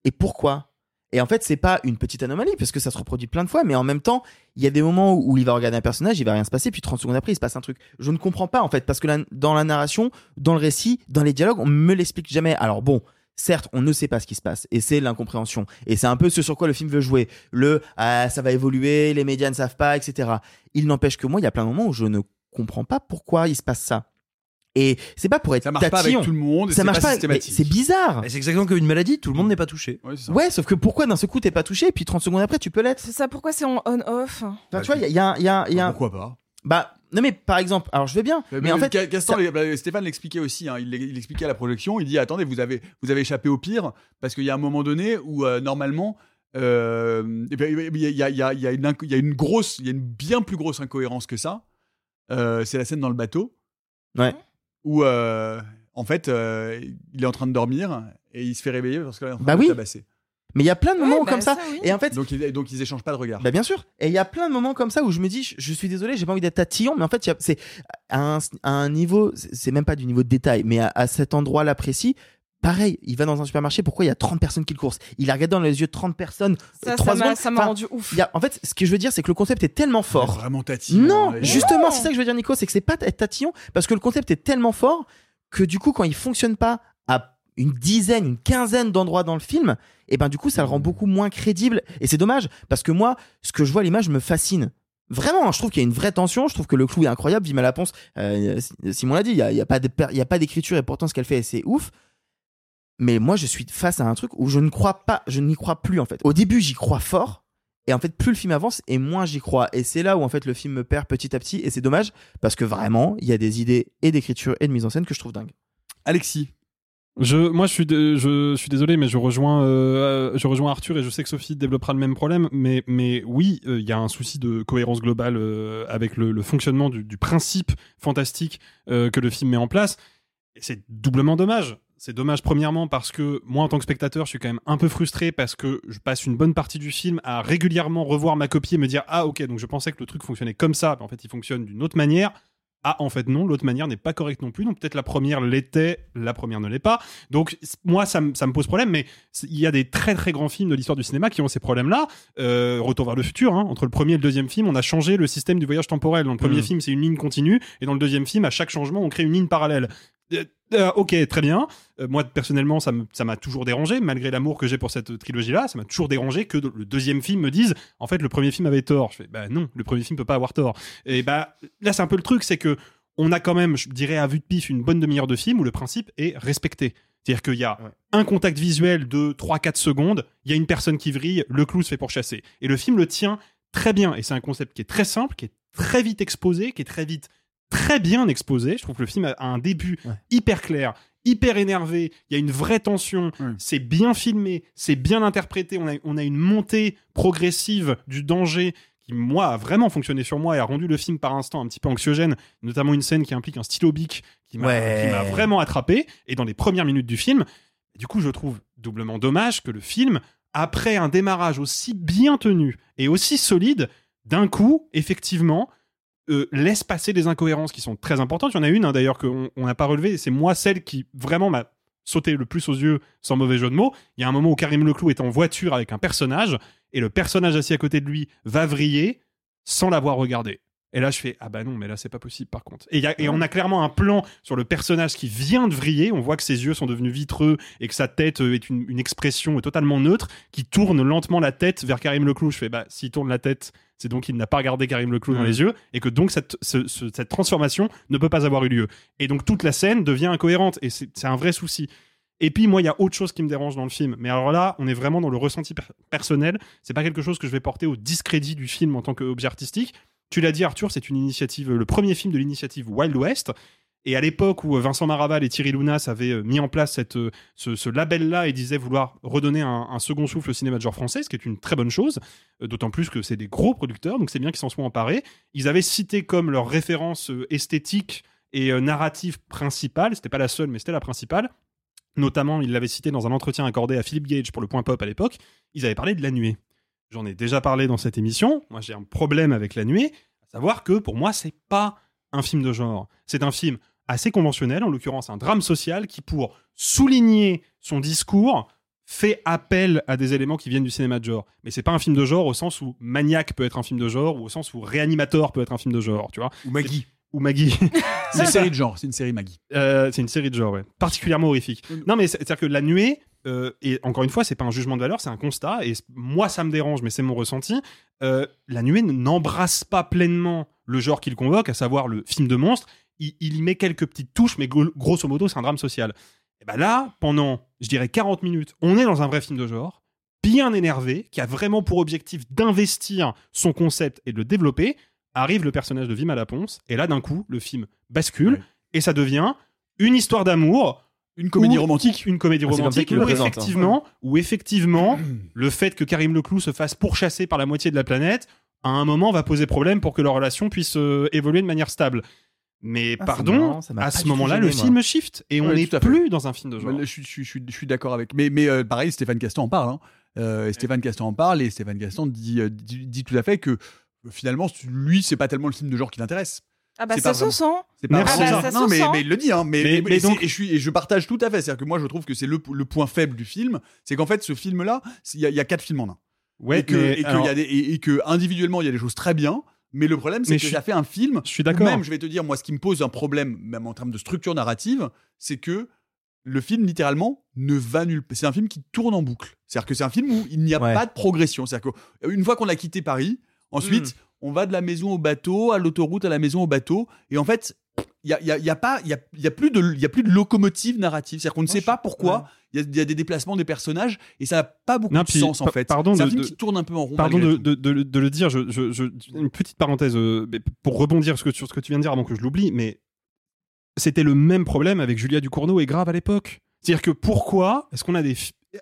Et pourquoi? Et en fait, c'est pas une petite anomalie, parce que ça se reproduit plein de fois, mais en même temps, il y a des moments où, il va regarder un personnage, il va rien se passer, puis 30 secondes après, il se passe un truc. Je ne comprends pas, en fait, parce que dans la narration, dans le récit, dans les dialogues, on me l'explique jamais. Alors bon, certes, on ne sait pas ce qui se passe, et c'est l'incompréhension. Et c'est un peu ce sur quoi le film veut jouer. Le ah, ça va évoluer, les médias ne savent pas, etc. Il n'empêche que moi, il y a plein de moments où je ne comprends pas pourquoi il se passe ça. Et c'est pas pour être Ça marche pas avec tout le monde, Ça c'est marche pas. C'est bizarre. C'est exactement comme une maladie, tout le monde n'est pas touché. Ouais, sauf que pourquoi d'un seul coup t'es pas touché, et puis 30 secondes après tu peux l'être. C'est ça, pourquoi c'est en on-off? Enfin, tu vois, il y a, il y a un- il y a un- il y a un- Pourquoi pas? Bah, non mais par exemple, alors je vais bien, mais, en fait, Castan, ça- les- bah, Stéphane l'expliquait aussi. hein, il, l'e- il expliquait à la projection. Il dit attendez, vous avez vous avez échappé au pire parce qu'il y a un moment donné où euh, normalement. Il y, a, y y y une inco- il y a une grosse, il y a une bien plus grosse incohérence que ça. Euh, c'est la scène dans le bateau ouais. où euh, en fait euh, il est en train de dormir et il se fait réveiller parce qu'il est en train Bah de oui. tabasser. Mais il y a plein de moments bah, comme ça. ça, oui. Et en fait, Donc, ils- donc ils échangent pas de regard. Bah bien sûr. Et il y a plein de moments comme ça où je me dis, je, je suis désolé, j'ai pas envie d'être tatillon, mais en fait, il y a- c'est à un, à un niveau, c'est même pas du niveau de détail, mais à, à cet endroit-là précis, pareil, il va dans un supermarché, pourquoi il y a 30 personnes qui le coursent? Il a regardé dans les yeux de 30 personnes. Ça, euh, ça m'a- ça m'a Enfin, rendu ouf. il y a- en fait, ce que je veux dire, c'est que le concept est tellement fort. Vraiment tatillon. Non, justement, c'est ça que je veux dire, Nico, c'est que c'est pas être tatillon, parce que le concept est tellement fort que du coup, quand il fonctionne pas à une dizaine, une quinzaine d'endroits dans le film, et ben du coup, ça le rend beaucoup moins crédible. Et c'est dommage, parce que moi, ce que je vois l'image me fascine. Vraiment, hein, je trouve qu'il y a une vraie tension. Je trouve que le clou est incroyable. Vima Laponce, euh, Simon l'a dit, il y a, pas de y a pas d'écriture et pourtant ce qu'elle fait, c'est ouf. Mais moi, je suis face à un truc où je ne crois pas, je n'y crois plus en fait. Au début, j'y crois fort. Et en fait, plus le film avance, et moins j'y crois. Et c'est là où en fait le film me perd petit à petit. Et c'est dommage parce que vraiment, il y a des idées et d'écriture et de mise en scène que je trouve dingue. Alexis. Je, moi, je suis, de- je, suis désolé, mais je rejoins, euh, je rejoins Arthur et je sais que Sophie développera le même problème. Mais, mais oui, euh, il y a un souci de cohérence globale euh, avec le, le fonctionnement du, du principe fantastique euh, que le film met en place. Et c'est doublement dommage. C'est dommage premièrement parce que moi en tant que spectateur je suis quand même un peu frustré parce que je passe une bonne partie du film à régulièrement revoir ma copie et me dire ah ok donc je pensais que le truc fonctionnait comme ça mais en fait il fonctionne d'une autre manière ah en fait non l'autre manière n'est pas correcte non plus. Donc peut-être la première l'était la première ne l'est pas. Donc moi ça, me- ça me pose problème mais il y a des très très grands films de l'histoire du cinéma qui ont ces problèmes là Retour vers le futur hein. entre le premier et le deuxième film on a changé le système du voyage temporel. Dans le premier Mm. film c'est une ligne continue. Et dans le deuxième film à chaque changement on crée une ligne parallèle Euh, euh, ok, très bien. Euh, moi, personnellement, ça m'a toujours dérangé, malgré l'amour que j'ai pour cette trilogie-là. Ça m'a toujours dérangé que le deuxième film me dise, en fait, le premier film avait tort. Je fais, bah non, le premier film peut pas avoir tort. Et bah là, c'est un peu le truc, c'est que on a quand même, je dirais à vue de pif, une bonne demi-heure de film où le principe est respecté. C'est-à-dire qu'il y a un contact visuel de 3-4 secondes, il y a une personne qui vrille, le clou se fait pourchasser. Et le film le tient très bien. Et c'est un concept qui est très simple, qui est très vite exposé, qui est très vite très bien exposé. Je trouve que le film a un début hyper clair, hyper énervé. Il y a une vraie tension. C'est bien filmé, c'est bien interprété. On a, on a une montée progressive du danger qui, moi, a vraiment fonctionné sur moi et a rendu le film par instant un petit peu anxiogène, notamment une scène qui implique un stylo bic qui m'a Ouais. qui m'a vraiment attrapé. Et dans les premières minutes du film, du coup, je trouve doublement dommage que le film, après un démarrage aussi bien tenu et aussi solide, d'un coup, effectivement, euh, laisse passer des incohérences qui sont très importantes. Il y en a une, hein, d'ailleurs, qu'on on n'a pas relevée, c'est moi celle qui vraiment m'a sauté le plus aux yeux, sans mauvais jeu de mots. Il y a un moment où Karim Leclou est en voiture avec un personnage, et le personnage assis à côté de lui va vriller sans l'avoir regardé. Et là, je fais ah bah non, mais là c'est pas possible par contre. Et, il y a- et on a clairement un plan sur le personnage qui vient de vriller. On voit que ses yeux sont devenus vitreux et que sa tête euh, est une, une expression totalement neutre, qui tourne lentement la tête vers Karim Leclou. Je fais bah s'il tourne la tête, c'est donc qu'il n'a pas regardé Karim Leclou dans les yeux et que donc cette, ce- ce- cette transformation ne peut pas avoir eu lieu. Et donc toute la scène devient incohérente et c'est c'est un vrai souci. Et puis moi, il y a autre chose qui me dérange dans le film. Mais alors là, on est vraiment dans le ressenti per- personnel. C'est pas quelque chose que je vais porter au discrédit du film en tant qu'objet artistique. Tu l'as dit, Arthur, c'est une initiative, le premier film de l'initiative Wild West. Et à l'époque où Vincent Maraval et Thierry Lounas avaient euh, mis en place cette, euh, ce, label-là et disaient vouloir redonner un, un second souffle au cinéma de genre français, ce qui est une très bonne chose, euh, d'autant plus que c'est des gros producteurs, donc c'est bien qu'ils s'en soient emparés. Ils avaient cité comme leur référence euh, esthétique et euh, narrative principale, c'était pas la seule, mais c'était la principale. Notamment, ils l'avaient cité dans un entretien accordé à Philippe Gage pour le Point Pop à l'époque. Ils avaient parlé de la nuée. J'en ai déjà parlé dans cette émission. Moi, j'ai un problème avec la nuée, à savoir que pour moi, c'est pas un film de genre. C'est un film assez conventionnel, en l'occurrence un drame social qui, pour souligner son discours, fait appel à des éléments qui viennent du cinéma de genre. Mais c'est pas un film de genre au sens où Maniac peut être un film de genre ou au sens où Réanimator peut être un film de genre, tu vois. Ou Maggie. Ou Maggie. C'est une série de genre, c'est une série Maggie. Euh, c'est une série de genre, ouais. Particulièrement horrifique. Non, mais c'est- c'est-à-dire que la nuée, euh, et encore une fois, c'est pas un jugement de valeur, c'est un constat, et moi ça me dérange, mais c'est mon ressenti. Euh, la nuée n'embrasse pas pleinement le genre qu'il convoque, à savoir le film de monstre. Il, il y met quelques petites touches, mais gro- grosso modo, c'est un drame social. Et ben là, pendant, je dirais, 40 minutes, on est dans un vrai film de genre, bien énervé, qui a vraiment pour objectif d'investir son concept et de le développer. Arrive le personnage de Vima Laponce, et là, d'un coup, le film bascule, et ça devient une histoire d'amour. Une comédie ou- romantique. Une comédie Ah, romantique, où présente, hein. effectivement, où effectivement le fait que Karim Leclou se fasse pourchasser par la moitié de la planète, à un moment, va poser problème pour que leur relation puisse euh, évoluer de manière stable. Mais Ah, pardon, marrant, à ce moment-là, le moi. film shift et on n'est plus dans un film de genre. Je, suis- je suis- je suis- je suis d'accord avec. Mais, mais euh, pareil, Stéphane Castan en parle. hein. Euh, Stéphane Castan en parle et Stéphane Castan dit, euh, dit, dit tout à fait que finalement, lui, c'est pas tellement le film de genre qui l'intéresse. Ah bah C'est ça pas se sent. C'est pas Merci. Ah bah, ça. Non, mais, il le dit. Hein, mais, Mais- mais- mais et c'est- donc- et, je suis, et je partage tout à fait. C'est-à-dire que moi, je trouve que c'est le, le point faible du film. C'est qu'en fait, ce film-là, il y, a- il y a quatre films en un. Ouais, et, que, mais et, alors- il y a des- et- et que individuellement, il y a des choses très bien. Mais le problème, c'est que suis- ça fait un film. Je suis d'accord. Même, je vais te dire, moi, ce qui me pose un problème, même en termes de structure narrative, c'est que le film, littéralement, ne va nulle part. C'est un film qui tourne en boucle. C'est-à-dire que c'est un film où il n'y a Ouais. pas de progression. C'est-à-dire qu'une fois qu'on a quitté Paris, ensuite, Hmm. On va de la maison au bateau, à l'autoroute, à la maison au bateau. Et en fait, il n'y a, y a- il y a pas, il y a, y a plus de, il y a plus de locomotive narrative. C'est-à-dire qu'on ne sait pas pourquoi il y, a, il y a des déplacements des personnages et ça n'a pas beaucoup Non, de puis, sens en fait. pardon c'est un de- film de- qui tourne un peu en rond. Pardon de, de- de- de le dire, je, je- je- une petite parenthèse euh, pour rebondir sur ce que- sur ce que tu viens de dire avant que je l'oublie, mais c'était le même problème avec Julia Ducournau et Grave à l'époque. C'est-à-dire que pourquoi est-ce qu'on a des...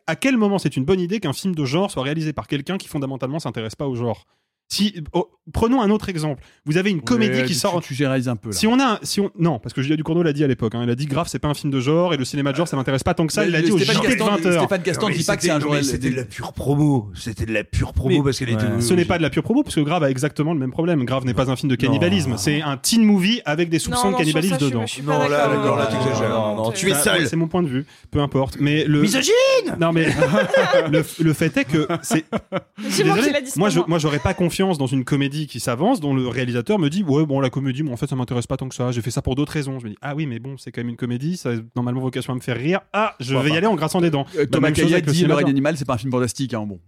À quel moment c'est une bonne idée qu'un film de genre soit réalisé par quelqu'un qui fondamentalement s'intéresse pas au genre? Si, oh, Prenons un autre exemple. Vous avez une comédie Ouais, qui tu- sort... Tu, généralises un peu là. Si on a, si on, non, parce que Julia Ducournau l'a dit à l'époque. hein, elle a dit grave, c'est pas un film de genre et le cinéma de genre, ça m'intéresse pas tant que ça. Mais Il l'a dit au Stéphane JT de Castan- 20 heures. Stéphane mais dit pas que c'est un mais C'était de la pure promo. C'était de la pure promo Mais- parce qu'elle était. Ce n'est pas de la pure promo, parce que Grave a exactement le même problème. Grave n'est pas un film de cannibalisme, c'est un teen movie avec des soupçons Non, de cannibalisme dedans. Non, là, là, Euh, t'exagères. Tu es Ça, seul. C'est mon point de vue, peu importe. Mais le Misogyne non mais le, fait est que c'est. Moi j'aurais pas confiance confiance dans une comédie qui s'avance, dont le réalisateur me dit ouais bon la comédie, mais en fait ça m'intéresse pas tant que ça. J'ai fait ça pour d'autres raisons. Je me dis ah oui mais bon c'est quand même une comédie, ça a normalement vocation à me faire rire. Ah je vais y aller en grassant des dents. Euh, Bah, Thomas le dit Le cinéma règne d'horreur. animal, c'est pas un film fantastique. Hein, bon.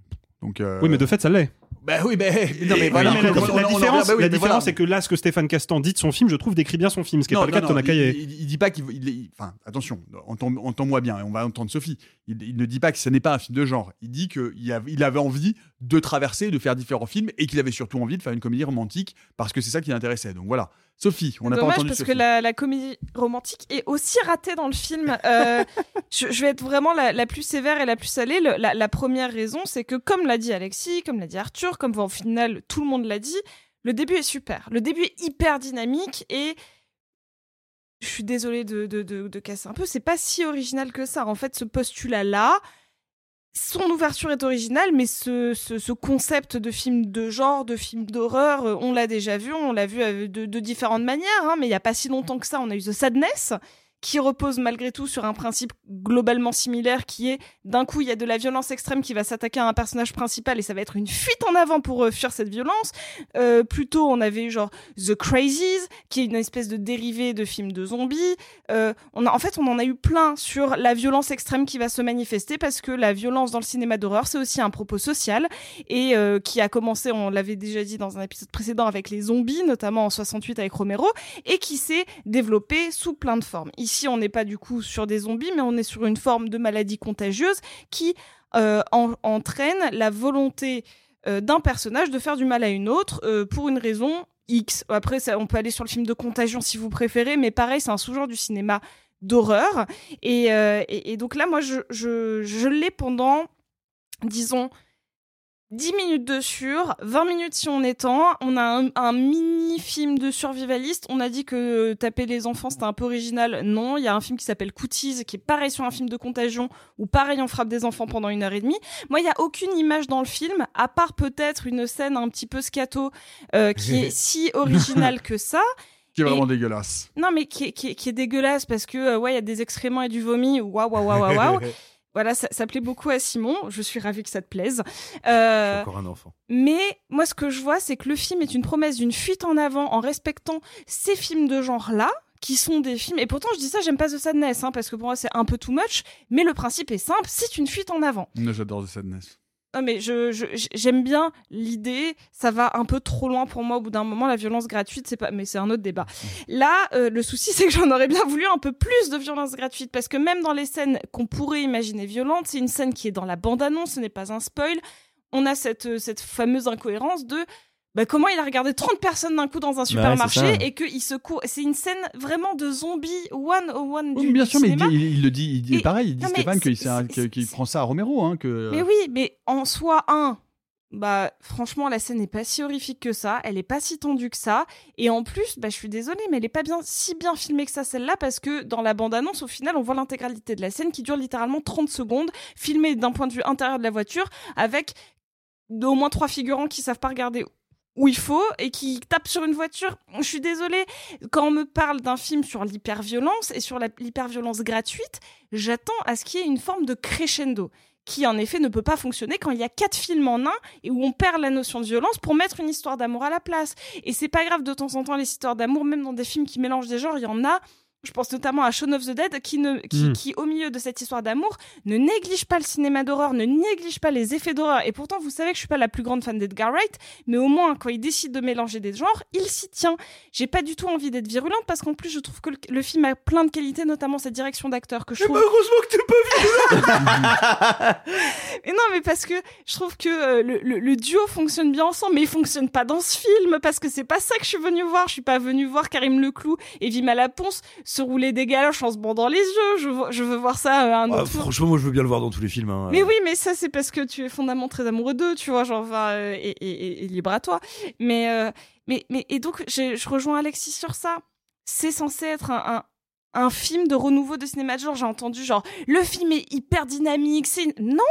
Donc, euh, Oui mais de fait ça l'est. Bah oui, mais. Non, mais Oui, voilà. mais la, différence, revient- bah oui, la mais différence, voilà. c'est que là, ce que Stéphane Castan dit de son film, je trouve décrit bien son film, ce qui n'est Non, pas le cas non, de Thomas. Il, il- il dit pas qu'il. il- il- Enfin, attention, entends- entends-moi bien, et on va entendre Sophie. Il, il ne dit pas que ce n'est pas un film de genre. Il dit qu'il il avait envie de traverser, de faire différents films, et qu'il avait surtout envie de faire une comédie romantique, parce que c'est ça qui l'intéressait. Donc voilà. Sophie, on n'a pas entendu parce Sophie. que la, la comédie romantique est aussi ratée dans le film. Euh, je, je vais être vraiment la, la plus sévère et la plus salée. Le- la, la première raison, c'est que comme l'a dit Alexis, comme l'a dit Arthur, comme au final tout le monde l'a dit, le début est super. Le début est hyper dynamique et je suis désolée de, de, de, de casser un peu. C'est pas si original que ça. En fait, ce postulat-là, son ouverture est originale, mais ce, ce, ce concept de film de genre, de film d'horreur, euh, on l'a déjà vu, on l'a vu euh, de, de différentes manières, hein, mais il n'y a pas si longtemps que ça, on a eu The Sadness, qui repose malgré tout sur un principe globalement similaire, qui est d'un coup, il y a de la violence extrême qui va s'attaquer à un personnage principal, et ça va être une fuite en avant pour euh, fuir cette violence. Euh, plus tôt, on avait eu genre The Crazies, qui est une espèce de dérivé de film de zombies. Euh, en fait, on en a eu plein sur la violence extrême qui va se manifester parce que la violence dans le cinéma d'horreur, c'est aussi un propos social et qui a commencé, on l'avait déjà dit dans un épisode précédent avec les zombies, notamment en 68 avec Romero, et qui s'est développé sous plein de formes. Ici, on n'est pas du coup sur des zombies, mais on est sur une forme de maladie contagieuse qui euh, en- entraîne la volonté euh, d'un personnage de faire du mal à une autre euh, pour une raison X. Après, on peut aller sur le film de contagion si vous préférez, mais pareil, c'est un sous-genre du cinéma d'horreur. Et, donc là, moi, je l'ai pendant, disons, 10 minutes de sur, 20 minutes si on est temps. On a un, un mini-film de survivaliste. On a dit que taper les enfants, c'était un peu original. Non, il y a un film qui s'appelle Cooties, qui est pareil sur un film de contagion, où pareil, on frappe des enfants pendant une heure et demie. Moi, il n'y a aucune image dans le film, à part peut-être une scène un petit peu scato, euh, qui est si originale que ça. Qui est vraiment Et- dégueulasse. Non, mais qui est, qui est- qui est dégueulasse parce que, euh, ouais, il y a des excréments et du vomi. Waouh, waouh, waouh, waouh, waouh. Voilà, ça, ça plaît beaucoup à Simon. Je suis ravie que ça te plaise. Euh, Encore un enfant. mais moi, ce que je vois, c'est que le film est une promesse d'une fuite en avant en respectant ces films de genre-là, qui sont des films. Et pourtant, je dis ça, j'aime pas The Sadness, hein, parce que pour moi, c'est un peu too much. Mais le principe est simple c'est une fuite en avant. Non, J'adore The Sadness. Non, mais je, j'aime bien l'idée. Ça va un peu trop loin pour moi. Au bout d'un moment, la violence gratuite, c'est pas. Mais c'est un autre débat. Là, euh, le souci, c'est que j'en aurais bien voulu un peu plus de violence gratuite parce que même dans les scènes qu'on pourrait imaginer violentes, c'est une scène qui est dans la bande-annonce. Ce n'est pas un spoil. On a cette euh, cette fameuse incohérence de. Bah, comment il a regardé 30 personnes d'un coup dans un supermarché ça. et qu'il se court. C'est une scène vraiment de zombie one on one Oui, du bien sûr, mais il, cinéma. dit- il- il le dit, il dit Et- pareil, il dit non, Stéphane qu'il prend ça à Romero. Hein, que, Mais oui, mais en soi, un, bah franchement, la scène n'est pas si horrifique que ça, elle est pas si tendue que ça, et en plus, bah je suis désolée, mais elle est pas bien si bien filmée que ça celle-là, parce que dans la bande-annonce, au final, on voit l'intégralité de la scène qui dure littéralement 30 secondes, filmée d'un point de vue intérieur de la voiture, avec au moins trois figurants qui savent pas regarder où il faut et qui tapent sur une voiture. Je suis désolée, quand on me parle d'un film sur l'hyperviolence et sur l'hyperviolence gratuite, j'attends à ce qu'il y ait une forme de crescendo qui en effet ne peut pas fonctionner quand il y a quatre films en un et où on perd la notion de violence pour mettre une histoire d'amour à la place. Et c'est pas grave de temps en temps les histoires d'amour, même dans des films qui mélangent des genres, il y en a. Je pense notamment à Shaun of the Dead qui, ne, qui, Mm. qui, au milieu de cette histoire d'amour, ne néglige pas le cinéma d'horreur, ne néglige pas les effets d'horreur. Et pourtant, vous savez que je suis pas la plus grande fan d'Edgar Wright, mais au moins, quand il décide de mélanger des genres, il s'y tient. J'ai pas du tout envie d'être virulente parce qu'en plus, je trouve que le, le film a plein de qualités, notamment sa direction d'acteur que je trouve. heureusement que t'es pas Mais non, mais parce que je trouve que euh, le, le- le duo fonctionne bien ensemble, mais il fonctionne pas dans ce film parce que c'est pas ça que je suis venue voir. Je suis pas venue voir Karim Leclou et Vima Laponce se rouler des galoches en se bandant les yeux. Je, veux- je veux voir ça euh, un Ah, autre franchement, moi je veux bien le voir dans tous les films. hein. Mais oui, mais ça c'est parce que tu es fondamentalement très amoureux d'eux, tu vois, genre enfin, euh, et, et- et- et libre à toi. Mais euh, mais mais et donc je, je rejoins Alexis sur ça. C'est censé être un, un un film de renouveau de cinéma de genre. J'ai entendu genre le film est hyper dynamique. C'est non,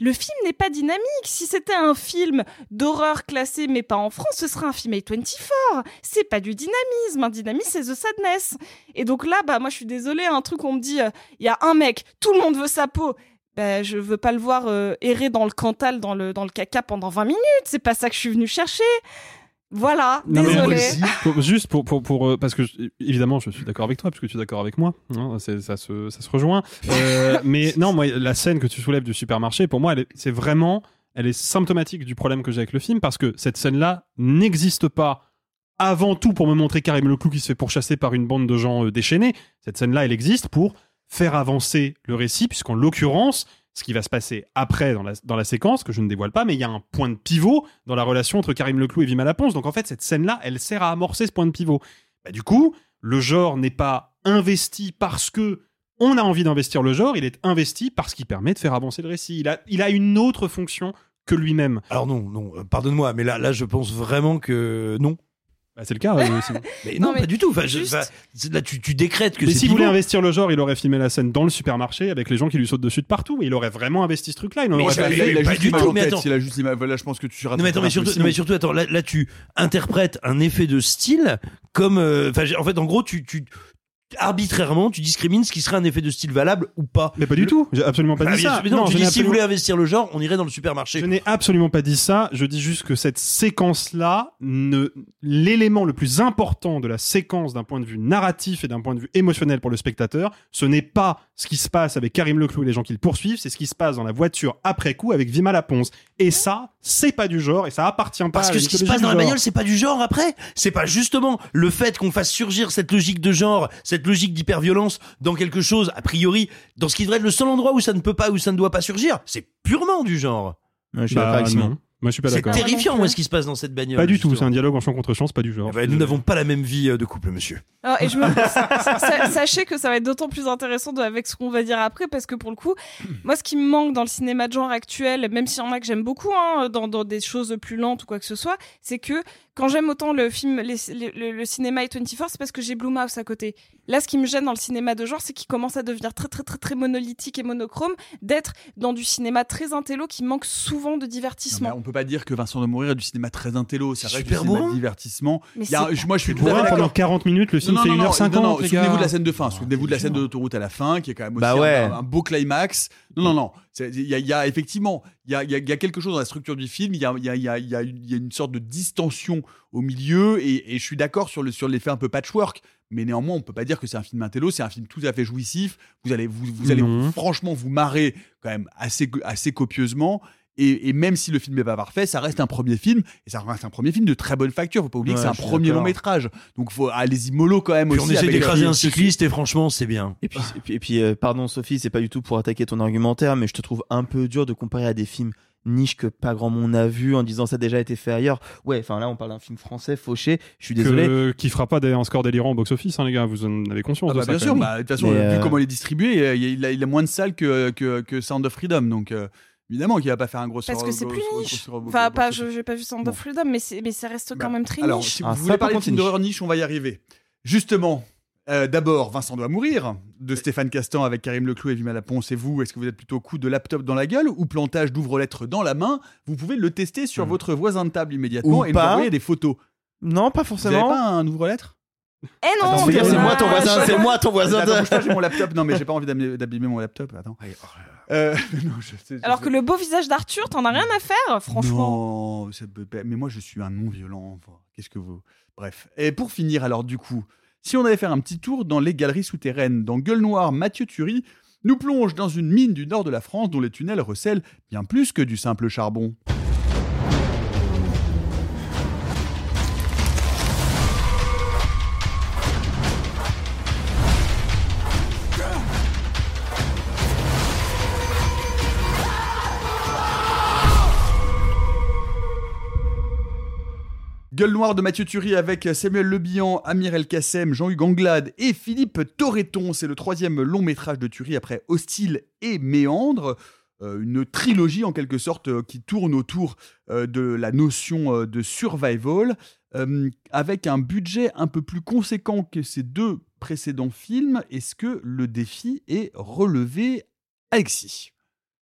le film n'est pas dynamique. Si c'était un film d'horreur classé mais pas en France, ce serait un film A24. C'est pas du dynamisme. Un dynamisme c'est The Sadness. Et donc là, bah moi je suis désolée, un truc on me dit, euh, il y a un mec, tout le monde veut sa peau. bah, je veux pas le voir euh, errer dans le Cantal, dans le, dans le caca pendant 20 minutes. C'est pas ça que je suis venu chercher. Voilà, Non, désolé. pour- juste pour, pour, pour, euh, parce que je- évidemment je suis d'accord avec toi puisque tu es d'accord avec moi hein, ça se ça se rejoint Euh, mais non moi la scène que tu soulèves du supermarché pour moi c'est vraiment elle est symptomatique du problème que j'ai avec le film parce que cette scène là n'existe pas avant tout pour me montrer Karim Leclou qui se fait pourchasser par une bande de gens euh, déchaînés cette scène là elle existe pour faire avancer le récit puisqu'en l'occurrence ce qui va se passer après dans la, dans la séquence, que je ne dévoile pas, mais il y a un point de pivot dans la relation entre Karim Leclou et Vima Laponce. Donc en fait, cette scène-là, elle sert à amorcer ce point de pivot. Bah, du coup, le genre n'est pas investi parce que on a envie d'investir le genre, il est investi parce qu'il permet de faire avancer le récit. Il a, il a une autre fonction que lui-même. Alors non, non, euh, pardonne-moi, mais là, là, je pense vraiment que non. Bah, c'est le cas. euh, aussi. Mais Non, non, mais pas du tout. Enfin, je- juste- enfin, c'est- là, tu, tu décrètes que Mais c'est s'il voulait investir le genre, il aurait filmé la scène dans le supermarché avec les gens qui lui sautent dessus de partout. Il aurait vraiment investi ce truc-là. Il en Mais aurait ça, pas il fait- a- il a pas juste du l'image tout. en tête, Il a juste l'image. Voilà, je pense que tu Non mais attends, mais surtout, non, mais surtout, attends, là, là, tu interprètes un effet de style comme, euh, enfin, j'ai- en fait, en gros, tu, tu arbitrairement, tu discrimines ce qui serait un effet de style valable ou pas. Mais pas du tout. J'ai absolument pas Bah, dit ça. mais non, Non, tu je dis si vous voulez investir le genre, on irait dans le supermarché. Je n'ai absolument pas dit ça. Je dis juste que cette séquence-là, ne... l'élément le plus important de la séquence d'un point de vue narratif et d'un point de vue émotionnel pour le spectateur, ce n'est pas ce qui se passe avec Karim Leclou et les gens qui le poursuivent, c'est ce qui se passe dans la voiture après coup avec Vima Laponce. Et ça, c'est pas du genre et ça appartient pas Parce à que ce qui se passe dans la bagnole, c'est pas du genre après. C'est pas justement le fait qu'on fasse surgir cette logique de genre, cette logique d'hyperviolence dans quelque chose, a priori, dans ce qui devrait être le seul endroit où ça ne peut pas, où ça ne doit pas surgir. C'est purement du genre. Ouais, je suis Bah, d'accord avec Simon. Moi, je suis pas C'est d'accord. terrifiant, moi, ce qui se passe dans cette bagnole. Pas du tout. C'est un dialogue en champ contre champ, c'est pas du genre. Eh ben, nous n'avons pas la même vie euh, de couple, monsieur. Alors, et je me... sa- sa- sachez que ça va être d'autant plus intéressant de- avec ce qu'on va dire après, parce que pour le coup, moi, ce qui me manque dans le cinéma de genre actuel, même s'il y en a que j'aime beaucoup, hein, dans, dans des choses plus lentes ou quoi que ce soit, c'est que quand j'aime autant le film, les- les- le, le cinéma et 24, c'est parce que j'ai Blumhouse à côté. Là, ce qui me gêne dans le cinéma de genre, c'est qu'il commence à devenir très, très, très, très monolithique et monochrome, d'être dans du cinéma très intello qui manque souvent de Non, divertissement. mais on peut pas dire que Vincent de Mourir est du cinéma très intello, ça C'est reste du super cinéma de divertissement. Mais Il y a- c'est- je- moi je suis tout à fait pendant d'accord. 40 minutes, le film Non, fait non, non, 1h50. non, non, souvenez-vous de la scène de fin, souvenez-vous de la scène de l'autoroute à la fin, qui est quand même aussi Bah ouais. un, un beau climax. Non, non, non. Il y a, il y a effectivement, il y a, il y a- il y a quelque chose dans la structure du film. Il y a, une, sorte de distension au milieu, et, et je suis d'accord sur le sur l'effet un peu patchwork. Mais néanmoins, on peut pas dire que c'est un film intello, c'est un film tout à fait jouissif. Vous allez, vous, vous allez Non. franchement vous marrer quand même assez, assez copieusement. Et, et même si le film n'est pas parfait, ça reste un premier film, et ça reste un premier film de très bonne facture. Faut pas oublier Ouais, que c'est un premier long métrage. Donc faut allez-y mollo quand même Puis aussi. on essaie d'écraser un cycliste et franchement, c'est bien. Et puis, et puis, et puis, euh, pardon Sophie, c'est pas du tout pour attaquer ton argumentaire, mais je te trouve un peu dur de comparer à des films niche que pas grand monde a vu en disant ça a déjà été fait ailleurs. Ouais, enfin là on parle d'un film français fauché. Je suis désolé. Que- qui fera pas des- un score délirant au box-office, hein, les gars. Vous en avez conscience Ah bah bien sûr, bah, de toute façon, Mais, vu euh, comment il est distribué, euh, il a, il a moins de salles que, que, que Sound of Freedom. Donc euh, évidemment qu'il va pas faire un gros Parce que c'est plus niche. Enfin, pas, je j'ai pas vu Sound of Freedom, mais, c'est- mais ça reste quand Bah, même très Alors, niche. si Ah, vous voulez par parler de film d'horreur niche, on va y arriver. Justement, euh, d'abord, Vincent doit mourir, de Stéphane Castan avec Karim Leclou et Vima Laponce. Et vous, est-ce que vous êtes plutôt coup de laptop dans la gueule ou plantage d'ouvre-lettres dans la main? Vous pouvez le tester sur votre voisin de table immédiatement Ou et nous pas. envoyer des photos. Non, pas Vous avez forcément. pas un ouvre-lettres? Eh non, Attends, c'est moi ton voisin, c'est moi ton voisin. Attends, de- pas, j'ai mon laptop. Non, mais j'ai pas envie d'abîmer d'abîmer mon laptop. Attends. Euh, non, je sais- je Alors que le beau visage d'Arthur, t'en as rien à faire, franchement. Non, ça peut pas- mais moi je suis un non violent. enfin, Qu'est-ce que vous. Bref. Et pour finir, alors du coup, si on allait faire un petit tour dans les galeries souterraines, dans Gueule Noire, Mathieu Turi nous plonge dans une mine du nord de la France dont les tunnels recèlent bien plus que du simple charbon. Gueule noire de Mathieu Turi avec Samuel Le Bihan, Amir El Kassem, Jean-Hugues Anglade et Philippe Torreton. C'est le troisième long métrage de Turi après Hostile et Méandre. Euh, une trilogie en quelque sorte euh, qui tourne autour euh, de la notion de survival avec un budget un peu plus conséquent que ces deux précédents films. Est-ce que le défi est relevé, Alexis?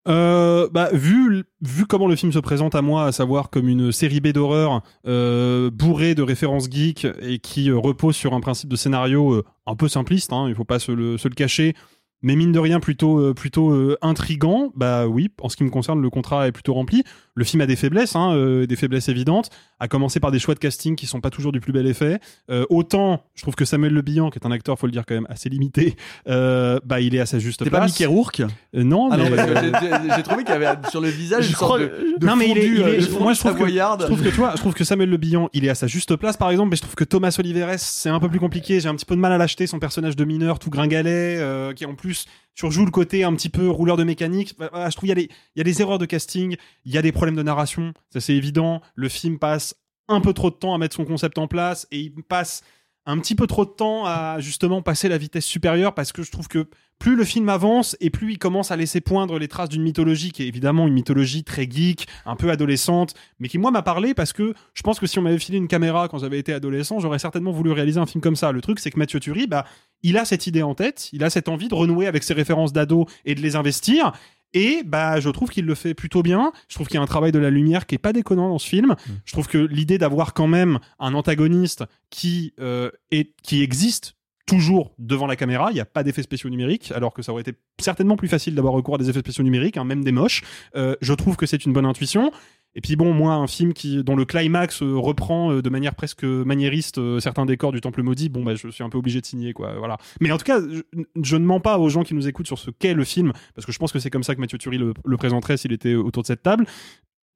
Euh, bah, vu, comment le film se présente à moi, à savoir comme une série B d'horreur euh, bourrée de références geeks et qui euh, repose sur un principe de scénario un peu simpliste, hein, il faut pas se le, se le cacher. mais mine de rien plutôt plutôt intrigant. Bah oui, en ce qui me concerne, le contrat est plutôt rempli. Le film a des faiblesses, hein, euh, des faiblesses évidentes. À commencer par des choix de casting qui sont pas toujours du plus bel effet. Euh, autant, je trouve que Samuel Le Bihan, qui est un acteur, faut le dire quand même assez limité, euh, bah il est à sa juste place. pas Mickey Rourke? Euh, Non, Ah mais non, que j'ai- trouvé qu'il y avait sur le visage Je une sorte crois- de, de non mais il est, il je- moi je trouve, que, je trouve que toi, je trouve que Samuel Le Bihan, il est à sa juste place par exemple, mais je trouve que Thomas Oliveres, c'est un peu plus compliqué. J'ai un petit peu de mal à l'acheter, son personnage de mineur tout gringalet, euh, qui en plus surjoue le côté un petit peu rouleur de mécanique. Bah, voilà, je trouve il y y a des erreurs de casting, il y a des problèmes de narration, ça c'est évident. Le film passe un peu trop de temps à mettre son concept en place et il passe un petit peu trop de temps à justement passer la vitesse supérieure parce que je trouve que plus le film avance et plus il commence à laisser poindre les traces d'une mythologie qui est évidemment une mythologie très geek, un peu adolescente, mais qui moi m'a parlé parce que je pense que si on m'avait filé une caméra quand j'avais été adolescent, j'aurais certainement voulu réaliser un film comme ça. Le truc c'est que Mathieu Turi, bah, il a cette idée en tête, il a cette envie de renouer avec ses références d'ado et de les investir. Et bah, je trouve qu'il le fait plutôt bien. Je trouve qu'il y a un travail de la lumière qui est pas déconnant dans ce film. Je trouve que l'idée d'avoir quand même un antagoniste qui euh, est qui existe toujours devant la caméra, il n'y a pas d'effets spéciaux numériques, alors que ça aurait été certainement plus facile d'avoir recours à des effets spéciaux numériques, hein, même des moches. Euh, je trouve que c'est une bonne intuition. Et puis bon, moi, un film qui, dont le climax euh, reprend euh, de manière presque maniériste euh, certains décors du Temple maudit, bon, bah, je suis un peu obligé de signer, quoi. Voilà. Mais en tout cas, je, ne mens pas aux gens qui nous écoutent sur ce qu'est le film, parce que je pense que c'est comme ça que Mathieu Turi le, présenterait s'il était autour de cette table.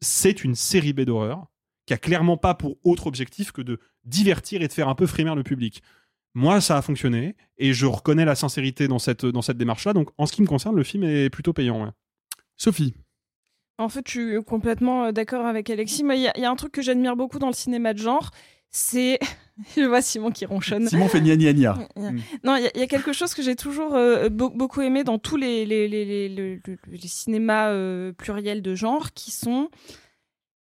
C'est une série B d'horreur qui a clairement pas pour autre objectif que de divertir et de faire un peu frémir le public. Moi, ça a fonctionné et je reconnais la sincérité dans cette, dans cette démarche-là. Donc, en ce qui me concerne, le film est plutôt payant. Sophie. En fait, je suis complètement euh, d'accord avec Alexis. Moi, il y, a- il y a un truc que j'admire beaucoup dans le cinéma de genre, c'est. je vois Simon qui ronchonne. Simon fait gna gna gna. Non, il y, a- il y a quelque chose que j'ai toujours euh, beau- beaucoup aimé dans tous les, les, les, les, les- les- les cinémas euh, pluriels de genre qui sont.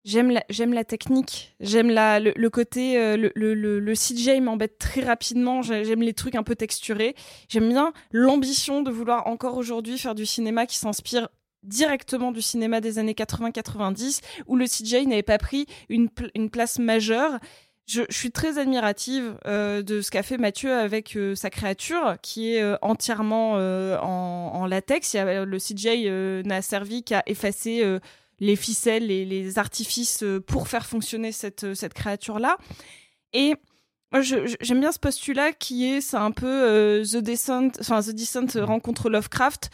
J'aime la, j'aime la technique, j'aime la, le, le côté, euh, le, le, le, CGI m'embête très rapidement, j'ai- j'aime les trucs un peu texturés, j'aime bien l'ambition de vouloir encore aujourd'hui faire du cinéma qui s'inspire directement du cinéma des années 80-90, où le CGI n'avait pas pris une, une place majeure. Je, suis très admirative euh, de ce qu'a fait Mathieu avec euh, sa créature, qui est euh, entièrement en, latex. Le CGI n'a servi qu'à effacer les ficelles et les artifices pour faire fonctionner cette, cette créature-là. Et j'aime bien ce postulat qui est, c'est un peu The Descent, enfin The Descent rencontre Lovecraft.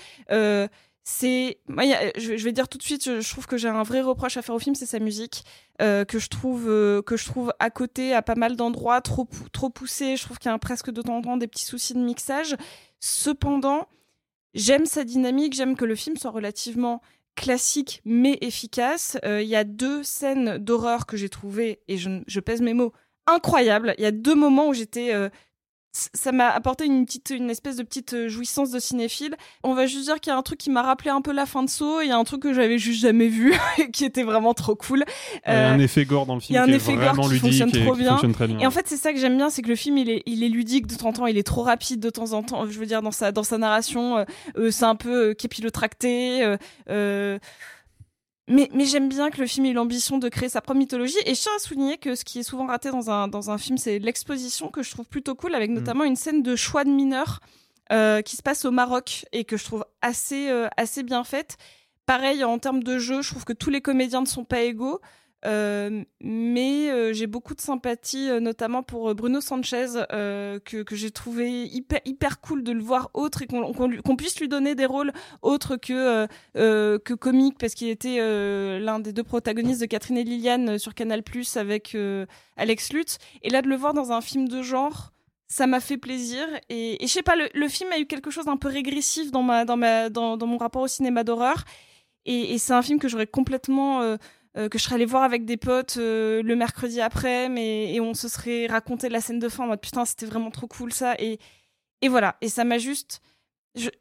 C'est, moi, je, vais dire tout de suite, je, trouve que j'ai un vrai reproche à faire au film, c'est sa musique euh, que je trouve euh, que je trouve à côté à pas mal d'endroits trop trop poussé. Je trouve qu'il y a presque de temps en temps des petits soucis de mixage. Cependant, j'aime sa dynamique, j'aime que le film soit relativement classique mais efficace. Euh, Il y a deux scènes d'horreur que j'ai trouvées, et je, pèse mes mots, incroyables. Il y a deux moments où j'étais... ça m'a apporté une petite, une espèce de petite euh, jouissance de cinéphile. On va juste dire qu'il y a un truc qui m'a rappelé un peu la fin de Saw. Il y a un truc que j'avais juste jamais vu, et qui était vraiment trop cool. Il y a Euh, un effet gore dans le il film y a un qui effet gore qui ludique fonctionne et trop qui bien. fonctionne très bien. Et en fait, c'est ça que j'aime bien, c'est que le film, il est, il est ludique de temps en temps, il est trop rapide de temps en temps. Je veux dire, dans sa, dans sa narration, euh, euh, c'est un peu euh, capillotracté. euh, euh, mais, mais j'aime bien que le film ait l'ambition de créer sa propre mythologie. Et je tiens à souligner que ce qui est souvent raté dans un, dans un film, c'est l'exposition que je trouve plutôt cool, avec notamment une scène de choix de mineurs euh, qui se passe au Maroc et que je trouve assez, euh, assez bien faite. Pareil, en termes de jeu, je trouve que tous les comédiens ne sont pas égaux. Euh, mais euh, j'ai beaucoup de sympathie, euh, notamment pour Bruno Sanchez, que, que j'ai trouvé hyper, hyper cool de le voir autre et qu'on puisse lui donner des rôles autres que, que comiques, parce qu'il était l'un des deux protagonistes de Catherine et Liliane sur Canal Plus avec Alex Lutz. Et là, de le voir dans un film de genre, ça m'a fait plaisir. Et, je sais pas, le, film a eu quelque chose d'un peu régressif dans, ma, dans, ma, dans, mon rapport au cinéma d'horreur. Et c'est un film que j'aurais complètement. Euh, que je serais allée voir avec des potes euh, le mercredi après, mais et on se serait raconté la scène de fin en mode putain, c'était vraiment trop cool ça. Et, et voilà. Et ça m'a juste.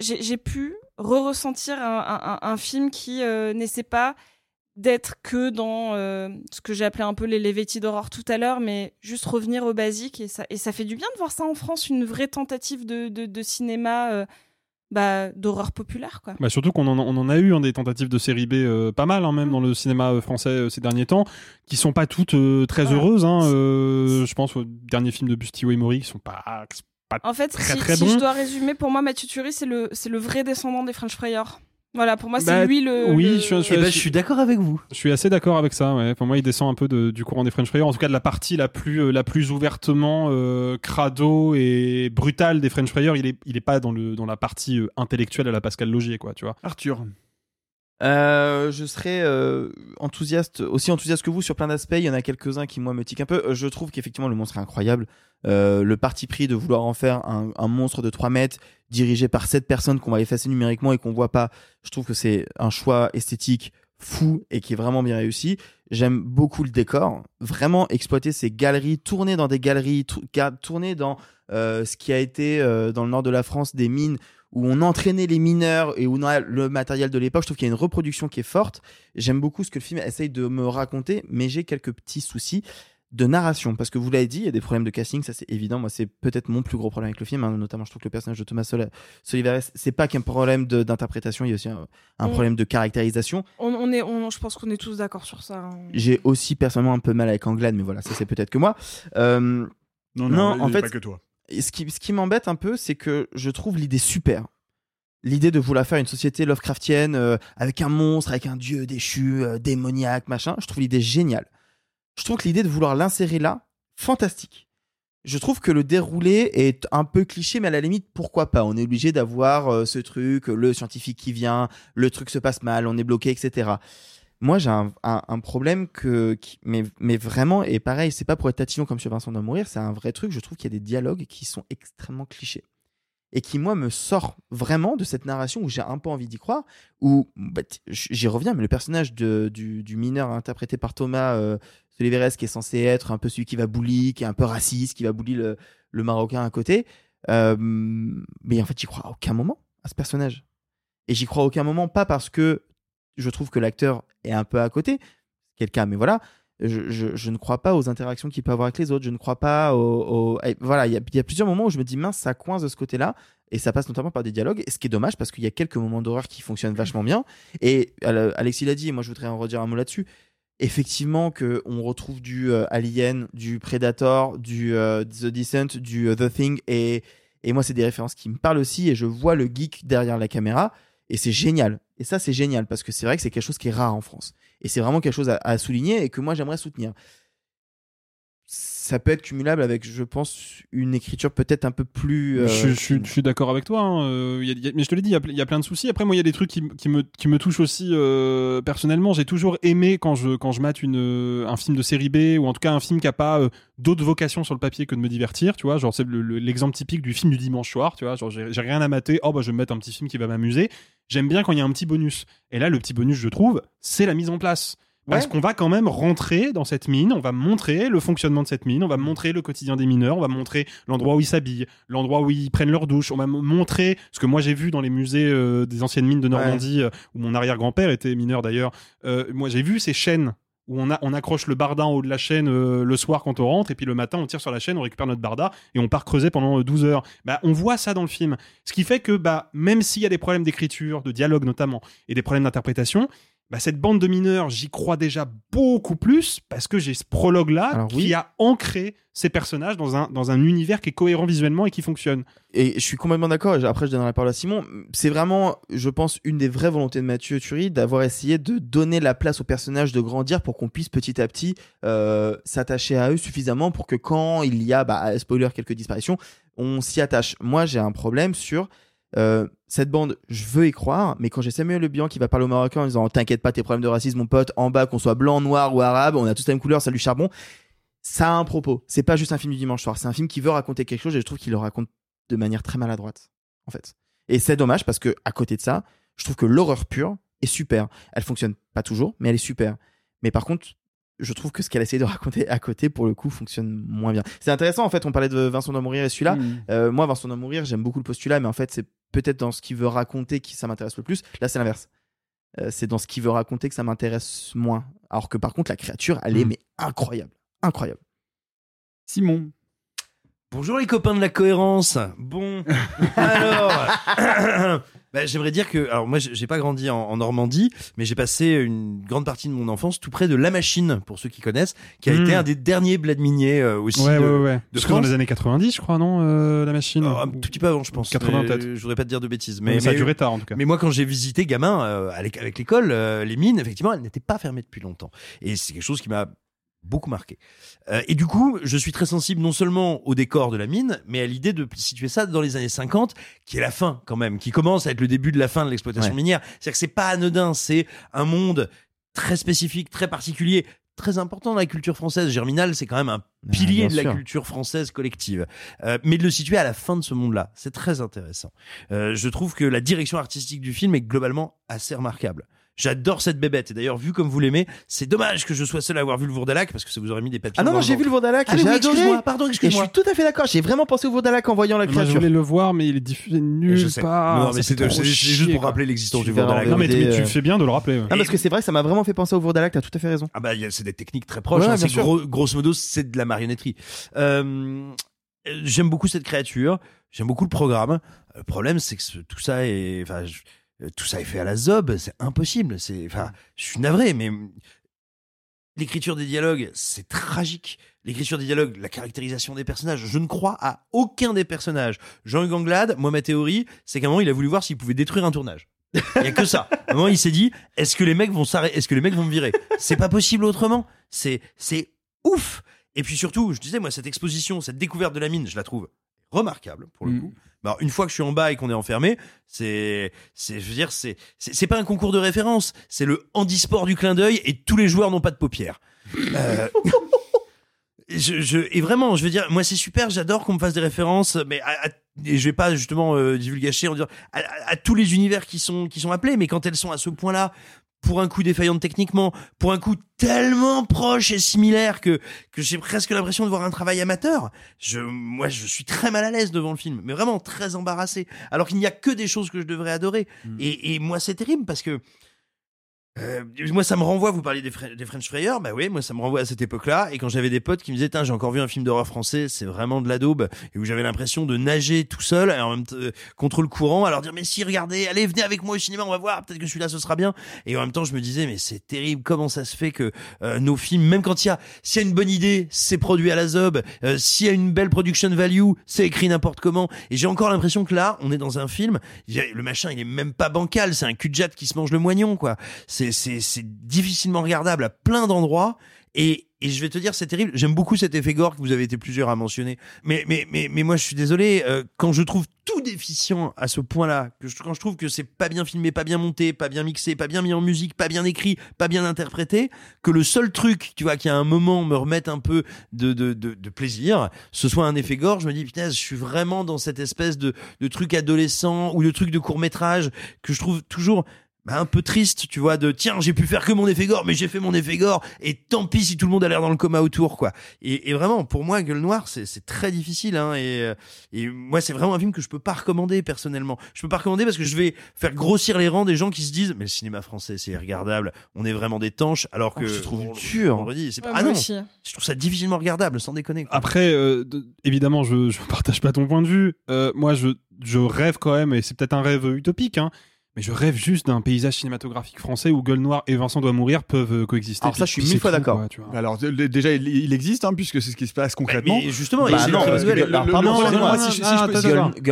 J'ai pu re-ressentir un, un- film qui euh, n'essaie pas d'être que dans euh, ce que j'ai appelé un peu les, vêtis d'horreur tout à l'heure, mais juste revenir au basique. Et ça, et ça fait du bien de voir ça en France, une vraie tentative de, de, cinéma bah, d'horreur populaire. Quoi. Bah surtout qu'on en, on en a eu hein, des tentatives de série B euh, pas mal hein, même dans le cinéma euh, français euh, ces derniers temps qui sont pas toutes euh, très heureuses hein, je pense au dernier film de Busty Mori qui sont pas pas En fait, très si, très si je dois résumer, pour moi, Mathieu Turi, c'est le, c'est le vrai descendant des French Fryers. Voilà, pour moi, c'est Bah, lui le. oui, le- je, je- Eh ben, je suis d'accord avec vous. Je suis assez d'accord avec ça. Ouais. Pour moi, il descend un peu de- du courant des French Fryers, en tout cas de la partie la plus, euh, la plus ouvertement euh, crado et brutale des French Fryers. Il est, il est pas dans le, dans la partie euh, intellectuelle à la Pascal Logier, quoi. Tu vois. Arthur. Euh, je serais euh, enthousiaste, aussi enthousiaste que vous sur plein d'aspects. Il y en a quelques-uns qui moi me tiquent un peu. Euh, Je trouve qu'effectivement le monstre est incroyable. Euh, le parti pris de vouloir en faire un, un monstre de 3 mètres dirigé par 7 personnes qu'on va effacer numériquement et qu'on voit pas, je trouve que c'est un choix esthétique fou et qui est vraiment bien réussi. J'aime beaucoup le décor, vraiment exploiter ces galeries, tourner dans des galeries, tou- ga- tourner dans euh, ce qui a été euh, dans le nord de la France des mines où on entraînait les mineurs et où on a le matériel de l'époque. Je trouve qu'il y a une reproduction qui est forte. J'aime beaucoup ce que le film essaye de me raconter, mais j'ai quelques petits soucis de narration parce que vous l'avez dit, il y a des problèmes de casting, ça c'est évident. Moi, c'est peut-être mon plus gros problème avec le film, hein. notamment je trouve que le personnage de Thomas Sol- Soliveres, c'est pas qu'un problème d'interprétation, il y a aussi un, un Mm. problème de caractérisation. On, on est, on, je pense qu'on est tous d'accord sur ça. hein. J'ai aussi personnellement un peu mal avec Anglade, mais voilà, ça c'est peut-être que moi. Euh, Non, non, en fait, pas que toi. Et ce qui, ce qui m'embête un peu, c'est que je trouve l'idée super. L'idée de vouloir faire une société Lovecraftienne euh, avec un monstre, avec un dieu déchu, euh, démoniaque, machin, je trouve l'idée géniale. Je trouve que l'idée de vouloir l'insérer là, fantastique. Je trouve que le déroulé est un peu cliché, mais à la limite, pourquoi pas? On est obligé d'avoir euh, ce truc, le scientifique qui vient, le truc se passe mal, on est bloqué, etc. Moi, j'ai un, problème que, qui- mais, mais vraiment, et pareil, c'est pas pour être tatillon comme sur Vincent doit mourir, c'est un vrai truc. Je trouve qu'il y a des dialogues qui sont extrêmement clichés et qui moi me sort vraiment de cette narration où j'ai un peu envie d'y croire où bah, j'y reviens mais le personnage de, du, mineur interprété par Thomas euh, Soliveres qui est censé être un peu celui qui va bully qui est un peu raciste qui va bully le, le marocain à côté euh, mais en fait j'y crois à aucun moment à ce personnage et j'y crois à aucun moment pas parce que je trouve que l'acteur est un peu à côté cas mais voilà je, je- je ne crois pas aux interactions qu'il peut avoir avec les autres. Je ne crois pas au. au- et voilà, il y, a- il y a plusieurs moments où je me dis mince, ça coince de ce côté-là, et ça passe notamment par des dialogues. Et ce qui est dommage parce qu'il y a quelques moments d'horreur qui fonctionnent vachement bien. Et Alexis l'a dit, et moi je voudrais en redire un mot là-dessus. Effectivement, que on retrouve du euh, Alien, du Predator, du euh, The Descent, du euh, The Thing, et et moi c'est des références qui me parlent aussi, et je vois le geek derrière la caméra, et c'est génial. Et ça c'est génial parce que c'est vrai que c'est quelque chose qui est rare en France. Et c'est vraiment quelque chose à, à souligner et que moi j'aimerais soutenir. Ça peut être cumulable avec, je pense, une écriture peut-être un peu plus. euh, je, je suis- je suis d'accord avec toi. hein. Euh, il y a- il y a- mais je te l'ai dit, il y a y, plein de soucis. Après, moi, il y a des trucs qui, me, qui me touchent aussi euh, personnellement. J'ai toujours aimé quand je, quand je mate une, euh, un film de série B ou en tout cas un film qui a pas euh, d'autres vocations sur le papier que de me divertir. Tu vois, genre c'est le- le- l'exemple typique du film du dimanche soir. Tu vois, genre j'ai rien à mater. Oh bah je vais me mettre un petit film qui va m'amuser. J'aime bien quand il y a un petit bonus. Et là, le petit bonus, je trouve, c'est la mise en place. Parce Ouais. qu'on va quand même rentrer dans cette mine, on va montrer le fonctionnement de cette mine, on va montrer le quotidien des mineurs, on va montrer l'endroit où ils s'habillent, l'endroit où ils prennent leur douche, on va montrer ce que moi j'ai vu dans les musées euh, des anciennes mines de Normandie, euh, où mon arrière-grand-père était mineur d'ailleurs. Euh, moi j'ai vu ces chaînes où on, a, on accroche le barda en haut de la chaîne euh, le soir quand on rentre, et puis le matin on tire sur la chaîne, on récupère notre barda, et on part creuser pendant euh, 12 heures. Bah, on voit ça dans le film. Ce qui fait que bah, même s'il y a des problèmes d'écriture, de dialogue notamment, et des problèmes d'interprétation, bah, cette bande de mineurs, j'y crois déjà beaucoup plus parce que j'ai ce prologue-là qui oui. a ancré ces personnages dans un, dans un univers qui est cohérent visuellement et qui fonctionne. Et je suis complètement d'accord. Après, je donnerai la parole à Simon. C'est vraiment, je pense, une des vraies volontés de Mathieu Turi d'avoir essayé de donner la place aux personnages de grandir pour qu'on puisse petit à petit euh, s'attacher à eux suffisamment pour que quand il y a, bah, spoiler, quelques disparitions, on s'y attache. Moi, j'ai un problème sur euh, cette bande. Je veux y croire, mais quand j'ai Samuel Le Bihan qui va parler au Marocain en disant T'inquiète pas, tes problèmes de racisme, mon pote, en bas, qu'on soit blanc, noir ou arabe, on a tous la même couleur, salut charbon. Ça a un propos. C'est pas juste un film du dimanche soir. C'est un film qui veut raconter quelque chose et je trouve qu'il le raconte de manière très maladroite, en fait. Et c'est dommage parce que à côté de ça, je trouve que l'horreur pure est super. Elle fonctionne pas toujours, mais elle est super. Mais par contre, je trouve que ce qu'elle essaie de raconter à côté, pour le coup, fonctionne moins bien. C'est intéressant, en fait, on parlait de Vincent doit mourir et celui-là. Mm. Euh, moi, Vincent doit mourir, j'aime beaucoup le postulat, mais en fait, c'est peut-être dans ce qu'il veut raconter qui ça m'intéresse le plus. Là, c'est l'inverse. Euh, c'est dans ce qu'il veut raconter que ça m'intéresse moins. Alors que par contre, la créature, elle est Mm. mais incroyable. Incroyable. Simon. Bonjour les copains de la cohérence. Bon, alors, Bah, J'aimerais dire que, alors moi j'ai pas grandi en, en Normandie, mais j'ai passé une grande partie de mon enfance tout près de La Machine, pour ceux qui connaissent, qui a Hmm. été un des derniers bleds miniers euh, aussi Ouais, de, ouais, ouais. de dans les années 90, je crois, non, euh, la machine. Oh, un tout petit peu avant, je pense. 80 Mais, peut-être. Je voudrais pas te dire de bêtises, Mais mais, ça a mais- duré tard, en tout cas. Mais moi, quand j'ai visité gamin euh, avec, avec l'école, euh, les mines, effectivement, elles n'étaient pas fermées depuis longtemps. Et c'est quelque chose qui m'a beaucoup marqué. Euh, et du coup, je suis très sensible non seulement au décor de la mine, mais à l'idée de situer ça dans les années 50, qui est la fin quand même, qui commence à être le début de la fin de l'exploitation Ouais. minière. C'est-à-dire que c'est pas anodin, c'est un monde très spécifique, très particulier, très important dans la culture française. Germinal, c'est quand même un pilier de la sûr. culture française collective. Euh, mais de le situer à la fin de ce monde-là, c'est très intéressant. Euh, je trouve que la direction artistique du film est globalement assez remarquable. J'adore cette bébête. Et d'ailleurs, vu comme vous l'aimez, c'est dommage que je sois seul à avoir vu le Vourdalac parce que ça vous aurait mis des papiers. Ah non, non, j'ai vu le Vourdalac. Ah j'ai adoré. pardon, excuse-moi. je suis tout à fait d'accord. J'ai vraiment pensé au Vourdalac en voyant la Moi, je créature. voulais le voir, mais il est diffusé nulle Je sais. part. Non, mais Ça c'est juste pour rappeler l'existence du Vourdalac. Non, mais, tu- mais tu euh, fais bien de le rappeler. ouais. Non, parce que c'est vrai que ça m'a vraiment fait penser au Vourdalac. T'as tout à fait raison. Ah bah, il y a- c'est des techniques très proches. Ouais, hein, gros- grosso modo, c'est de la marionnetterie. Euh, J'aime beaucoup cette créature. J'aime beaucoup le programme. Le problème, c'est que tout ça est, enfin, je- euh, tout ça est fait à la zob. C'est impossible. C'est, enfin, je suis navré, mais l'écriture des dialogues, c'est tragique. L'écriture des dialogues, la caractérisation des personnages. Je ne crois à aucun des personnages. Jean-Hugues Anglade, moi, ma théorie, c'est qu'à un moment, il a voulu voir s'il pouvait détruire un tournage. Il y a que ça. À un moment, il s'est dit, est-ce que les mecs vont s'arrêter, est-ce que les mecs vont me virer? C'est pas possible autrement. C'est, c'est ouf. Et puis surtout, je disais, moi, cette exposition, cette découverte de la mine, je la trouve remarquable, pour le Mm. coup. Alors, une fois que je suis en bas et qu'on est enfermé, c'est, c'est, je veux dire, c'est, c'est, pas un concours de référence. C'est le handisport du clin d'œil et tous les joueurs n'ont pas de paupières. Euh, je, je, et vraiment, je veux dire, moi c'est super, j'adore qu'on me fasse des références, mais à, à- et je vais pas justement euh, divulgacher en disant à- à tous les univers qui sont qui sont appelés, mais quand elles sont à ce point-là, pour un coup défaillante techniquement, pour un coup tellement proche et similaire que que j'ai presque l'impression de voir un travail amateur. Je, moi, je suis très mal à l'aise devant le film, mais vraiment très embarrassé. Alors qu'il n'y a que des choses que je devrais adorer. Et, et moi, c'est terrible parce que euh, moi, ça me renvoie, vous parliez des, des French Frayeurs, bah oui, moi, ça me renvoie à cette époque-là. Et quand j'avais des potes qui me disaient, Tain, j'ai encore vu un film d'horreur français, c'est vraiment de la daube, et où j'avais l'impression de nager tout seul, et en même euh, contre le courant, à leur dire, mais si, regardez, allez, venez avec moi au cinéma, on va voir, peut-être que celui-là, ce sera bien. Et en même temps, je me disais, mais c'est terrible, comment ça se fait que euh, nos films, même quand il y a, s'il y a une bonne idée, c'est produit à la zob, euh, s'il y a une belle production value, c'est écrit n'importe comment. Et j'ai encore l'impression que là, on est dans un film, le machin, il est même pas bancal, c'est un cul de jatte qui se mange le moignon, quoi. C'est, difficilement regardable à plein d'endroits. Et, je vais te dire, c'est terrible. J'aime beaucoup cet effet gore que vous avez été plusieurs à mentionner. Mais, mais, mais, mais moi, je suis désolé. euh, quand je trouve tout déficient à ce point-là, que quand je trouve que c'est pas bien filmé, pas bien monté, pas bien mixé, pas bien mis en musique, pas bien écrit, pas bien interprété, que le seul truc, tu vois, qui à un moment me remette un peu de, plaisir, ce soit un effet gore, je me dis, putain, je suis vraiment dans cette espèce de truc adolescent ou de truc de court métrage que je trouve toujours bah, un peu triste, tu vois, de tiens, j'ai pu faire que mon effet gore, mais j'ai fait mon effet gore, et tant pis si tout le monde a l'air dans le coma autour, quoi. Et, et vraiment, pour moi, Gueule Noire, c'est très difficile, hein, et, euh, et moi, c'est vraiment un film que je peux pas recommander personnellement. Je peux pas recommander parce que je vais faire grossir les rangs des gens qui se disent, mais le cinéma français, c'est regardable, on est vraiment des tanches, alors que Oh, je trouve on- dur. on le redit, c'est pas- Ouais, ah non, aussi. je trouve ça difficilement regardable, sans déconner. quoi. Après, euh, de- évidemment, je, je partage pas ton point de vue. Euh, moi, je, je rêve quand même, et c'est peut-être un rêve utopique, hein, mais je rêve juste d'un paysage cinématographique français où Gueule Noire et Vincent doit mourir peuvent euh, coexister. Alors ça, je suis mille fois d'accord. Alors déjà, il, il existe, hein, puisque c'est ce qui se passe concrètement. mais justement, Bah non, parce que le- Gueule- alors, pardon,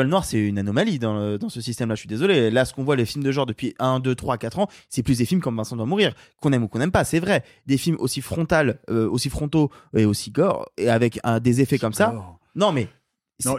Noire, c'est une anomalie dans, le- dans ce système-là. Je suis désolé. Là, ce qu'on voit, les films de genre depuis 1, 2, 3, 4 ans, c'est plus des films comme Vincent doit mourir, qu'on aime ou qu'on n'aime pas. C'est vrai. Des films aussi frontales, euh, aussi frontaux et aussi gore, et avec un- des effets comme ça. Non, mais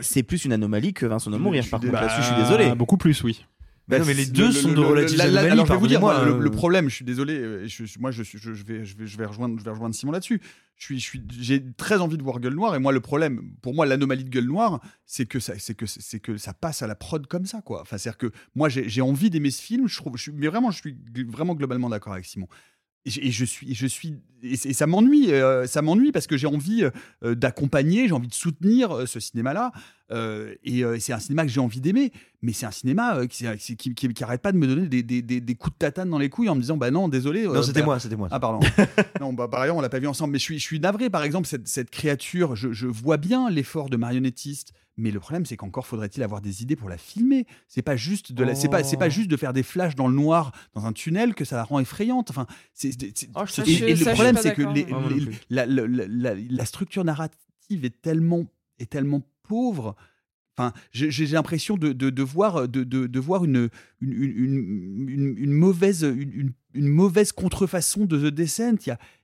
c'est- plus une anomalie que Vincent doit mourir. je Par suis contre, là-dessus, je suis Bah, désolé. Beaucoup plus, oui. Bah non, mais les Le- deux le- sont le- de la- la- anomalies, Alors je vais vous dire, moi, le, le euh, problème, je suis désolé, euh, je, moi je, vais, je vais, je vais rejoindre, je vais rejoindre Simon là-dessus. Je suis, je suis, j'ai très envie de voir Gueule Noire, et moi le problème, pour moi l'anomalie de Gueule Noire, c'est que ça, c'est que, c'est que ça passe à la prod comme ça, quoi. Enfin, c'est-à-dire que moi j'ai, j'ai envie d'aimer ce film, je trouve, je suis, mais vraiment, je suis vraiment globalement d'accord avec Simon. Et je, suis, je suis, et, ça m'ennuie, euh, ça m'ennuie parce que j'ai envie euh, d'accompagner, j'ai envie de soutenir euh, ce cinéma-là. Euh, et euh, c'est un cinéma que j'ai envie d'aimer, mais c'est un cinéma euh, qui, qui, qui, qui- qui arrête pas de me donner des, des, des, des coups de tatane dans les couilles en me disant bah non désolé. Non, c'était bah- moi, c'était moi. Ah pardon. non bah par ailleurs on l'a pas vu ensemble, mais je suis je suis navré par exemple cette, cette créature. Je, je vois bien l'effort de marionnettiste, mais le problème c'est qu'encore faudrait-il avoir des idées pour la filmer. C'est pas juste de la, c'est pas c'est pas Oh. juste de faire des flashs dans le noir dans un tunnel que ça la rend effrayante. Enfin c'est c'est- c'est- Oh, et, le problème c'est que les- les- la, la- la- la- la structure narrative est tellement est tellement pauvre. Enfin, j'ai j'ai l'impression de, de, de voir, de, de, de voir une, une, une, une- une mauvaise, une, une- mauvaise contrefaçon de The Descent.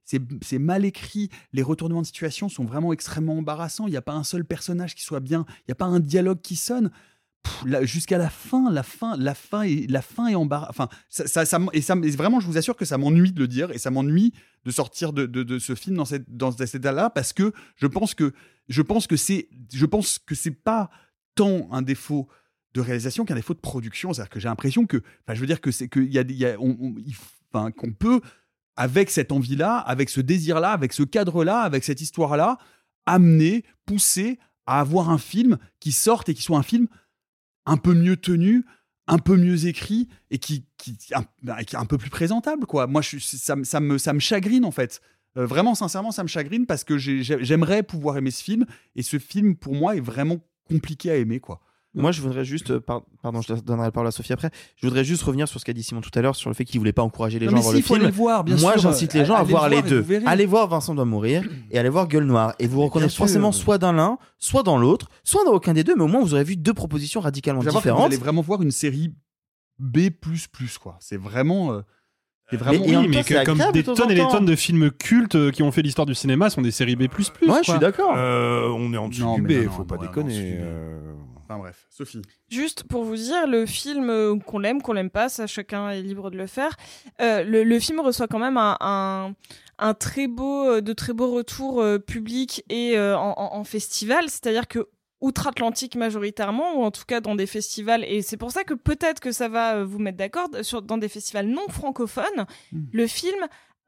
C'est mal écrit. Les retournements de situation sont vraiment extrêmement embarrassants. Il n'y a pas un seul personnage qui soit bien. Il n'y a pas un dialogue qui sonne. Jusqu'à la fin, la fin, la fin est, la fin est embarrassante. Enfin, ça, et ça, et vraiment, je vous assure que ça m'ennuie de le dire et ça m'ennuie de sortir de, de, ce film dans, cette, dans cet état-là parce que je pense que je pense que c'est je pense que c'est pas tant un défaut de réalisation qu'un défaut de production. C'est-à-dire que j'ai l'impression que, enfin, je veux dire que c'est que y y a- qu'on peut avec cette envie-là, avec ce désir-là, avec ce cadre-là, avec cette histoire-là, amener, pousser à avoir un film qui sorte et qui soit un film un peu mieux tenu, un peu mieux écrit et qui, qui, un, bah, qui est un peu plus présentable. Quoi. Moi, je, ça, me- ça, me, ça me chagrine en fait. Euh, vraiment, sincèrement, ça me chagrine parce que j'ai- j'ai- j'aimerais pouvoir aimer ce film et ce film, pour moi, est vraiment compliqué à aimer. quoi. Moi, je voudrais juste, euh, par- pardon, je donnerai la parole à Sophie après. Je voudrais juste revenir sur ce qu'a dit Simon tout à l'heure sur le fait qu'il voulait pas encourager les Non, gens mais à voir si, le il faut film. aller le voir, bien Moi, j'incite les gens à voir le les deux. Allez voir Vincent doit mourir et allez voir Gueule Noire et vous reconnaissez sûr. forcément soit dans l'un, soit dans l'autre, soit dans aucun des deux, mais au moins vous aurez vu deux propositions radicalement que Vous différentes. allez vraiment voir une série B++, quoi. C'est vraiment... euh, c'est vraiment... Oui, mais que- comme des de tonnes et des tonnes de films cultes euh, qui ont fait l'histoire du cinéma sont des séries B++. Ouais, je suis d'accord. Euh, on est en dessous Non, du B, non, faut non, pas déconner. Enfin bref, Sophie. Juste pour vous dire, le film, euh, qu'on l'aime, qu'on l'aime pas, ça chacun est libre de le faire. Euh, le, le film reçoit quand même un, un, un très beau, euh, de très beaux retours euh, publics et en, festival. C'est-à-dire que outre-Atlantique majoritairement, ou en tout cas dans des festivals, et c'est pour ça que peut-être que ça va vous mettre d'accord, dans des festivals non francophones, le film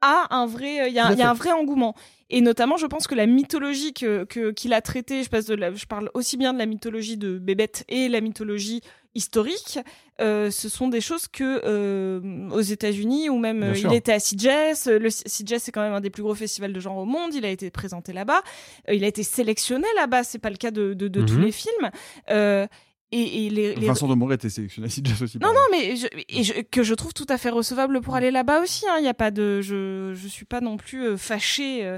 a un vrai, euh, il y, a- y un vrai engouement. Et notamment, je pense que la mythologie que qu'il a traitée, je, passe de la- je parle aussi bien de la mythologie de Bébête et la mythologie historique, euh, ce sont des choses que euh, aux États-Unis ou même euh, il était à CJS. Le CJS c'est quand même un des plus gros festivals de genre au monde. Il a été présenté là-bas. Il a été sélectionné là-bas. C'est pas le cas de, de, de tous Mhm. les films. Et, et les, les- Vincent de Moret était sélectionné aussi. non, non, mais je, et je- que je trouve tout à fait recevable pour aller là-bas aussi. hein. Il y a pas de, je, je suis pas non plus euh, fâchée euh,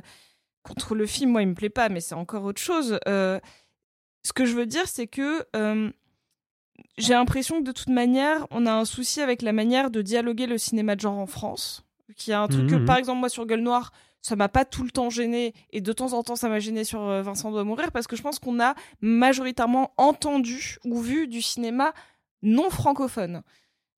contre le film. Moi, il me plaît pas, mais c'est encore autre chose. Euh, ce que je veux dire, c'est que euh, j'ai l'impression que de toute manière, on a un souci avec la manière de dialoguer le cinéma de genre en France. Qui a un truc que, Mhm. par exemple, moi sur Gueule Noire, ça m'a pas tout le temps gêné et de temps en temps ça m'a gêné sur euh, Vincent doit mourir parce que je pense qu'on a majoritairement entendu ou vu du cinéma non francophone.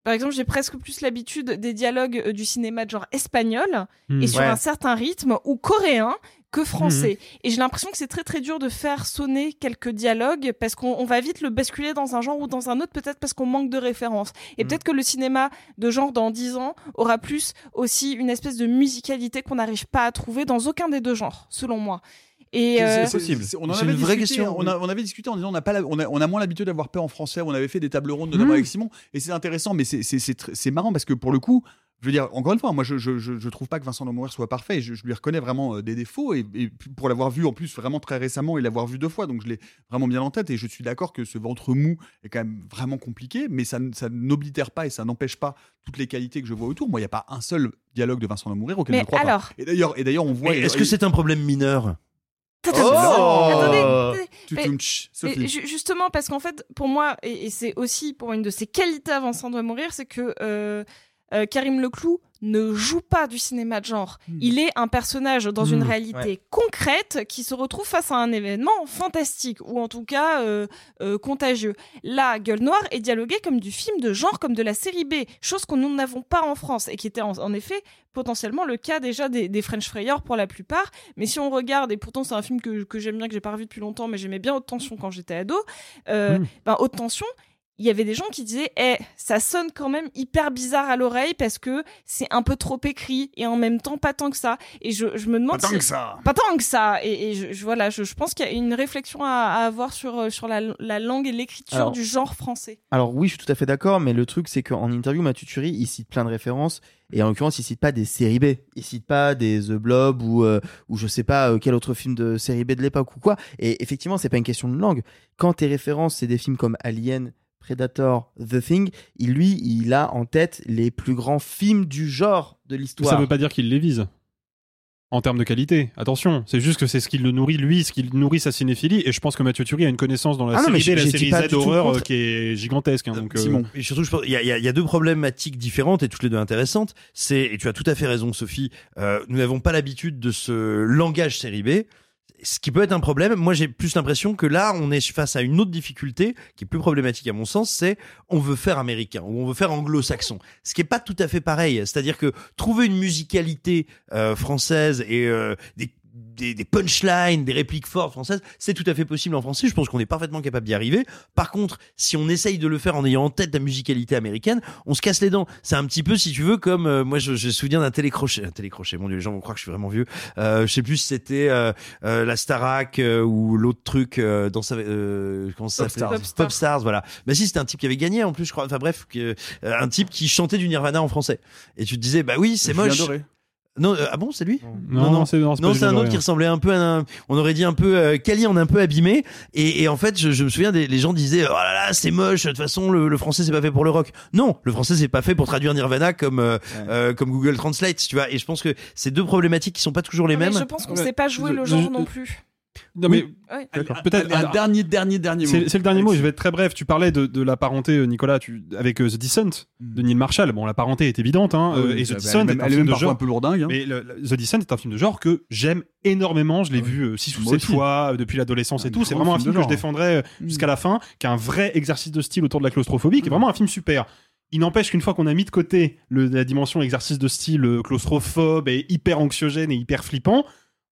Par exemple, j'ai presque plus l'habitude des dialogues euh, du cinéma de genre espagnol Hmm. et sur Ouais. un certain rythme ou coréen que français. Et j'ai l'impression que c'est très très dur de faire sonner quelques dialogues parce qu'on on va vite le basculer dans un genre ou dans un autre, peut-être parce qu'on manque de références. Et peut-être que le cinéma de genre dans 10 ans aura plus aussi une espèce de musicalité qu'on n'arrive pas à trouver dans aucun des deux genres, selon moi. Et C'est- euh, c'est possible. On en avait une vraie discuté, question. On, a- on avait discuté en disant on a pas, la- on a, on a moins l'habitude d'avoir peur en français. On avait fait des tables rondes notamment Mhm. avec Simon et c'est intéressant, mais c'est marrant parce que pour le coup, je veux dire encore une fois, moi je je, je, je trouve pas que Vincent Mourir soit parfait. Je, je lui reconnais vraiment euh, des défauts et, et pour l'avoir vu en plus vraiment très récemment et l'avoir vu deux fois, donc je l'ai vraiment bien en tête et je suis d'accord que ce ventre mou est quand même vraiment compliqué, mais ça ça n'oblitère pas et ça n'empêche pas toutes les qualités que je vois autour. Moi, il n'y a pas un seul dialogue de Vincent Mourir auquel Mais je ne crois alors pas. Et d'ailleurs, et d'ailleurs, on voit. Est-ce que c'est un problème mineur? Oh Attendez. Mais- Mais justement, parce qu'en fait, pour moi, et, et c'est aussi pour une de ses qualités à Vincent doit mourir, c'est que euh, euh, Karim Leclou ne joue pas du cinéma de genre. Il est un personnage dans une Hmm, réalité ouais. concrète qui se retrouve face à un événement fantastique ou en tout cas euh, euh, contagieux. Là, Gueule Noire est dialogué comme du film de genre, comme de la série B, chose que nous n'avons pas en France et qui était en, en effet potentiellement le cas déjà des, des French Frayeurs pour la plupart. Mais si on regarde, et pourtant c'est un film que, que j'aime bien, que j'ai pas revu depuis longtemps, mais j'aimais bien Haute Tension quand j'étais ado, euh, Mm. ben, Haute Tension, il y avait des gens qui disaient eh ça sonne quand même hyper bizarre à l'oreille parce que c'est un peu trop écrit et en même temps pas tant que ça et je, je me demande Pas tant si- que ça. pas tant que ça et, et je, je- voilà je, je pense qu'il y a une réflexion à, à avoir sur euh, sur la, la langue et l'écriture du genre français Alors oui, je suis tout à fait d'accord, mais le truc c'est qu'en interview, Mathieu Turi, il cite plein de références, et en l'occurrence, il cite pas des séries B, il cite pas des The Blob ou euh, ou je sais pas euh, quel autre film de série B de l'époque ou quoi. Et effectivement, c'est pas une question de langue. Quand tes références, c'est des films comme Alien, Predator, The Thing, il, lui, il a en tête les plus grands films du genre de l'histoire. Ça veut pas dire qu'il les vise. En termes de qualité, attention, c'est juste que c'est ce qui le nourrit lui, ce qui nourrit sa cinéphilie, et je pense que Mathieu Turi a une connaissance dans la Ah non, mais série B, j'ai- la série Z du tout le horreur euh, contre. qui est gigantesque. hein, donc, euh, Et surtout, il y a, y y deux problématiques différentes et toutes les deux intéressantes. C'est, et tu as tout à fait raison, Sophie, euh, nous n'avons pas l'habitude de ce langage série B. Ce qui peut être un problème. Moi, j'ai plus l'impression que là, on est face à une autre difficulté qui est plus problématique à mon sens. C'est on veut faire américain ou on veut faire anglo-saxon. Ce qui est pas tout à fait pareil. C'est-à-dire que trouver une musicalité euh, française et euh, des des, des punchlines, des répliques fortes françaises, c'est tout à fait possible en français. Je pense qu'on est parfaitement capable d'y arriver. Par contre, si on essaye de le faire en ayant en tête la musicalité américaine, on se casse les dents. C'est un petit peu, si tu veux, comme euh, moi, je, je me souviens d'un télécrochet. Un télécrochet, mon dieu, les gens vont croire que je suis vraiment vieux. Euh, je sais plus si c'était euh, euh, la Starac euh, ou l'autre truc euh, dans sa, euh, comment ça s'appelait Popstars. Popstars, voilà. Bah si, c'était un type qui avait gagné en plus, je crois. Enfin bref, que, euh, un type qui chantait du Nirvana en français. Et tu te disais, bah oui, c'est moche. Non, euh, ah bon, c'est lui Non, non, c'est- non, c'est non, un autre qui ressemblait un peu à un, on aurait dit un peu euh, Kali en un peu abîmé. Et, et en fait je, je me souviens des les gens disaient oh là là c'est moche de toute façon le, le français c'est pas fait pour le rock. Non le français c'est pas fait pour traduire Nirvana comme euh, euh, comme Google Translate tu vois. Et je pense que c'est deux problématiques qui sont pas toujours les Mais mêmes. je pense qu'on sait pas jouer le genre non plus Non mais Ouais. peut-être Un dernier, dernier, dernier mot. C'est le dernier mot, je vais être très bref. Tu parlais de, de la parenté, euh, Nicolas, tu, avec euh, The Descent de Neil Marshall. Bon, la parenté est évidente, hein, Ah oui, euh, et The est Descent est un film de genre. un peu lourdingue, hein. Mais le- le- The Descent est un film de genre que j'aime énormément. Je l'ai vu 6 ou Moi 7 aussi. fois depuis l'adolescence et tout. C'est vraiment un film que je genre. défendrais euh, jusqu'à la fin, qui est un vrai exercice de style autour de la claustrophobie, qui est vraiment un film super. Il n'empêche qu'une fois qu'on a mis de côté le- la dimension exercice de style claustrophobe et hyper anxiogène et hyper flippant,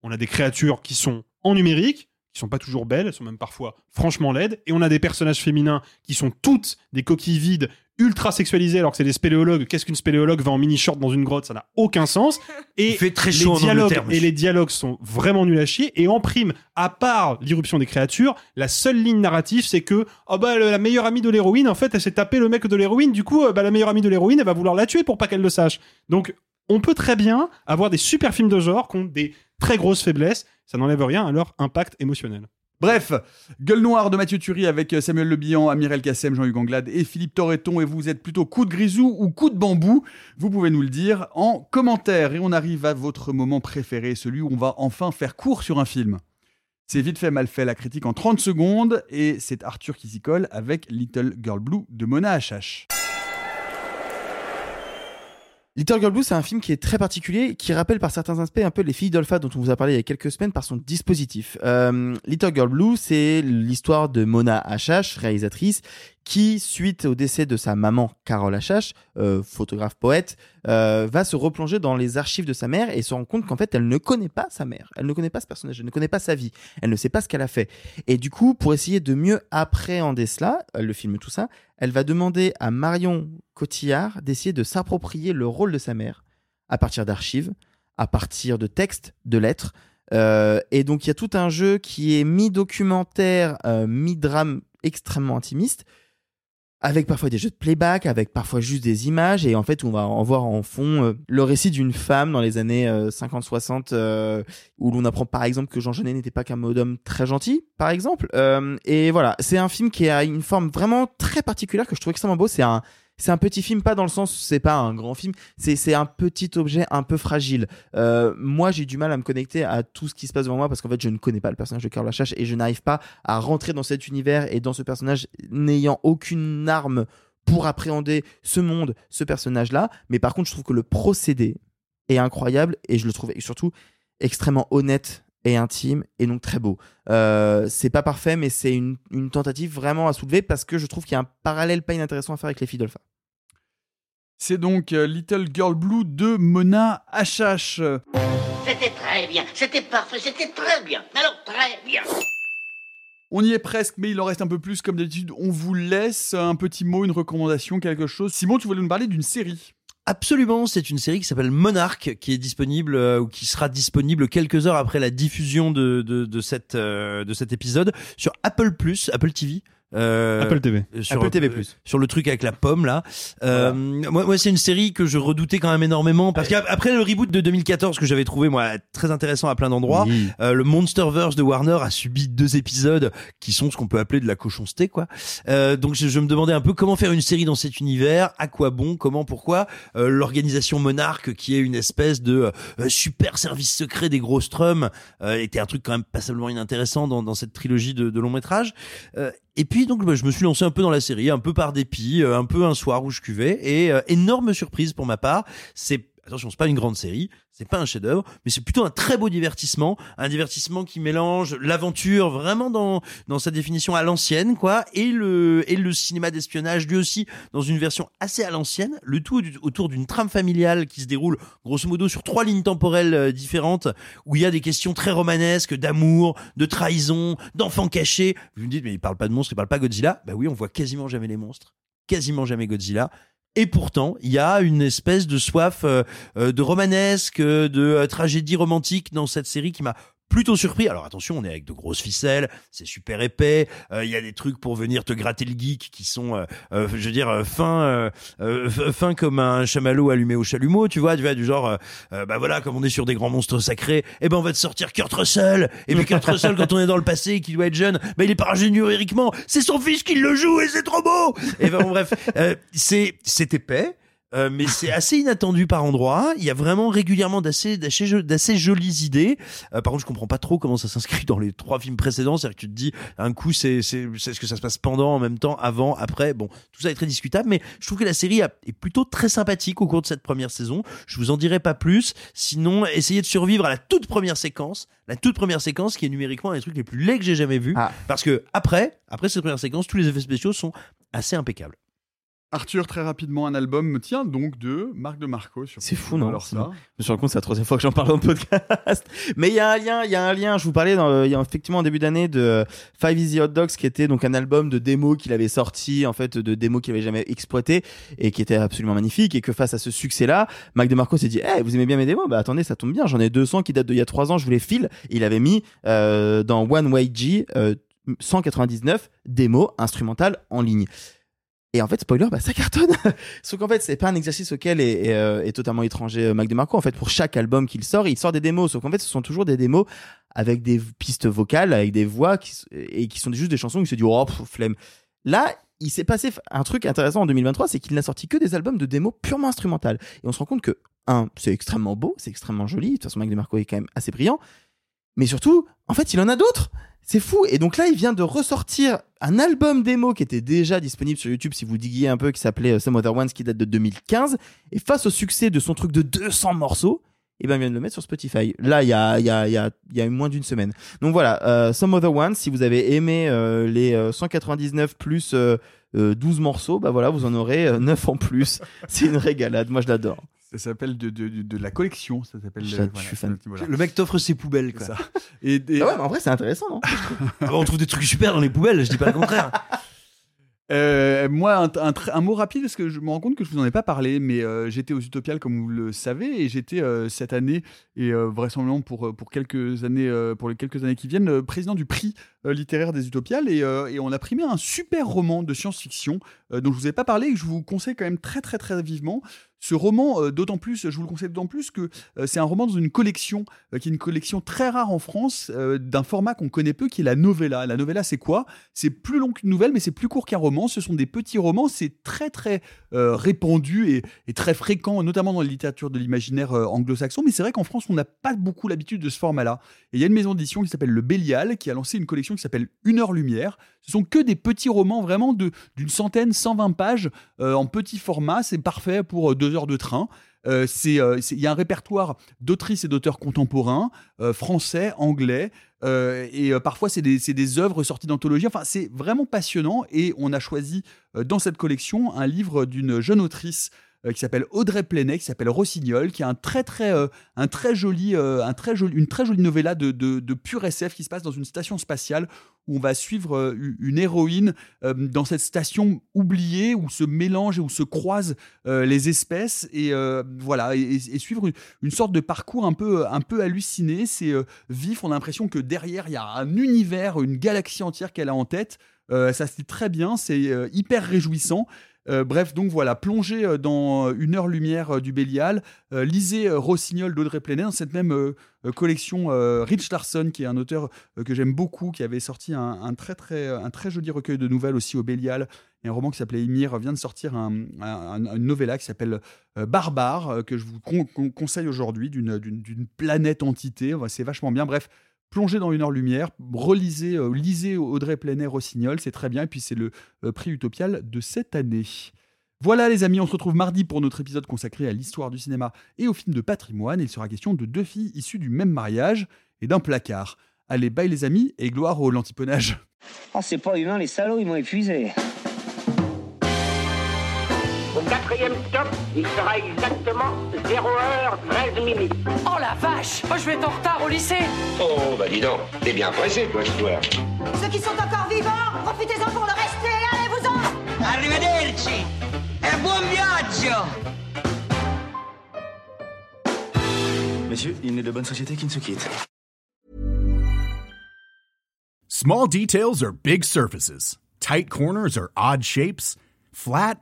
on a des créatures qui sont en numérique, qui sont pas toujours belles, elles sont même parfois franchement laides, et on a des personnages féminins qui sont toutes des coquilles vides, ultra sexualisées, alors que c'est des spéléologues. Qu'est-ce qu'une spéléologue va en mini-short dans une grotte? Ça n'a aucun sens. Et Il fait très les chaud en dialogues et les dialogues sont vraiment nuls à chier. Et en prime, à part l'irruption des créatures, la seule ligne narrative, c'est que oh bah la meilleure amie de l'héroïne, en fait, elle s'est tapée le mec de l'héroïne. Du coup, euh, bah, la meilleure amie de l'héroïne, elle va vouloir la tuer pour pas qu'elle le sache. Donc, on peut très bien avoir des super films de genre qui ont des très grosses faiblesses. Ça n'enlève rien à leur impact émotionnel. Bref, Gueule Noire de Mathieu Turi avec euh, Samuel Le Bihan, Amirel Kassem, Jean-Hugues Anglade et Philippe Torreton. Et vous êtes plutôt coup de grisou ou coup de bambou? Vous pouvez nous le dire en commentaire. Et on arrive à votre moment préféré, celui où on va enfin faire court sur un film. C'est vite fait, mal fait, la critique en 30 secondes. Et c'est Arthur qui s'y colle avec Little Girl Blue de Mona HH. Little Girl Blue, c'est un film qui est très particulier, qui rappelle par certains aspects un peu les filles d'Olpha dont on vous a parlé il y a quelques semaines par son dispositif. Euh, Little Girl Blue, c'est l'histoire de Mona HH, réalisatrice, qui, suite au décès de sa maman Carole HH, euh, photographe poète, euh, va se replonger dans les archives de sa mère et se rend compte qu'en fait elle ne connaît pas sa mère, elle ne connaît pas ce personnage, elle ne connaît pas sa vie, elle ne sait pas ce qu'elle a fait. Et du coup, pour essayer de mieux appréhender cela, le film tout ça, elle va demander à Marion Cotillard d'essayer de s'approprier le rôle de sa mère à partir d'archives, à partir de textes, de lettres. Euh, et donc il y a tout un jeu qui est mi-documentaire, mi-drame extrêmement intimiste, avec parfois des jeux de playback, avec parfois juste des images, et en fait on va en voir en fond euh, le récit d'une femme dans les années euh, 50-60, euh, où l'on apprend par exemple que Jean Genet n'était pas qu'un d'homme très gentil, par exemple. Euh, et voilà, c'est un film qui a une forme vraiment très particulière que je trouve extrêmement beau. C'est un c'est un petit film, pas dans le sens, c'est pas un grand film, c'est un petit objet un peu fragile. Euh, moi, j'ai du mal à me connecter à tout ce qui se passe devant moi parce qu'en fait, je ne connais pas le personnage de Carl Lachache et je n'arrive pas à rentrer dans cet univers et dans ce personnage n'ayant aucune arme pour appréhender ce monde, ce personnage-là. Mais par contre, je trouve que le procédé est incroyable et je le trouve surtout extrêmement honnête et intime et donc très beau. Euh, c'est pas parfait, mais c'est une, une tentative vraiment à soulever parce que je trouve qu'il y a un parallèle pas inintéressant à faire avec les filles d'Olpha. C'est donc euh, Little Girl Blue de Mona HH. C'était très bien, c'était parfait, c'était très bien. Alors très bien. On y est presque, mais il en reste un peu plus. Comme d'habitude, on vous laisse un petit mot, une recommandation, quelque chose. Simon, tu voulais nous parler d'une série Absolument, c'est une série qui s'appelle Monarch, qui est disponible euh, ou qui sera disponible quelques heures après la diffusion de de, de cette euh, de cet épisode sur Apple Plus, Apple TV. Euh, Apple TV. sur, Apple TV+. euh, sur le truc avec la pomme là. Euh, Moi, moi c'est une série que je redoutais quand même énormément parce qu'après le reboot de 2014 que j'avais trouvé moi très intéressant à plein d'endroits, Oui. euh, le Monsterverse de Warner a subi deux épisodes qui sont ce qu'on peut appeler de la cochonceté quoi. Euh, donc je, je me demandais un peu comment faire une série dans cet univers, à quoi bon, comment, pourquoi. Euh, L'organisation Monarch qui est une espèce de euh, super service secret des gros Strum euh, était un truc quand même passablement inintéressant dans, dans cette trilogie de, de long métrage. Et puis donc bah, je me suis lancé un peu dans la série, un peu par dépit, euh, un peu un soir où je cuvais et euh, énorme surprise pour ma part, c'est attention, c'est pas une grande série, c'est pas un chef-d'œuvre, mais c'est plutôt un très beau divertissement, un divertissement qui mélange l'aventure vraiment dans dans sa définition à l'ancienne quoi et le et le cinéma d'espionnage lui aussi dans une version assez à l'ancienne, le tout autour d'une trame familiale qui se déroule grosso modo sur trois lignes temporelles euh, différentes où il y a des questions très romanesques d'amour, de trahison, d'enfants cachés. Vous me dites mais il parle pas de monstres, il parle pas Godzilla. Bah oui, on voit quasiment jamais les monstres, quasiment jamais Godzilla. Et pourtant, il y a une espèce de soif euh, euh, de romanesque, euh, de tragédie romantique dans cette série qui m'a plutôt surpris. Alors attention, on est avec de grosses ficelles, c'est super épais. euh, Il y a des trucs pour venir te gratter le geek qui sont, euh, euh, je veux dire, euh, fins, f- fins comme un chamallow allumé au chalumeau. Tu vois, tu vois, du genre, bah voilà, comme on est sur des grands monstres sacrés, eh ben on va te sortir Kurt Russell. Et puis Kurt Russell, quand on est dans le passé et qu'il doit être jeune, bah il est pas ingénieriquement, c'est son fils qui le joue et c'est trop beau. Et ben bon, bref, c'est c'est épais. Euh, mais c'est assez inattendu par endroits. Il y a vraiment régulièrement d'assez d'assez jo- d'assez jolies idées. Euh, par contre, je comprends pas trop comment ça s'inscrit dans les trois films précédents. C'est-à-dire que tu te dis, un coup, c'est c'est c'est ce que ça se passe pendant, en même temps, avant, après. Bon, tout ça est très discutable, mais je trouve que la série a- est plutôt très sympathique au cours de cette première saison. Je vous en dirai pas plus. Sinon, essayez de survivre à la toute première séquence, la toute première séquence qui est numériquement un des trucs les plus laids que j'ai jamais vu. Parce que après, après cette première séquence, tous les effets spéciaux sont assez impeccables. Arthur, très rapidement, un album, tiens, donc de Marc de Marco. C'est fou, non Alors ça. Je me suis rendu compte, c'est la troisième fois que j'en parle dans le podcast. Mais il y a un lien, il y a un lien. Je vous parlais, dans, il y a effectivement en début d'année de Five Easy Hot Dogs, qui était donc un album de démos qu'il avait sorti, en fait, de démos qu'il avait jamais exploité et qui était absolument magnifique. Et que face à ce succès-là, Mac DeMarco s'est dit, Eh, vous aimez bien mes démos? Bah attendez, ça tombe bien. J'en ai 200 qui datent d'il y a 3 ans. Je vous les file. Et il avait mis euh, dans One Way G euh, 199 démos instrumentales en ligne. Et en fait, spoiler, bah, ça cartonne. Sauf qu'en fait, c'est pas un exercice auquel est, euh, est totalement étranger euh, Mac DeMarco. En fait, pour chaque album qu'il sort, il sort des démos. Sauf qu'en fait, ce sont toujours des démos avec des pistes vocales, avec des voix qui, et qui sont juste des chansons où il se dit, oh, flemme. Là, il s'est passé un truc intéressant en 2023, c'est qu'il n'a sorti que des albums de démos purement instrumentales. Et on se rend compte que, un, c'est extrêmement beau, c'est extrêmement joli. De toute façon, Mac DeMarco est quand même assez brillant. Mais surtout, en fait, il en a d'autres. C'est fou. Et donc là, il vient de ressortir un album démo qui était déjà disponible sur YouTube, si vous diguiez un peu, qui s'appelait euh, Some Other Ones, qui date de 2015. Et face au succès de son truc de 200 morceaux, et ben, il vient de le mettre sur Spotify. Là, il y a, y a, il y a, moins d'une semaine. Donc voilà, euh, Some Other Ones, si vous avez aimé euh, les euh, 199 plus euh, euh, 12 morceaux, bah voilà, vous en aurez euh, 9 en plus. C'est une régalade. Moi, je l'adore. Ça s'appelle de, de, de, de la collection, ça s'appelle. Je- euh, je suis fan. voilà. Le mec t'offre ses poubelles, quoi. Ça. Et, et- Ah ouais, mais en vrai, c'est intéressant, non Ah bah, on trouve des trucs super dans les poubelles, je dis pas le contraire. Euh, moi, un, un tr- un mot rapide, parce que je me rends compte que je vous en ai pas parlé, mais euh, j'étais aux Utopiales, comme vous le savez, et j'étais euh, cette année, et euh, vraisemblablement pour, pour, quelques années, euh, pour les quelques années qui viennent, euh, président du prix euh, littéraire des Utopiales, et, euh, et on a primé un super roman de science-fiction euh, dont je vous ai pas parlé, et que je vous conseille quand même très très très vivement. Ce roman, euh, d'autant plus, je vous le conseille d'autant plus que euh, c'est un roman dans une collection, euh, qui est une collection très rare en France, d'un format qu'on connaît peu, qui est la novella. La novella, c'est quoi? C'est plus long qu'une nouvelle, mais c'est plus court qu'un roman. Ce sont des petits romans, c'est très très répandu et, très fréquent, notamment dans la littérature de l'imaginaire anglo-saxon. Mais c'est vrai qu'en France, on n'a pas beaucoup l'habitude de ce format-là. Et il y a une maison d'édition qui s'appelle Le Bélial, qui a lancé une collection qui s'appelle Une heure lumière. Ce sont que des petits romans vraiment d'une centaine, 120 pages en petit format. C'est parfait pour euh, heures de train. Euh, euh, c'est- il y a un répertoire d'autrices et d'auteurs contemporains, euh, français, anglais, et parfois c'est des, des œuvres sorties d'anthologie. Enfin, c'est vraiment passionnant. Et on a choisi dans cette collection un livre d'une jeune autrice qui s'appelle Audrey Plenay, qui s'appelle Rossignol, qui a un très très euh, un très joli euh, un très joli une très jolie novella de, de, de pur SF qui se passe dans une station spatiale où on va suivre euh, une héroïne euh, dans cette station oubliée où se mélangent et où se croisent euh, les espèces et euh, voilà et, suivre une, sorte de parcours un peu un peu halluciné. C'est euh, vif, on a l'impression que derrière il y a un univers, une galaxie entière qu'elle a en tête. Euh, ça se dit très bien, c'est euh, hyper réjouissant. Euh, bref, donc voilà, plongez euh, dans une heure lumière euh, du Bélial, euh, lisez euh, Rossignol d'Audrey Plenay, dans cette même euh, euh, collection euh, Rich Larson, qui est un auteur euh, que j'aime beaucoup, qui avait sorti un, très très un très joli recueil de nouvelles aussi au Bélial, et un roman qui s'appelait Ymir vient de sortir un, un- un- une novella qui s'appelle euh, Barbare, euh, que je vous con- con- conseille aujourd'hui, d'une planète entité, c'est vachement bien. Bref, plongez dans une heure lumière, relisez, euh, lisez Audrey Plenay Rossignol, c'est très bien, et puis c'est le euh, prix Utopial de cette année. Voilà les amis, on se retrouve mardi pour notre épisode consacré à l'histoire du cinéma et au film de patrimoine. Il sera question de deux filles issues du même mariage et d'un placard. Allez, bye les amis et gloire au lantiponnage. Oh, c'est pas humain, les salauds, ils m'ont épuisé. Quatrième stop, il sera exactement 0h13 minutes. Oh la vache Moi je vais être en retard au lycée Oh, bah dis donc, t'es bien pressé, toi, ce soir. Ceux qui sont encore vivants, profitez-en pour le rester, allez-vous-en Arrivederci e buon viaggio Messieurs, il n'est de bonne société qui ne se quitte. Small details are big surfaces. Tight corners are odd shapes. Flat,